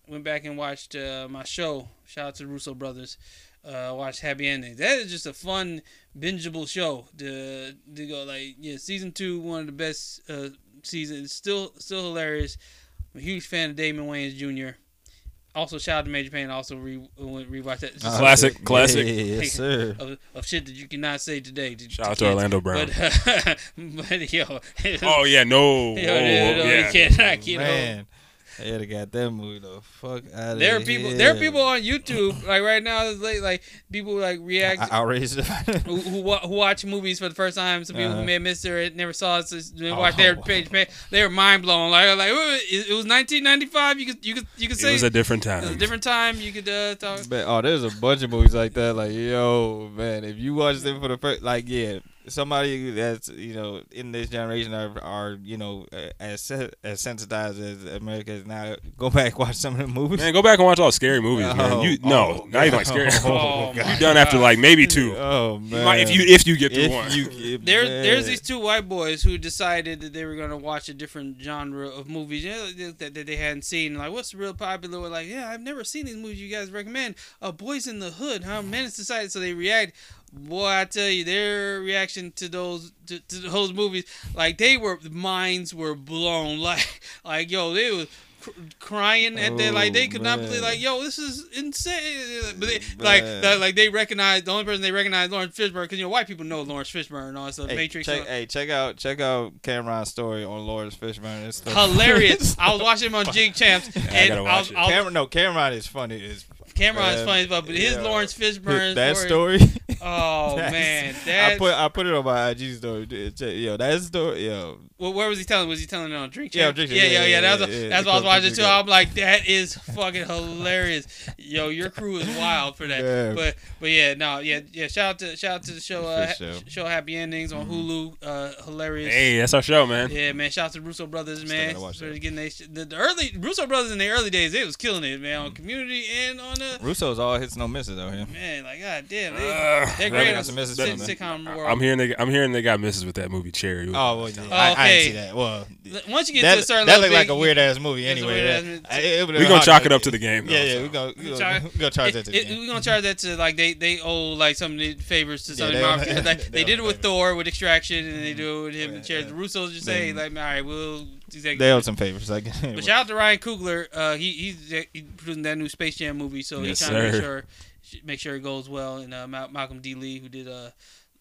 went back and watched uh, my show. Shout out to the Russo brothers. Uh, watched Happy Endings. That is just a fun, bingeable show. To to go like yeah, season two, one of the best uh, seasons. Still still hilarious. I'm a huge fan of Damon Wayans Jr. Also, shout out to Major Payne. Also, re went rewatch that. Uh, Classic, yeah, classic. Yeah, yeah, yes, sir. of, of shit that you cannot say today. To, Shout out to Orlando Brown. But, but yo, oh yeah, no. yo, oh, no, yeah. you cannot, you know. Man, they had to got that movie the fuck out of There are people. There are people on YouTube like right now. Like like people like react. I- outraged. who, who, wa- who watch movies for the first time? Some people Uh-huh. who may have missed it never saw it. So they Oh, watch their wow. page, page. They were mind blown. Like like wait, wait, it, it was 1995. You could you could you could It was a different it was a time. different time. You could uh, talk. But oh, there's a bunch of movies like that. Like yo, man, if you watch them for the first, like yeah, somebody that's you know in this generation are, are you know uh, as as sensitized as America is now. Go back watch some of the movies. Man, go back and watch all scary movies, man. Oh, You no, oh, not even like scary. Oh, you my done after God. like maybe two. Oh You man, might- if you if you get through if one. you if- There, man. there's these two white boys who decided that they were gonna watch a different genre of movies you know, that, that they hadn't seen. Like, what's real popular? We're like, yeah, I've never seen these movies you guys recommend. Uh, Boyz n the Hood, huh? Menace Society. So they react. Boy, I tell you, their reaction to those to, to those movies, like they were minds were blown. Like, like yo, they was cr- crying at that. Like they could not believe. Oh. Like, yo, this is insane. But they, like, Man. like, they recognize the only person they recognize Laurence Fishburne because you know white people know Laurence Fishburne and all that stuff. Hey, Matrix. check, uh, hey, check out check out Cam'ron's story on Laurence Fishburne. It's the- hilarious. I was watching him on Jig Champs, and I. I was, Cam'ron, no, Cam'ron is funny. Is Cam'ron is uh, funny, but but his yeah. Laurence Fishburne that story. story. Oh That's- man, I put I put it on my IG story. dude. Check- Yo, that story, yo, Well, where was he telling? Was he telling it on Drink Yeah, Drink yeah, yeah, Yeah, yeah. yeah, That's, yeah, what, yeah. that's The what I was watching too. I'm like, that is fucking hilarious. Yo, your crew is wild for that. Yeah. But but yeah, no, yeah, yeah. Shout out to shout out to the show. Uh, For sure. ha- show Happy Endings on Hulu. Uh, hilarious. Hey, that's our show, man. Yeah, man. Shout out to Russo brothers, man. gotta watch For that. getting they, the, the early Russo brothers in the early days, it was killing it, man. Mm. On Community and on the Russo's all hits no misses out here. man, like god damn, they, Uh, they're great got some misses sit- sitcom world. I'm hearing they I'm hearing they got misses with that movie Cherry. Oh, well, yeah. Oh, I, I didn't see that. Well, Once you get that, to a certain that level, looked like a weird ass movie anyway. weird-ass That- movie. I- it would've we been gonna hard chalk it up to the game. Though, Yeah, yeah, so. we gonna, we Charge- gonna, we gonna charge that to the It, it, game. we're gonna charge that to like they they owe like some of the favors to Yeah, some of they the owe- Marvel. Like, they they did it with. Thor with Extraction, and they do it with him and Cherry. yeah. The Russos just say like, all right, we'll. Exactly. They owe some favors. Like, But shout out to Ryan Coogler. Uh, he he's, he's producing that new Space Jam movie, so Yes, he's trying to make sure make sure it goes well. And uh, Mal- Malcolm D. Lee, who did uh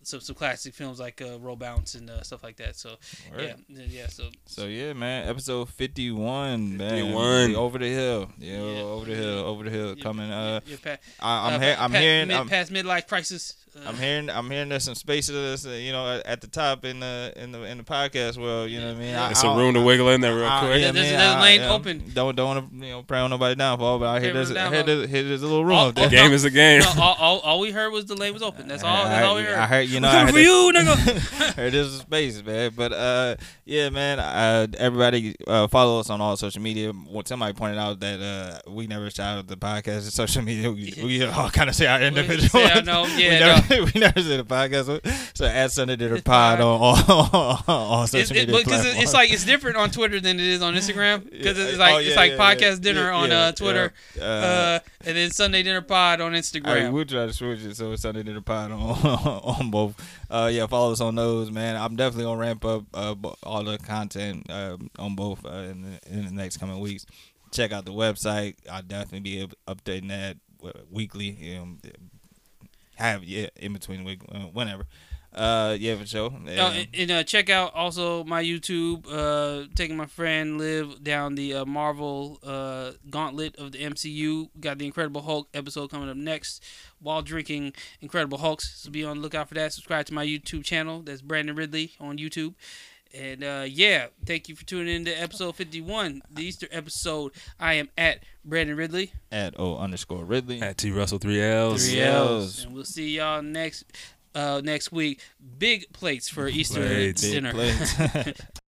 some some classic films like uh, Roll Bounce and uh, stuff like that. So yeah, yeah. So So yeah, man, episode fifty one, man. 51. Over the hill, yeah, Yeah. over the hill, over the hill, you- coming. Uh, you're pa- I, I'm uh, hear, pa- I'm pa- hearing, mid, I'm, past midlife crisis. I'm hearing, I'm hearing there's some spaces, uh, you know, at, at the top in the in the in the podcast world. You know what I mean? I, It's I a don't- room to wiggle in there real I- quick. yeah, There's- man, there's a I- lane yeah, open. Don't don't want to you know pray on nobody downfall, but I hear Okay, there's, I downfall. hear there's, hear there's a little room up there. oh, game is a game. no, all, all, all we heard was the lane was open. That's all. That's all we heard. I heard, you know, I heard for you, nigga. heard this is space, man. But uh, yeah, man. Uh, everybody uh, follow us on all social media. Somebody pointed out that uh, we never shout out the podcast on social media. We, we all kind of say our individual. say our no, we, yeah, never, we never say the podcast. So add Sunday the pod on all on It's, social it, media because it's like it's different on Twitter than it is on Instagram because it's like Oh, it's like yeah, podcast yeah. dinner Yeah, on yeah, uh, Twitter, yeah. uh, and then Sunday dinner pod on All Instagram. right, we'll try to switch it so it's Sunday the pod on on both. Uh, yeah, follow us on those, man. I'm definitely gonna ramp up uh, all the content um, on both uh, in, the, in the next coming weeks. Check out the website. I'll definitely be updating that uh, weekly. You know, have yeah in between week, uh, whenever. Uh, yeah, for sure. Yeah. Oh, and, and uh, check out also my YouTube. Uh, taking my friend Liv down the uh, Marvel uh, gauntlet of the MCU. Got the Incredible Hulk episode coming up next. While drinking Incredible Hulks, so be on the lookout for that. Subscribe to my YouTube channel. That's Brandon Riddley on YouTube. And uh, yeah, thank you for tuning in to episode 51, the Easter episode. I am at Brandon Riddley. At O underscore Ridley. At T Russell three L's. Three L's. And we'll see y'all next uh, next week. Big plates for Easter Plates. Big dinner. plates.